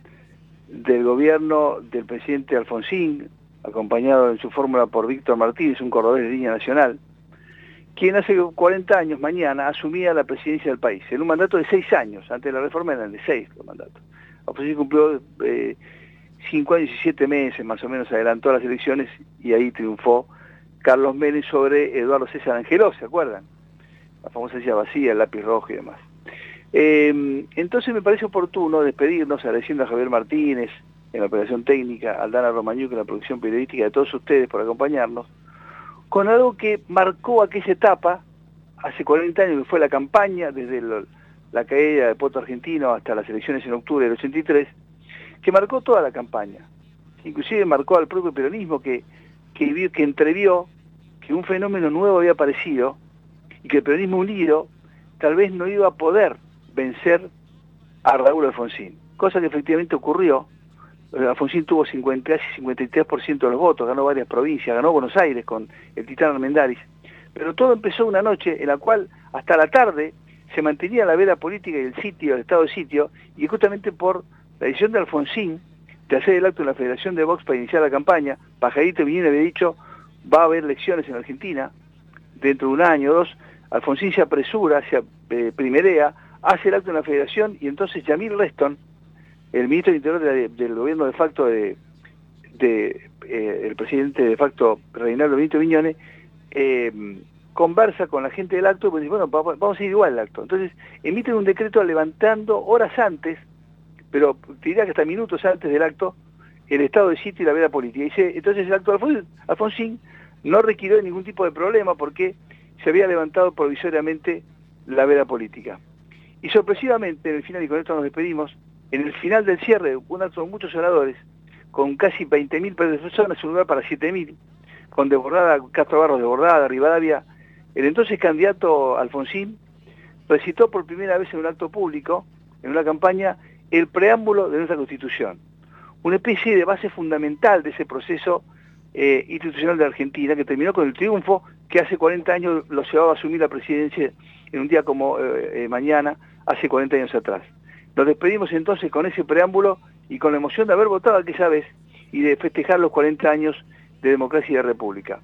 del gobierno del presidente Alfonsín, acompañado en su fórmula por Víctor Martínez, un cordobés de línea nacional, quien hace 40 años, mañana, asumía la presidencia del país, en un mandato de 6 años, antes de la reforma eran de 6 los mandatos. Alfonsín cumplió 5 años y 7 meses, más o menos, adelantó las elecciones y ahí triunfó Carlos Menem sobre Eduardo César Angeló, ¿se acuerdan? La famosa silla vacía, el lápiz rojo y demás. Eh, entonces me parece oportuno despedirnos agradeciendo a Javier Martínez en la operación técnica, a Aldana Romañuc en la producción periodística, a todos ustedes por acompañarnos, con algo que marcó aquella etapa, hace 40 años que fue la campaña, desde la caída de Puerto Argentino hasta las elecciones en octubre del 83, que marcó toda la campaña. Inclusive marcó al propio peronismo que, que, que entrevió que un fenómeno nuevo había aparecido y que el peronismo unido tal vez no iba a poder vencer a Raúl Alfonsín, cosa que efectivamente ocurrió. Alfonsín tuvo 50, casi 53% de los votos, ganó varias provincias, ganó Buenos Aires con el Titán Armendáriz, pero todo empezó una noche en la cual hasta la tarde se mantenía la veda política y el sitio, el estado de sitio, y justamente por la decisión de Alfonsín de hacer el acto en la Federación de Vox para iniciar la campaña, Pajarito Viñera había dicho va a haber elecciones en Argentina dentro de un año o dos, Alfonsín se apresura, se eh, primerea, hace el acto en la federación y entonces Yamil Reston, el ministro del Interior de, del gobierno de facto de, eh, el presidente de facto Reinaldo Benito Viñone, eh, conversa con la gente del acto y dice, bueno, vamos a ir igual al acto. Entonces emiten un decreto levantando horas antes, pero diría que hasta minutos antes del acto, el estado de sitio y la veda política. Y entonces el acto de Alfonsín no requirió ningún tipo de problema porque se había levantado provisoriamente la veda política. Y sorpresivamente, en el final, y con esto nos despedimos, en el final del cierre, un acto con muchos oradores, con casi 20.000 personas, un lugar para 7.000, con Desbordada, Castro Barros Desbordada, Rivadavia, el entonces candidato Alfonsín recitó por primera vez en un acto público, en una campaña, el preámbulo de nuestra Constitución, una especie de base fundamental de ese proceso eh, institucional de Argentina, que terminó con el triunfo que hace 40 años lo llevaba a asumir la presidencia en un día como eh, eh, mañana, hace 40 años atrás. Nos despedimos entonces con ese preámbulo y con la emoción de haber votado aquella vez y de festejar los 40 años de democracia y de república.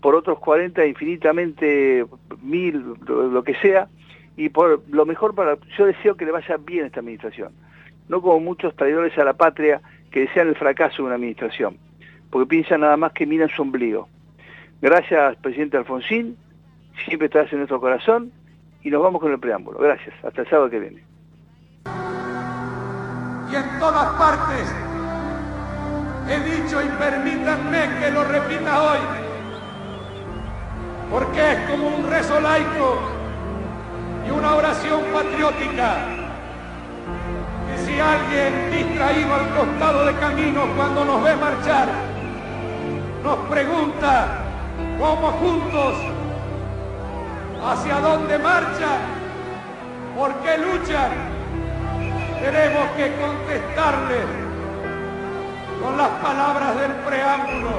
Por otros 40 infinitamente mil, lo que sea, y por lo mejor para, yo deseo que le vaya bien a esta administración. No como muchos traidores a la patria que desean el fracaso de una administración, porque piensan nada más que miran su ombligo. Gracias, presidente Alfonsín, siempre estás en nuestro corazón y nos vamos con el preámbulo. Gracias, hasta el sábado que viene. Y en todas partes he dicho y permítanme que lo repita hoy, porque es como un rezo laico y una oración patriótica. Que si alguien distraído al costado de camino cuando nos ve marchar, nos pregunta cómo juntos, hacia dónde marchan, por qué luchan, tenemos que contestarle con las palabras del preámbulo,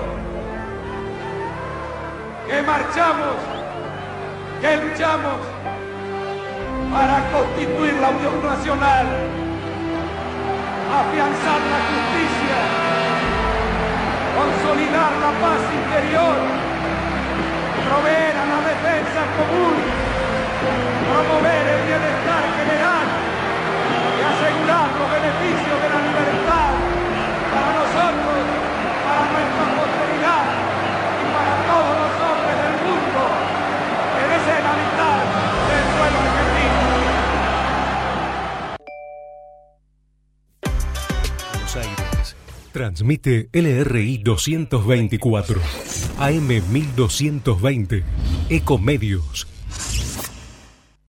que marchamos, que luchamos para constituir la Unión Nacional, afianzar la justicia, consolidar la paz interior, proveer a la defensa común, promover el bienestar general y asegurar los beneficios de la libertad para nosotros, para nuestra posteridad y para todos los hombres del mundo que deseen habitar del suelo argentino. Buenos Aires. Transmite LRI 224, AM 1220, Ecomedios